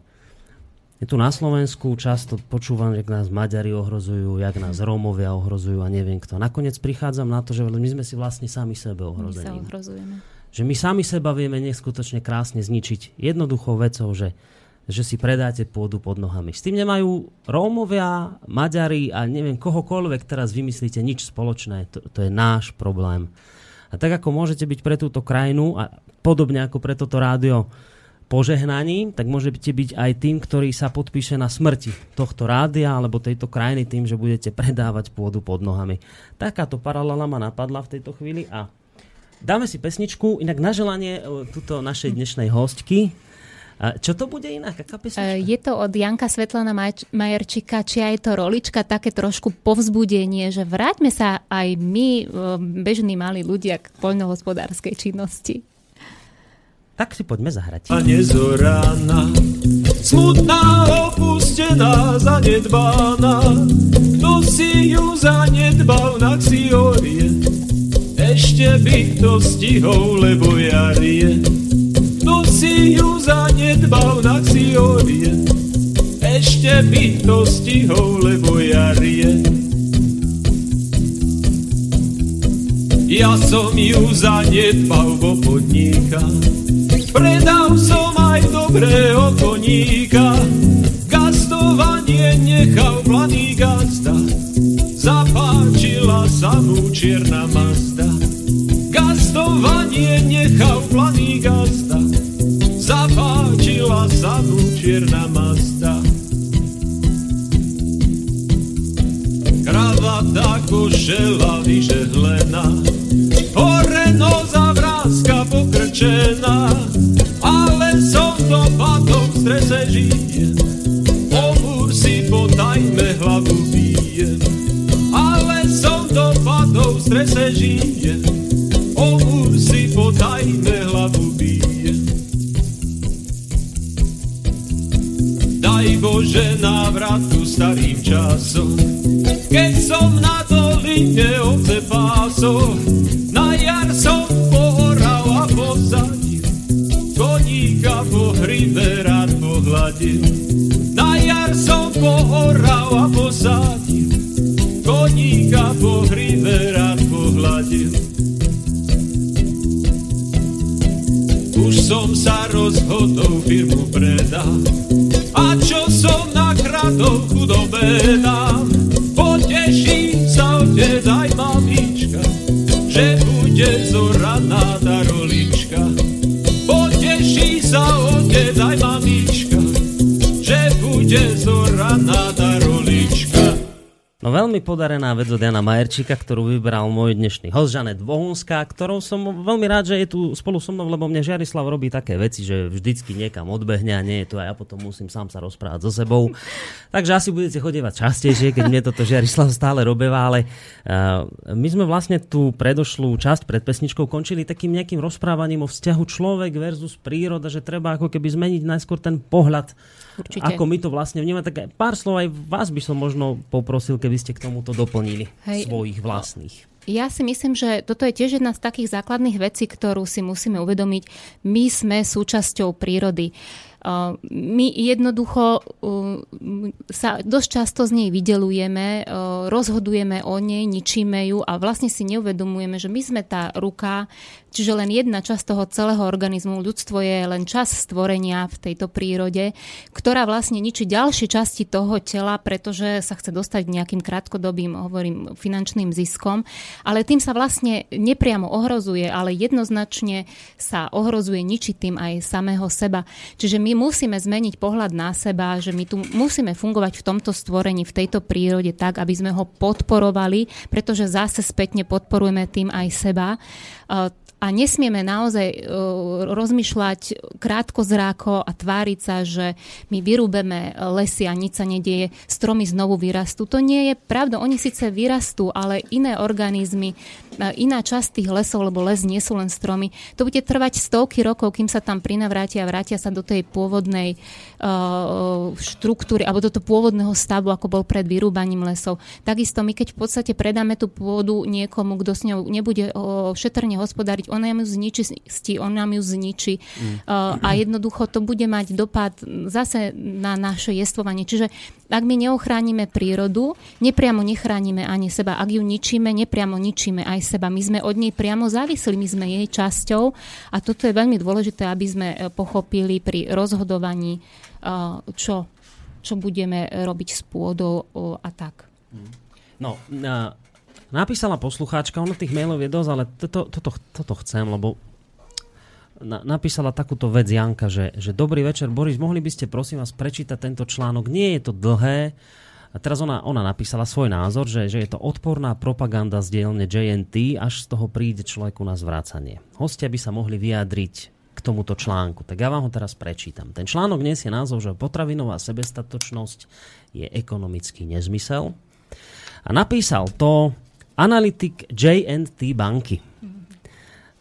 je tu na Slovensku často počúvam, že nás Maďari ohrozujú, jak nás Rómovia ohrozujú a neviem kto. Nakoniec prichádzam na to, že my sme si vlastne sami sebe ohrození. My sa ohrozujeme. Že my sami seba vieme neskutočne krásne zničiť jednoduchou vecou, že že si predáte pôdu pod nohami. S tým nemajú Rómovia, Maďari a neviem kohokoľvek teraz vymyslíte nič spoločné. To, to je náš problém. A tak ako môžete byť pre túto krajinu a podobne ako pre toto rádio požehnaním, tak môžete byť aj tým, ktorý sa podpíše na smrti tohto rádia alebo tejto krajiny tým, že budete predávať pôdu pod nohami. Takáto paralela ma napadla v tejto chvíli a dáme si pesničku, inak na želanie e, tuto našej dnešnej hostky, a čo to bude inak? Aká pesnička? E, je to od Janka Svetlana Majerčika, či aj to rolička, také trošku povzbudenie, že vráťme sa aj my, e, bežní mali ľudia, k poľnohospodárskej činnosti. Tak si poďme zahrať. A nezorána, smutná, opustená, zanedbána, kto si ju zanedbal, na si orie. Ešte by to stihol, lebo jarie. Kto si ju zanedbal, na si orie. ešte by to stihol, lebo jar je. Ja som ju zanedbal, bo podniká. Predal som aj dobrého koníka, gastovanie nechal planý gazda. Zapáčila sa mu čierna mazda, Mu čierna mazda. Kravata košela vyžehlená, hore noza vrázka pokrčená, ale som to patom v strese žijem. O múr si potajme hlavu bijem, ale som to patom v strese žijem. O múr si potajme Bože návratku starým časom, keď som na doline ovce pásol, na jar som pohoral a pozadil, koníka po hrybe rád pohľadil. Na jar som pohoral a posadil, koníka po hrybe rád pohľadil. Už som sa rozhodol firmu predať, a čo chudobe dám, No veľmi podarená vec od Jana Majerčíka, ktorú vybral môj dnešný host, Žanet Vohunská, ktorou som veľmi rád, že je tu spolu so mnou, lebo mne Žiarislav robí také veci, že vždycky niekam odbehne a nie je tu a ja potom musím sám sa rozprávať so sebou. *laughs* Takže asi budete chodevať častejšie, keď mne toto Žiarislav stále robeva, ale uh, my sme vlastne tú predošlú časť pred pesničkou končili takým nejakým rozprávaním o vzťahu človek versus príroda, že treba ako keby zmeniť najskôr ten pohľad Určite. ako my to vlastne vnímame, tak pár slov aj vás by som možno poprosil, keby ste k tomuto doplnili Hej. svojich vlastných. Ja si myslím, že toto je tiež jedna z takých základných vecí, ktorú si musíme uvedomiť. My sme súčasťou prírody. Uh, My jednoducho uh, sa dosť často z nej vydelujeme, uh, rozhodujeme o nej, ničíme ju a vlastne si neuvedomujeme, že my sme tá ruka, čiže len jedna časť toho celého organizmu. Ľudstvo je len čas stvorenia v tejto prírode, ktorá vlastne ničí ďalšie časti toho tela, pretože sa chce dostať k nejakým krátkodobým, hovorím, finančným ziskom, ale tým sa vlastne nepriamo ohrozuje, ale jednoznačne sa ohrozuje ničiť tým aj samého seba. Čiže my musíme zmeniť pohľad na seba, že my tu musíme fungovať v tomto stvorení, v tejto prírode tak, aby sme ho podporovali, pretože zase spätne podporujeme tým aj seba. A nesmieme naozaj uh, rozmýšľať krátkozráko a tváriť sa, že my vyrúbeme lesy a nič sa nedieje, stromy znovu vyrastú. To nie je pravda. Oni síce vyrastú, ale iné organizmy, iná časť tých lesov, lebo les nie sú len stromy, to bude trvať stovky rokov, kým sa tam prinavrátia a vrátia sa do tej pôvodnej uh, štruktúry alebo do toho pôvodného stavu, ako bol pred vyrúbaním lesov. Takisto my, keď v podstate predáme tú pôdu niekomu, kto s ňou nebude uh, šetrne hospodáriť, on nám ju zničí, on nám ju zničí mm. uh, a jednoducho to bude mať dopad zase na naše jestvovanie. Čiže ak my neochránime prírodu, nepriamo nechránime ani seba. Ak ju ničíme, nepriamo ničíme aj seba. My sme od nej priamo závislí, my sme jej časťou a toto je veľmi dôležité, aby sme eh, pochopili pri rozhodovaní, uh, čo, čo budeme robiť s pôdou a tak. No, na, napísala poslucháčka, ono tých mailov je dosť, ale toto, toto, toto chcem, lebo na, napísala takúto vec Janka, že, že dobrý večer, Boris, mohli by ste prosím vás prečítať tento článok? Nie je to dlhé, a teraz ona, ona napísala svoj názor, že, že je to odporná propaganda z dielne JNT, až z toho príde človeku na zvracanie. Hostia by sa mohli vyjadriť k tomuto článku. Tak ja vám ho teraz prečítam. Ten článok nesie názov, že potravinová sebestatočnosť je ekonomický nezmysel. A napísal to analytik JNT banky.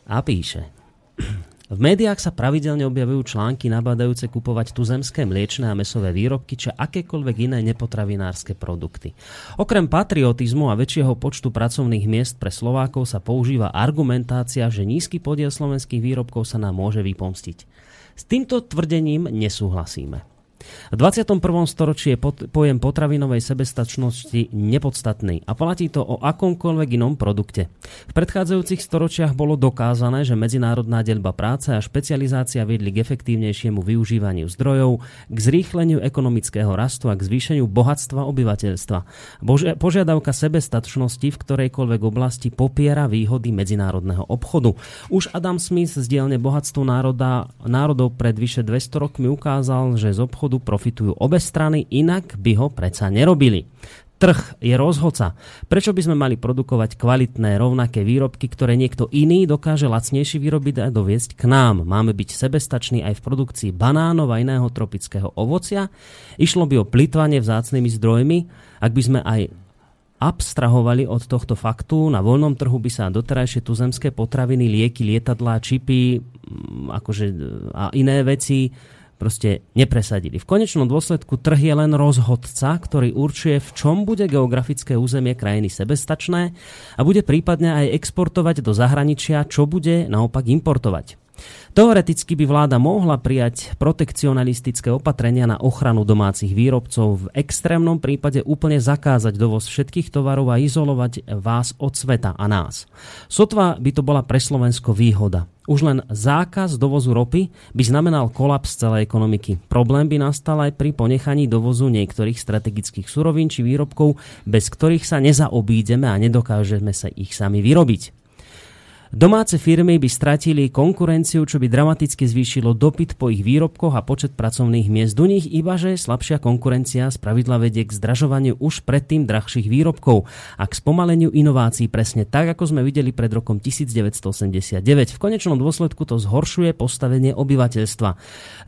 A píše, v médiách sa pravidelne objavujú články nabádajúce kupovať tuzemské mliečne a mesové výrobky či akékoľvek iné nepotravinárske produkty. Okrem patriotizmu a väčšieho počtu pracovných miest pre Slovákov sa používa argumentácia, že nízky podiel slovenských výrobkov sa nám môže vypomstiť. S týmto tvrdením nesúhlasíme. V 21. storočí je pojem potravinovej sebestačnosti nepodstatný a platí to o akomkoľvek inom produkte. V predchádzajúcich storočiach bolo dokázané, že medzinárodná delba práce a špecializácia viedli k efektívnejšiemu využívaniu zdrojov, k zrýchleniu ekonomického rastu a k zvýšeniu bohatstva obyvateľstva. Bože, požiadavka sebestačnosti v ktorejkoľvek oblasti popiera výhody medzinárodného obchodu. Už Adam Smith z dielne Bohatstvo národa, národov pred vyše 200 rokmi ukázal, že z obchodu obchodu profitujú obe strany, inak by ho predsa nerobili. Trh je rozhoca. Prečo by sme mali produkovať kvalitné, rovnaké výrobky, ktoré niekto iný dokáže lacnejšie vyrobiť a doviesť k nám? Máme byť sebestační aj v produkcii banánov a iného tropického ovocia? Išlo by o plitvanie vzácnými zdrojmi? Ak by sme aj abstrahovali od tohto faktu. Na voľnom trhu by sa doterajšie tuzemské potraviny, lieky, lietadlá, čipy mm, akože, a iné veci proste nepresadili. V konečnom dôsledku trh je len rozhodca, ktorý určuje, v čom bude geografické územie krajiny sebestačné a bude prípadne aj exportovať do zahraničia, čo bude naopak importovať. Teoreticky by vláda mohla prijať protekcionalistické opatrenia na ochranu domácich výrobcov, v extrémnom prípade úplne zakázať dovoz všetkých tovarov a izolovať vás od sveta a nás. Sotva by to bola pre Slovensko výhoda. Už len zákaz dovozu ropy by znamenal kolaps celej ekonomiky. Problém by nastal aj pri ponechaní dovozu niektorých strategických surovín či výrobkov, bez ktorých sa nezaobídeme a nedokážeme sa ich sami vyrobiť. Domáce firmy by stratili konkurenciu, čo by dramaticky zvýšilo dopyt po ich výrobkoch a počet pracovných miest do nich, iba že slabšia konkurencia z pravidla vedie k zdražovaniu už predtým drahších výrobkov a k spomaleniu inovácií presne tak, ako sme videli pred rokom 1989. V konečnom dôsledku to zhoršuje postavenie obyvateľstva.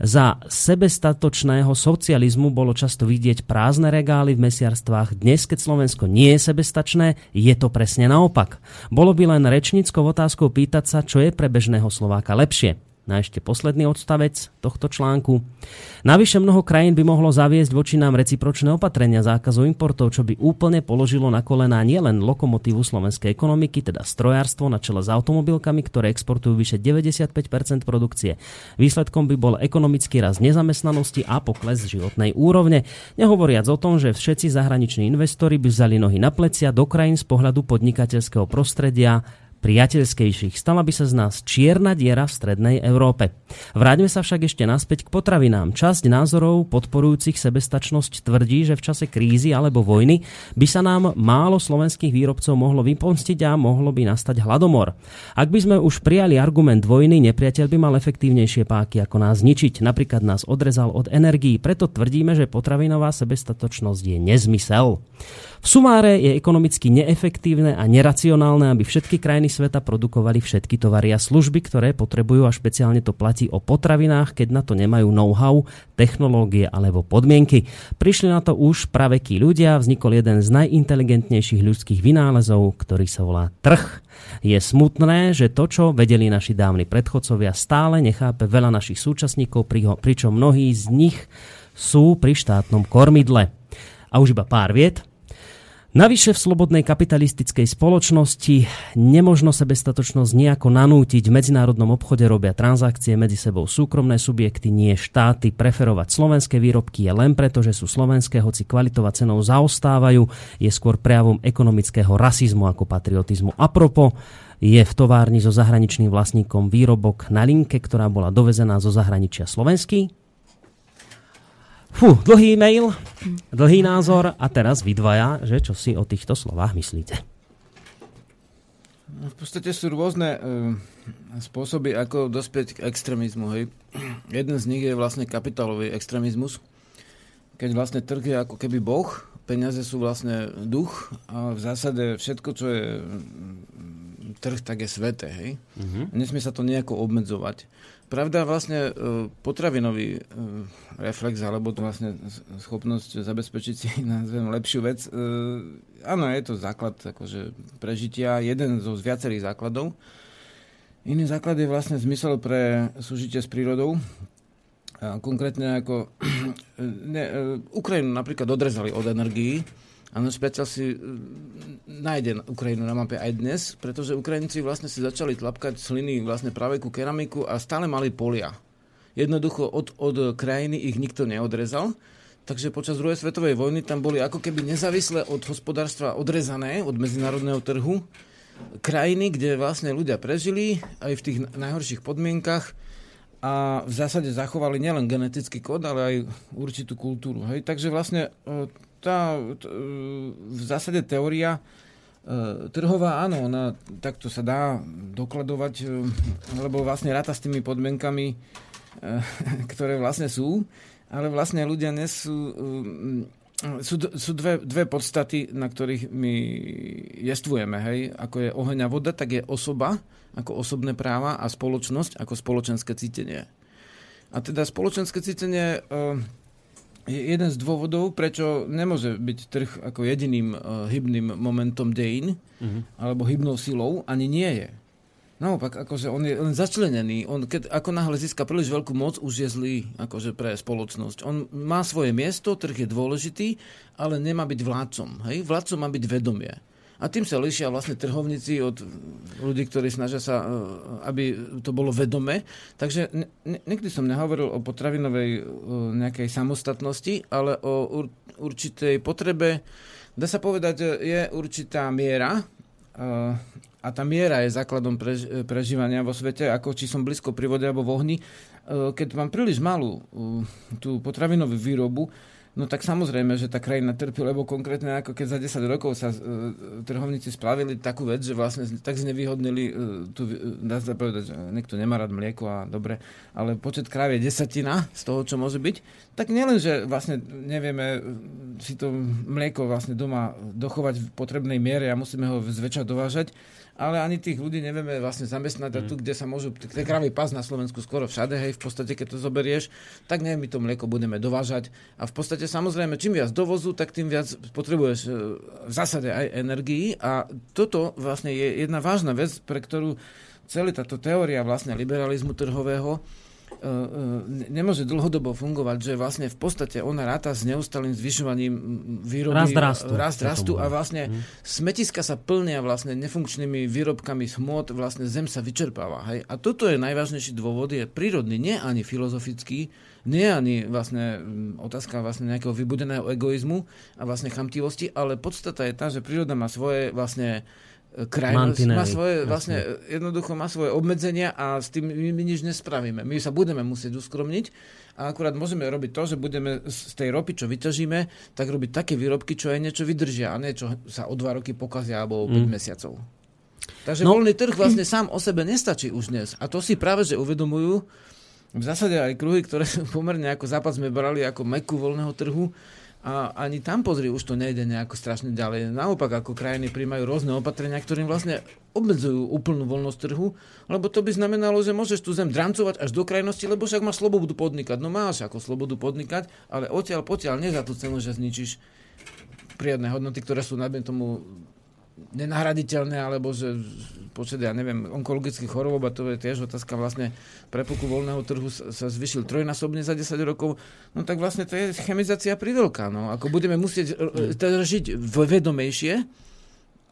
Za sebestatočného socializmu bolo často vidieť prázdne regály v mesiarstvách. Dnes, keď Slovensko nie je sebestačné, je to presne naopak. Bolo by len rečníckou otázkou otázkou pýtať sa, čo je pre bežného Slováka lepšie na ešte posledný odstavec tohto článku. Navyše mnoho krajín by mohlo zaviesť voči nám recipročné opatrenia zákazu importov, čo by úplne položilo na kolená nielen lokomotívu slovenskej ekonomiky, teda strojárstvo na čele s automobilkami, ktoré exportujú vyše 95% produkcie. Výsledkom by bol ekonomický rast nezamestnanosti a pokles životnej úrovne. Nehovoriac o tom, že všetci zahraniční investori by vzali nohy na plecia do krajín z pohľadu podnikateľského prostredia priateľskejších. Stala by sa z nás čierna diera v strednej Európe. Vráťme sa však ešte naspäť k potravinám. Časť názorov podporujúcich sebestačnosť tvrdí, že v čase krízy alebo vojny by sa nám málo slovenských výrobcov mohlo vypomstiť a mohlo by nastať hladomor. Ak by sme už prijali argument vojny, nepriateľ by mal efektívnejšie páky ako nás zničiť. Napríklad nás odrezal od energií, preto tvrdíme, že potravinová sebestatočnosť je nezmysel. V sumáre je ekonomicky neefektívne a neracionálne, aby všetky krajiny sveta produkovali všetky tovary a služby, ktoré potrebujú a špeciálne to platí o potravinách, keď na to nemajú know-how, technológie alebo podmienky. Prišli na to už pravekí ľudia, vznikol jeden z najinteligentnejších ľudských vynálezov, ktorý sa volá trh. Je smutné, že to, čo vedeli naši dávni predchodcovia, stále nechápe veľa našich súčasníkov, pričom mnohí z nich sú pri štátnom kormidle. A už iba pár viet. Navyše v slobodnej kapitalistickej spoločnosti nemožno sebestatočnosť nejako nanútiť. V medzinárodnom obchode robia transakcie medzi sebou súkromné subjekty, nie štáty. Preferovať slovenské výrobky je len preto, že sú slovenské, hoci kvalitová cenou zaostávajú, je skôr prejavom ekonomického rasizmu ako patriotizmu. A propo, je v továrni so zahraničným vlastníkom výrobok na linke, ktorá bola dovezená zo zahraničia slovenský, Fú, dlhý e-mail, dlhý názor a teraz vy dvaja, že čo si o týchto slovách myslíte? V podstate sú rôzne e, spôsoby, ako dospieť k extrémizmu. Hej. Jeden z nich je vlastne kapitálový extrémizmus, keď vlastne trh je ako keby boh, peniaze sú vlastne duch a v zásade všetko, čo je mm, trh, tak je sveté. Hej. Uh-huh. Nesmie sa to nejako obmedzovať. Pravda, vlastne e, potravinový e, reflex, alebo vlastne schopnosť zabezpečiť si, *laughs* nazvem, lepšiu vec, e, áno, je to základ akože prežitia, jeden zo z viacerých základov. Iný základ je vlastne zmysel pre súžitie s prírodou. Konkrétne ako *clears throat* ne, Ukrajinu napríklad odrezali od energií, Áno, špeciál si nájde Ukrajinu na mape aj dnes, pretože Ukrajinci vlastne si začali tlapkať sliny vlastne práve ku keramiku a stále mali polia. Jednoducho od, od krajiny ich nikto neodrezal. Takže počas druhej svetovej vojny tam boli ako keby nezávisle od hospodárstva odrezané od medzinárodného trhu krajiny, kde vlastne ľudia prežili aj v tých najhorších podmienkach a v zásade zachovali nielen genetický kód, ale aj určitú kultúru. Hej? Takže vlastne e, tá, t, e, v zásade teória e, trhová, áno, ona takto sa dá dokladovať, lebo vlastne ráta s tými podmienkami, ktoré vlastne sú, ale vlastne ľudia nesú sú, sú dve, dve podstaty, na ktorých my jestvujeme. Hej? Ako je oheň a voda, tak je osoba ako osobné práva a spoločnosť ako spoločenské cítenie. A teda spoločenské cítenie je jeden z dôvodov, prečo nemôže byť trh ako jediným uh, hybným momentom dejín uh-huh. alebo hybnou silou, ani nie je. Naopak, akože on je len začlenený. On, keď ako náhle získa príliš veľkú moc, už je zlý akože pre spoločnosť. On má svoje miesto, trh je dôležitý, ale nemá byť vládcom. Hej? Vládcom má byť vedomie. A tým sa lišia vlastne trhovníci od ľudí, ktorí snažia sa, e, aby to bolo vedomé. Takže nikdy som nehovoril o potravinovej e, nejakej samostatnosti, ale o určitej potrebe, dá sa povedať, je určitá miera e, a tá miera je základom prež, prežívania vo svete, ako či som blízko pri vode alebo v ohni. Keď mám príliš malú tú potravinovú výrobu, No tak samozrejme, že tá krajina trpí, lebo konkrétne ako keď za 10 rokov sa uh, trhovníci spravili takú vec, že vlastne tak znevýhodnili, uh, tu, uh, dá sa povedať, že niekto nemá rád mlieko a dobre, ale počet kráv je desatina z toho, čo môže byť, tak nielen, že vlastne nevieme si to mlieko vlastne doma dochovať v potrebnej miere a musíme ho zväčša dovážať, ale ani tých ľudí nevieme vlastne zamestnať mm. a tu, kde sa môžu, tie kravy pas na Slovensku skoro všade, hej, v podstate, keď to zoberieš, tak neviem, my to mlieko budeme dovážať a v podstate samozrejme, čím viac dovozu, tak tým viac potrebuješ e, v zásade aj energii a toto vlastne je jedna vážna vec, pre ktorú celá táto teória vlastne liberalizmu trhového nemôže dlhodobo fungovať, že vlastne v podstate ona ráta s neustalým zvyšovaním výroby. Rast rastu. Rast rastu a vlastne hmm. smetiska sa plnia vlastne nefunkčnými výrobkami hmot, vlastne zem sa vyčerpáva. Hej? A toto je najvážnejší dôvod, je prírodný, nie ani filozofický, nie ani vlastne otázka vlastne nejakého vybudeného egoizmu a vlastne chamtivosti, ale podstata je tá, že príroda má svoje vlastne krajnosť má svoje, vlastne jednoducho má svoje obmedzenia a s tým my, my nič nespravíme. My sa budeme musieť uskromniť a akurát môžeme robiť to, že budeme z tej ropy, čo vyťažíme, tak robiť také výrobky, čo aj niečo vydržia a nie, čo sa o dva roky pokazia alebo o 5 mm. mesiacov. Takže no. voľný trh vlastne sám o sebe nestačí už dnes. A to si práve, že uvedomujú v zásade aj kruhy, ktoré pomerne ako západ sme brali ako meku voľného trhu, a ani tam pozri, už to nejde nejako strašne ďalej. Naopak, ako krajiny príjmajú rôzne opatrenia, ktorým vlastne obmedzujú úplnú voľnosť trhu, lebo to by znamenalo, že môžeš tú zem drancovať až do krajnosti, lebo však máš slobodu podnikať. No máš ako slobodu podnikať, ale odtiaľ potiaľ nie za tú cenu, že zničíš prírodné hodnoty, ktoré sú najmä tomu nenahraditeľné, alebo že počet, ja neviem, onkologických chorôb, a to je tiež otázka vlastne prepuku voľného trhu sa zvyšil trojnásobne za 10 rokov, no tak vlastne to je chemizácia pridelka. No. Ako budeme musieť teda žiť vedomejšie,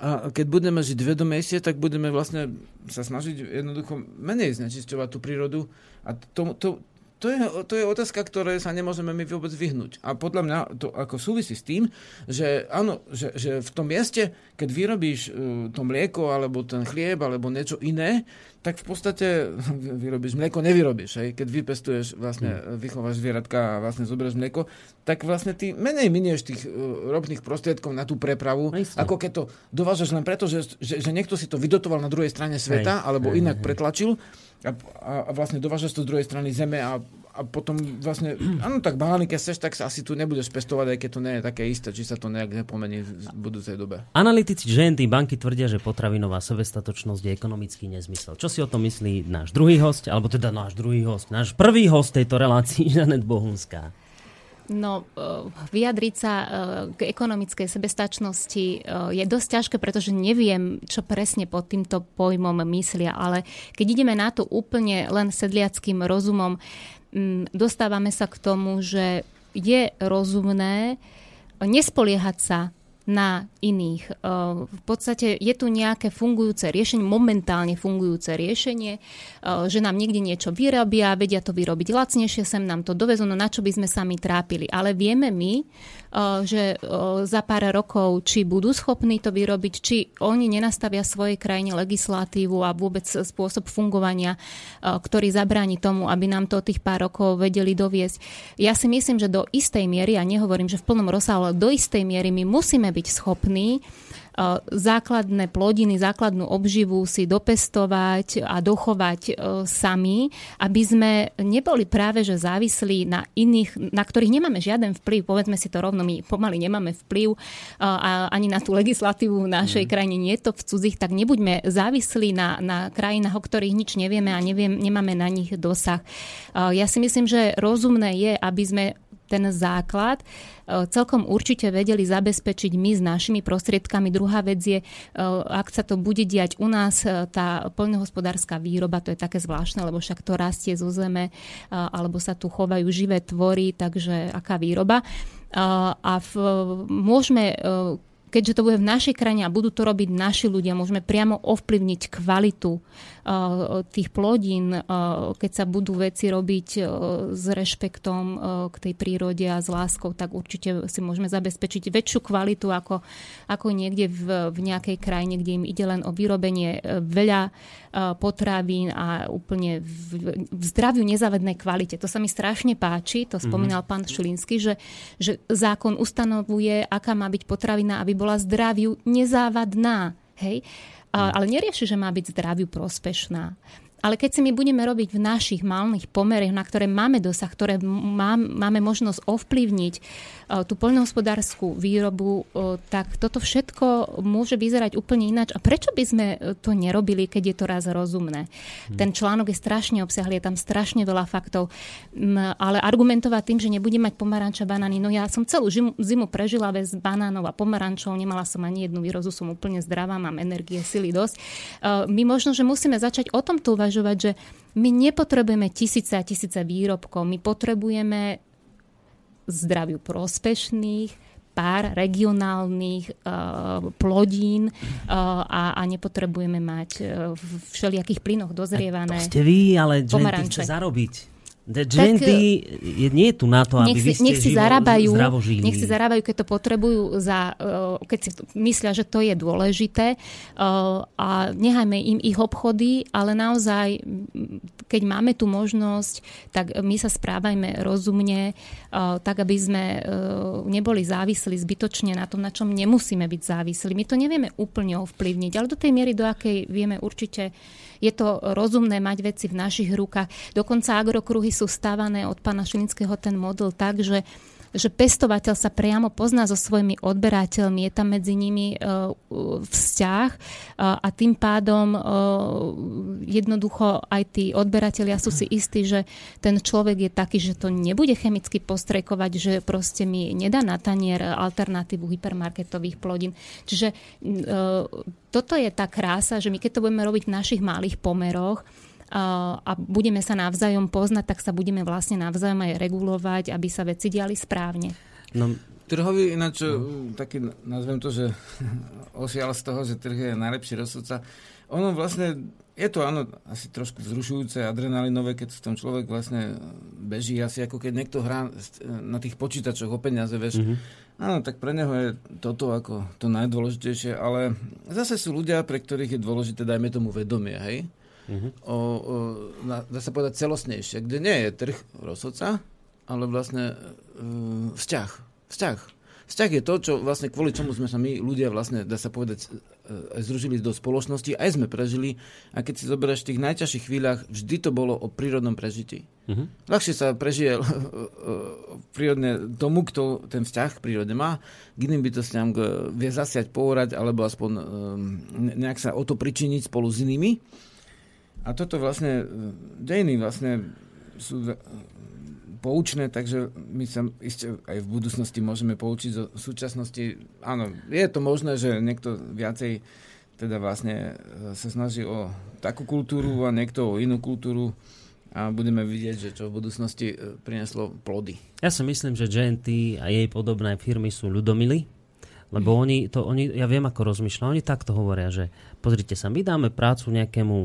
a keď budeme žiť vedomejšie, tak budeme vlastne sa snažiť jednoducho menej znečisťovať tú prírodu. A to, to, to je, to je otázka, ktoré sa nemôžeme my vôbec vyhnúť. A podľa mňa to ako súvisí s tým, že áno, že, že v tom mieste, keď vyrobíš uh, to mlieko, alebo ten chlieb, alebo niečo iné, tak v podstate *laughs* vyrobíš mlieko, nevyrobíš. Hej? Keď vypestuješ, vlastne mm. vychováš zvieratka a vlastne zoberieš mlieko, tak vlastne ty menej minieš tých uh, ropných prostriedkov na tú prepravu, no, ako keď to dovážaš len preto, že, že, že niekto si to vydotoval na druhej strane sveta, hej, alebo hej, inak hej. pretlačil a, a, a vlastne dovážaš to z druhej strany zeme a, a potom vlastne, *clears throat* áno, tak banány, keď chceš, tak sa asi tu nebudeš pestovať, aj keď to nie je také isté, či sa to nejak nepomení v budúcej dobe. Analytici GNT banky tvrdia, že potravinová sebestatočnosť je ekonomický nezmysel. Čo si o tom myslí náš druhý host, alebo teda náš druhý host, náš prvý host tejto relácii, *laughs* Žanet Bohunská? No, e, vyjadriť sa e, k ekonomickej sebestačnosti e, je dosť ťažké, pretože neviem, čo presne pod týmto pojmom myslia, ale keď ideme na to úplne len sedliackým rozumom, dostávame sa k tomu, že je rozumné nespoliehať sa na iných. V podstate je tu nejaké fungujúce riešenie, momentálne fungujúce riešenie, že nám niekde niečo vyrobia, vedia to vyrobiť lacnejšie, sem nám to dovezú, no na čo by sme sami trápili. Ale vieme my, že za pár rokov, či budú schopní to vyrobiť, či oni nenastavia svojej krajine legislatívu a vôbec spôsob fungovania, ktorý zabráni tomu, aby nám to tých pár rokov vedeli doviesť. Ja si myslím, že do istej miery, a nehovorím, že v plnom rozsahu, ale do istej miery my musíme byť schopní základné plodiny, základnú obživu si dopestovať a dochovať e, sami, aby sme neboli práve že závislí na iných, na ktorých nemáme žiaden vplyv. Povedzme si to rovno, my pomaly nemáme vplyv a ani na tú legislatívu v našej mm. krajine nie je to v cudzích, tak nebuďme závislí na, na krajinách, o ktorých nič nevieme a neviem, nemáme na nich dosah. Ja si myslím, že rozumné je, aby sme ten základ e, celkom určite vedeli zabezpečiť my s našimi prostriedkami. Druhá vec je, e, ak sa to bude diať u nás, e, tá poľnohospodárska výroba, to je také zvláštne, lebo však to rastie zo zeme, alebo sa tu chovajú živé tvory, takže aká výroba. A v, môžeme keďže to bude v našej krajine a budú to robiť naši ľudia, môžeme priamo ovplyvniť kvalitu tých plodín, uh, keď sa budú veci robiť uh, s rešpektom k tej prírode a s láskou, tak určite si môžeme zabezpečiť väčšiu kvalitu ako, ako niekde v, v nejakej krajine, kde im ide len o vyrobenie veľa potravín a úplne v, v zdraviu nezavednej kvalite. To sa mi strašne páči, to spomínal mm-hmm. pán Šilinsky, že, že zákon ustanovuje, aká má byť potravina, aby bola zdraviu nezávadná. Hej? Ale nerieši, že má byť zdraviu prospešná. Ale keď si my budeme robiť v našich malných pomerech, na ktoré máme dosah, ktoré máme možnosť ovplyvniť uh, tú poľnohospodárskú výrobu, uh, tak toto všetko môže vyzerať úplne ináč. A prečo by sme to nerobili, keď je to raz rozumné? Hmm. Ten článok je strašne obsiahlý, je tam strašne veľa faktov. Ale argumentovať tým, že nebudem mať pomaranča, banány, no ja som celú zimu, prežila bez banánov a pomarančov, nemala som ani jednu výrozu, som úplne zdravá, mám energie, sily dosť. My možno, že musíme začať o tomto uvažovať uvažovať, že my nepotrebujeme tisíce a tisíce výrobkov, my potrebujeme zdraviu prospešných, pár regionálnych uh, plodín uh, a, a nepotrebujeme mať uh, v všelijakých plynoch dozrievané To ste vy, ale chce je, nie je tu na to, aby nech si, vy ste nech si živo, zarábajú, žili. Nech si zarábajú, keď to potrebujú, za, uh, keď si myslia, že to je dôležité uh, a nechajme im ich obchody, ale naozaj, keď máme tu možnosť, tak my sa správajme rozumne, uh, tak aby sme neboli závislí zbytočne na tom, na čom nemusíme byť závislí. My to nevieme úplne ovplyvniť, ale do tej miery, do akej vieme určite je to rozumné mať veci v našich rukách. Dokonca agrokruhy sú stávané od pána Šilinského ten model tak, že že pestovateľ sa priamo pozná so svojimi odberateľmi, je tam medzi nimi uh, vzťah uh, a tým pádom uh, jednoducho aj tí odberatelia sú si istí, že ten človek je taký, že to nebude chemicky postrekovať, že proste mi nedá na tanier alternatívu hypermarketových plodín. Čiže toto je tá krása, že my keď to budeme robiť v našich malých pomeroch, a budeme sa navzájom poznať, tak sa budeme vlastne navzájom aj regulovať, aby sa veci diali správne. No, trhový ináč, no. taký nazvem to, že *laughs* osial z toho, že trh je najlepší rozsudca. Ono vlastne, je to áno, asi trošku vzrušujúce, adrenalinové, keď v tom človek vlastne beží, asi ako keď niekto hrá na tých počítačoch o peniaze, vieš. Mm-hmm. Áno, tak pre neho je toto ako to najdôležitejšie, ale zase sú ľudia, pre ktorých je dôležité, dajme tomu vedomie, hej? Uh-huh. o, o, na, dá sa povedať celostnejšie, kde nie je trh rozhodca, ale vlastne uh, vzťah. Vzťah. Vzťah je to, čo vlastne kvôli čomu sme sa my ľudia vlastne, dá sa povedať, uh, združili do spoločnosti, aj sme prežili. A keď si zoberieš v tých najťažších chvíľach, vždy to bolo o prírodnom prežití. Uh-huh. Ľahšie sa prežije uh, *laughs* prírodne tomu, kto ten vzťah k prírode má, k iným bytostiam vie zasiať, poorať, alebo aspoň um, nejak sa o to pričiniť spolu s inými. A toto vlastne, e, dejiny vlastne sú poučné, takže my sa ešte aj v budúcnosti môžeme poučiť zo súčasnosti. Áno, je to možné, že niekto viacej teda vlastne e, sa snaží o takú kultúru a niekto o inú kultúru a budeme vidieť, že čo v budúcnosti e, prineslo plody. Ja si myslím, že GNT a jej podobné firmy sú ľudomily, Lebo oni, to, oni, ja viem, ako rozmýšľa, oni takto hovoria, že pozrite sa, my dáme prácu nejakému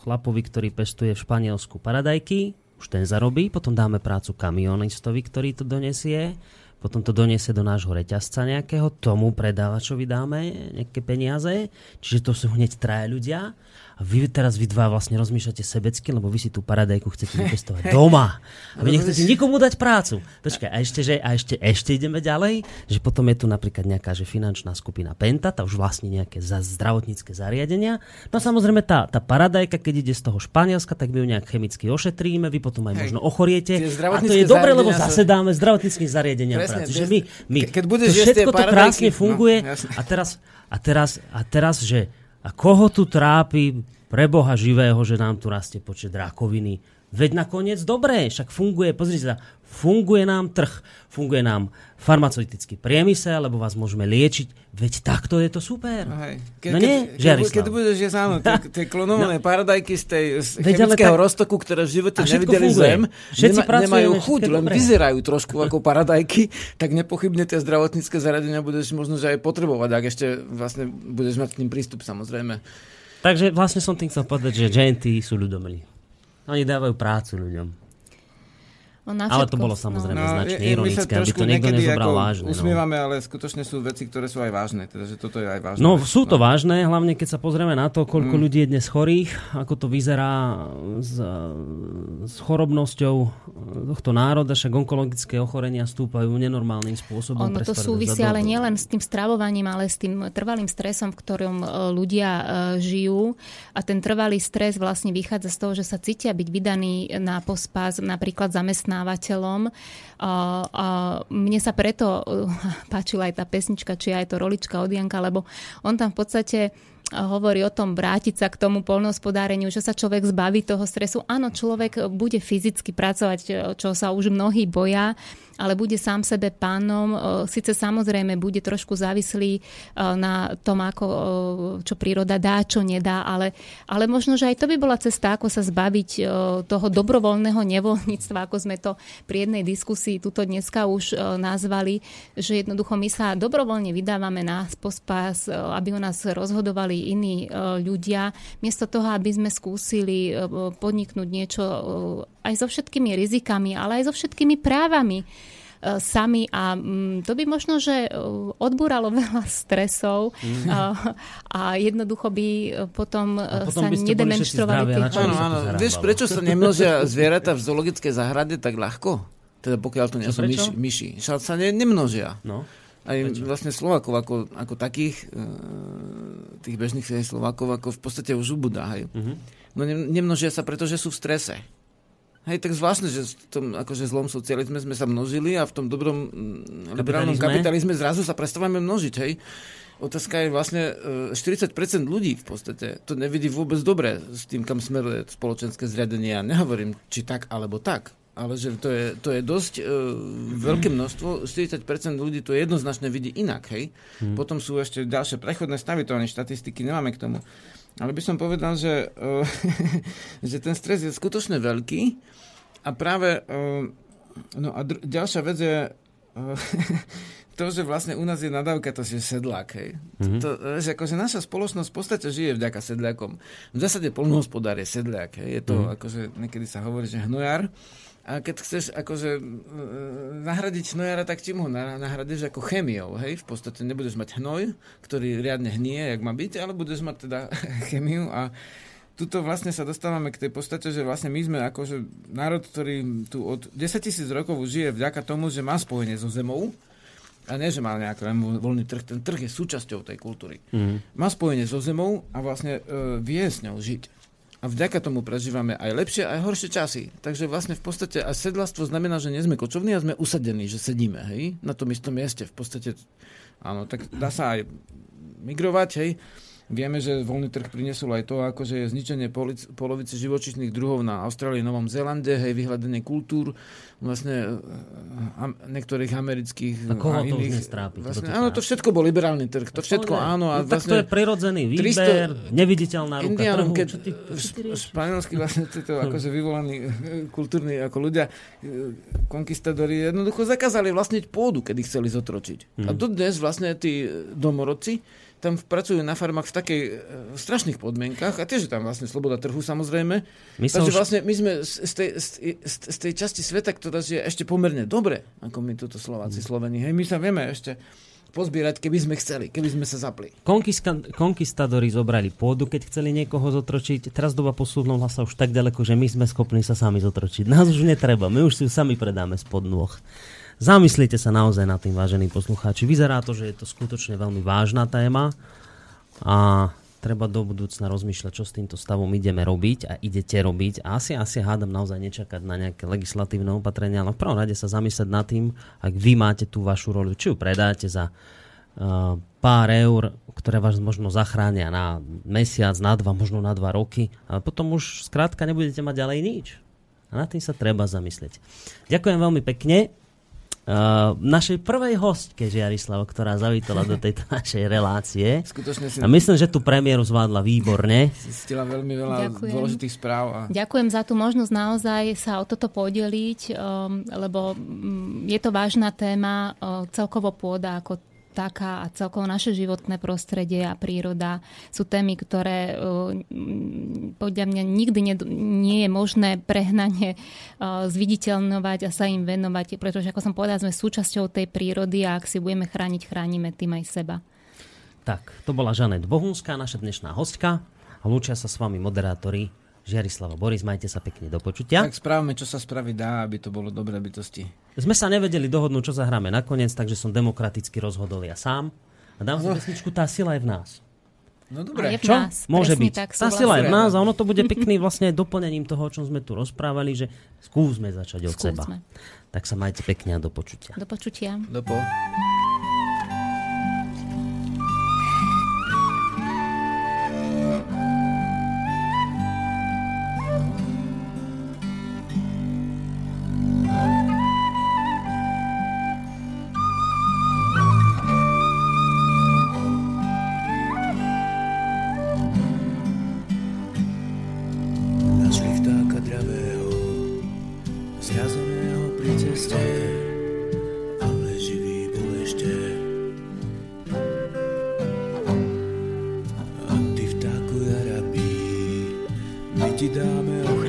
chlapovi, ktorý pestuje v Španielsku paradajky, už ten zarobí, potom dáme prácu kamionistovi, ktorý to donesie, potom to doniesie do nášho reťazca nejakého, tomu predávačovi dáme nejaké peniaze, čiže to sú hneď traje ľudia vy teraz vy dva vlastne rozmýšľate sebecky, lebo vy si tú paradajku chcete *laughs* vypestovať doma a vy nechcete nikomu dať prácu. Počkaj, a ešte, že, a ešte, ešte ideme ďalej, že potom je tu napríklad nejaká že finančná skupina Penta, tá už vlastne nejaké za zdravotnícke zariadenia. No a samozrejme tá, tá paradajka, keď ide z toho Španielska, tak my ju nejak chemicky ošetríme, vy potom aj možno ochoriete. A to je dobre, lebo zase dáme zdravotníckým zariadeniam prácu. Čiže my, my, keď budeš to všetko to krásne funguje no, a teraz, a teraz, a teraz, že a koho tu trápi pre Boha živého, že nám tu rastie počet rakoviny? Veď nakoniec dobré, však funguje, pozrite sa, funguje nám trh, funguje nám farmaceutický priemysel, lebo vás môžeme liečiť, veď takto je to super. Hej. Ke, no nie, keď, keď, keď budeš jesť áno, *laughs* tie klonované no. paradajky z tej z chemického tak, roztoku, ktoré v živote nevideli funguje. zem, Všetci nema, nemajú chuť, len dobré. vyzerajú trošku ako paradajky, tak nepochybne tie zdravotnícke zariadenia budeš možno že aj potrebovať, ak ešte vlastne budeš mať k ním prístup samozrejme. Takže vlastne som tým chcel povedať, že genty sú ľudomilí. Oni dávajú prácu ľuďom. No na ale to bolo samozrejme no, značne ironické, aby to niekto nezobral vážne. No. Usmievame, no. ale skutočne sú veci, ktoré sú aj vážne. Teda, že toto je aj vážne. No sú to no. vážne, hlavne keď sa pozrieme na to, koľko mm. ľudí je dnes chorých, ako to vyzerá s, s chorobnosťou tohto národa, však onkologické ochorenia stúpajú nenormálnym spôsobom. Ono to súvisí ale nielen s tým stravovaním, ale s tým trvalým stresom, v ktorom e, ľudia uh, žijú. A ten trvalý stres vlastne vychádza z toho, že sa cítia byť vydaní na pospas napríklad zamestnaní zamestnávateľom. Mne sa preto *laughs* páčila aj tá pesnička, či aj to rolička od Janka, lebo on tam v podstate hovorí o tom vrátiť sa k tomu polnohospodáreniu, že sa človek zbaví toho stresu. Áno, človek bude fyzicky pracovať, čo sa už mnohí boja, ale bude sám sebe pánom. Sice samozrejme bude trošku závislý na tom, ako, čo príroda dá, čo nedá, ale, ale možno, že aj to by bola cesta, ako sa zbaviť toho dobrovoľného nevoľníctva, ako sme to pri jednej diskusii tuto dneska už nazvali, že jednoducho my sa dobrovoľne vydávame na pospas, aby o nás rozhodovali iní ľudia, miesto toho, aby sme skúsili podniknúť niečo aj so všetkými rizikami, ale aj so všetkými právami e, sami a mm, to by možno, že e, odbúralo *laughs* veľa stresov mm. a, a jednoducho by potom, a potom sa nedemonstrovali tie Áno, áno. Vieš, prečo sa nemnožia zvieratá v zoologickej záhrade tak ľahko? Teda pokiaľ to nie sú myši. myši. Sa, ne, nemnožia. No. Aj Prečo? vlastne Slovakov ako, ako takých, tých bežných Slovakov ako v podstate už ubudá. Hej. Uh-huh. No ne, nemnožia sa, pretože sú v strese. Hej, tak zvláštne, že v tom akože zlom socializme sme sa množili a v tom dobrom mm, liberálnom kapitalizme zrazu sa prestávame množiť, hej. Otázka je vlastne 40% e, ľudí v podstate to nevidí vôbec dobre s tým, kam smeruje spoločenské zriadenie. Ja nehovorím, či tak alebo tak, ale že to je, to je dosť uh, veľké množstvo. 40% ľudí to jednoznačne vidí inak, hej. Hmm. Potom sú ešte ďalšie prechodné stavy, to ani štatistiky nemáme k tomu. Ale by som povedal, že, uh, *laughs* že ten stres je skutočne veľký a práve uh, no a dr- ďalšia vec je uh, *laughs* to, že vlastne u nás je nadávka to, že sedlák, hej. Mm-hmm. To, že akože naša spoločnosť v podstate žije vďaka sedliakom. V zásade polnohospodár je sedliak, hej. Je to mm-hmm. akože, niekedy sa hovorí, že hnojar, a keď chceš akože nahradiť hnojara, tak čím ho nahradíš ako chemiou, hej? V podstate nebudeš mať hnoj, ktorý riadne hnie, jak má byť, ale budeš mať teda *laughs* chemiu a tuto vlastne sa dostávame k tej podstate, že vlastne my sme akože národ, ktorý tu od 10 tisíc rokov žije vďaka tomu, že má spojenie so zemou, a nie, že má nejaký voľný trh, ten trh je súčasťou tej kultúry. Mm. Má spojenie so zemou a vlastne e, vie s ňou žiť a vďaka tomu prežívame aj lepšie, aj horšie časy. Takže vlastne v podstate aj sedlastvo znamená, že nie sme kočovní a sme usadení, že sedíme, hej, na tom istom mieste. V podstate, áno, tak dá sa aj migrovať, hej. Vieme, že voľný trh priniesol aj to, akože je zničenie polovice živočíšnych druhov na Austrálii, Novom Zélande, hej, vyhľadenie kultúr, vlastne eh, am, niektorých amerických A koho a to iných. nestrápi? Vlastne, Toto áno, to všetko bol liberálny trh. To všetko áno. A no, tak to je vlastne prirodzený 300 výber, neviditeľná ruka Indianom, trhu. keď ty, ty španielsky vlastne títo akože *laughs* vyvolaní eh, kultúrni ako ľudia, eh, konkistadori jednoducho zakázali vlastniť pôdu, kedy chceli zotročiť. Mhm. A dodnes vlastne tí domorodci tam pracujú na farmách v takej eh, strašných podmienkach a tiež je tam vlastne sloboda trhu samozrejme. My Takže už- vlastne my sme z, tej, z, z, tej časti sveta, ktorá je ešte pomerne dobre, ako my tuto Slováci, Mhm. Sloveni. Hej, my sa vieme ešte pozbierať, keby sme chceli, keby sme sa zapli. Konkiska- konkistadori zobrali pôdu, keď chceli niekoho zotročiť. Teraz doba posunula sa už tak ďaleko, že my sme schopní sa sami zotročiť. Nás už netreba, my už si ju sami predáme spod nôh. Zamyslite sa naozaj nad tým, vážení poslucháči. Vyzerá to, že je to skutočne veľmi vážna téma a treba do budúcna rozmýšľať, čo s týmto stavom ideme robiť a idete robiť. A asi, asi hádam naozaj nečakať na nejaké legislatívne opatrenia, ale v prvom rade sa zamyslieť nad tým, ak vy máte tú vašu rolu, či ju predáte za uh, pár eur, ktoré vás možno zachránia na mesiac, na dva, možno na dva roky, ale potom už skrátka nebudete mať ďalej nič. A nad tým sa treba zamyslieť. Ďakujem veľmi pekne. Uh, našej prvej hostke Žiarislav, ktorá zavítala do tejto *laughs* našej relácie. Skutočne si A myslím, že tú premiéru zvládla výborne. zistila veľmi veľa Ďakujem. dôležitých správ. A... Ďakujem za tú možnosť naozaj sa o toto podeliť, um, lebo um, je to vážna téma, uh, celkovo pôda ako taká a celkovo naše životné prostredie a príroda sú témy, ktoré mm, podľa mňa nikdy nie, nie je možné prehnane uh, zviditeľnovať a sa im venovať, pretože ako som povedala, sme súčasťou tej prírody a ak si budeme chrániť, chránime tým aj seba. Tak, to bola Žanet Bohunská, naša dnešná hostka. A lúčia sa s vami moderátori Žiarislava Boris, majte sa pekne do počutia. Tak správame, čo sa spraviť dá, aby to bolo dobré bytosti. Sme sa nevedeli dohodnúť, čo zahráme nakoniec, takže som demokraticky rozhodol ja sám. A dám si pesničku Tá sila je v nás. No dobre. je v Čo? nás. Môže byť. Tak, Tá sila je v nás a ono to bude pekný vlastne doplnením toho, o čom sme tu rozprávali, že skúsme začať od seba. Tak sa majte pekne a do počutia. Do počutia. Dopo. Našli ti dáme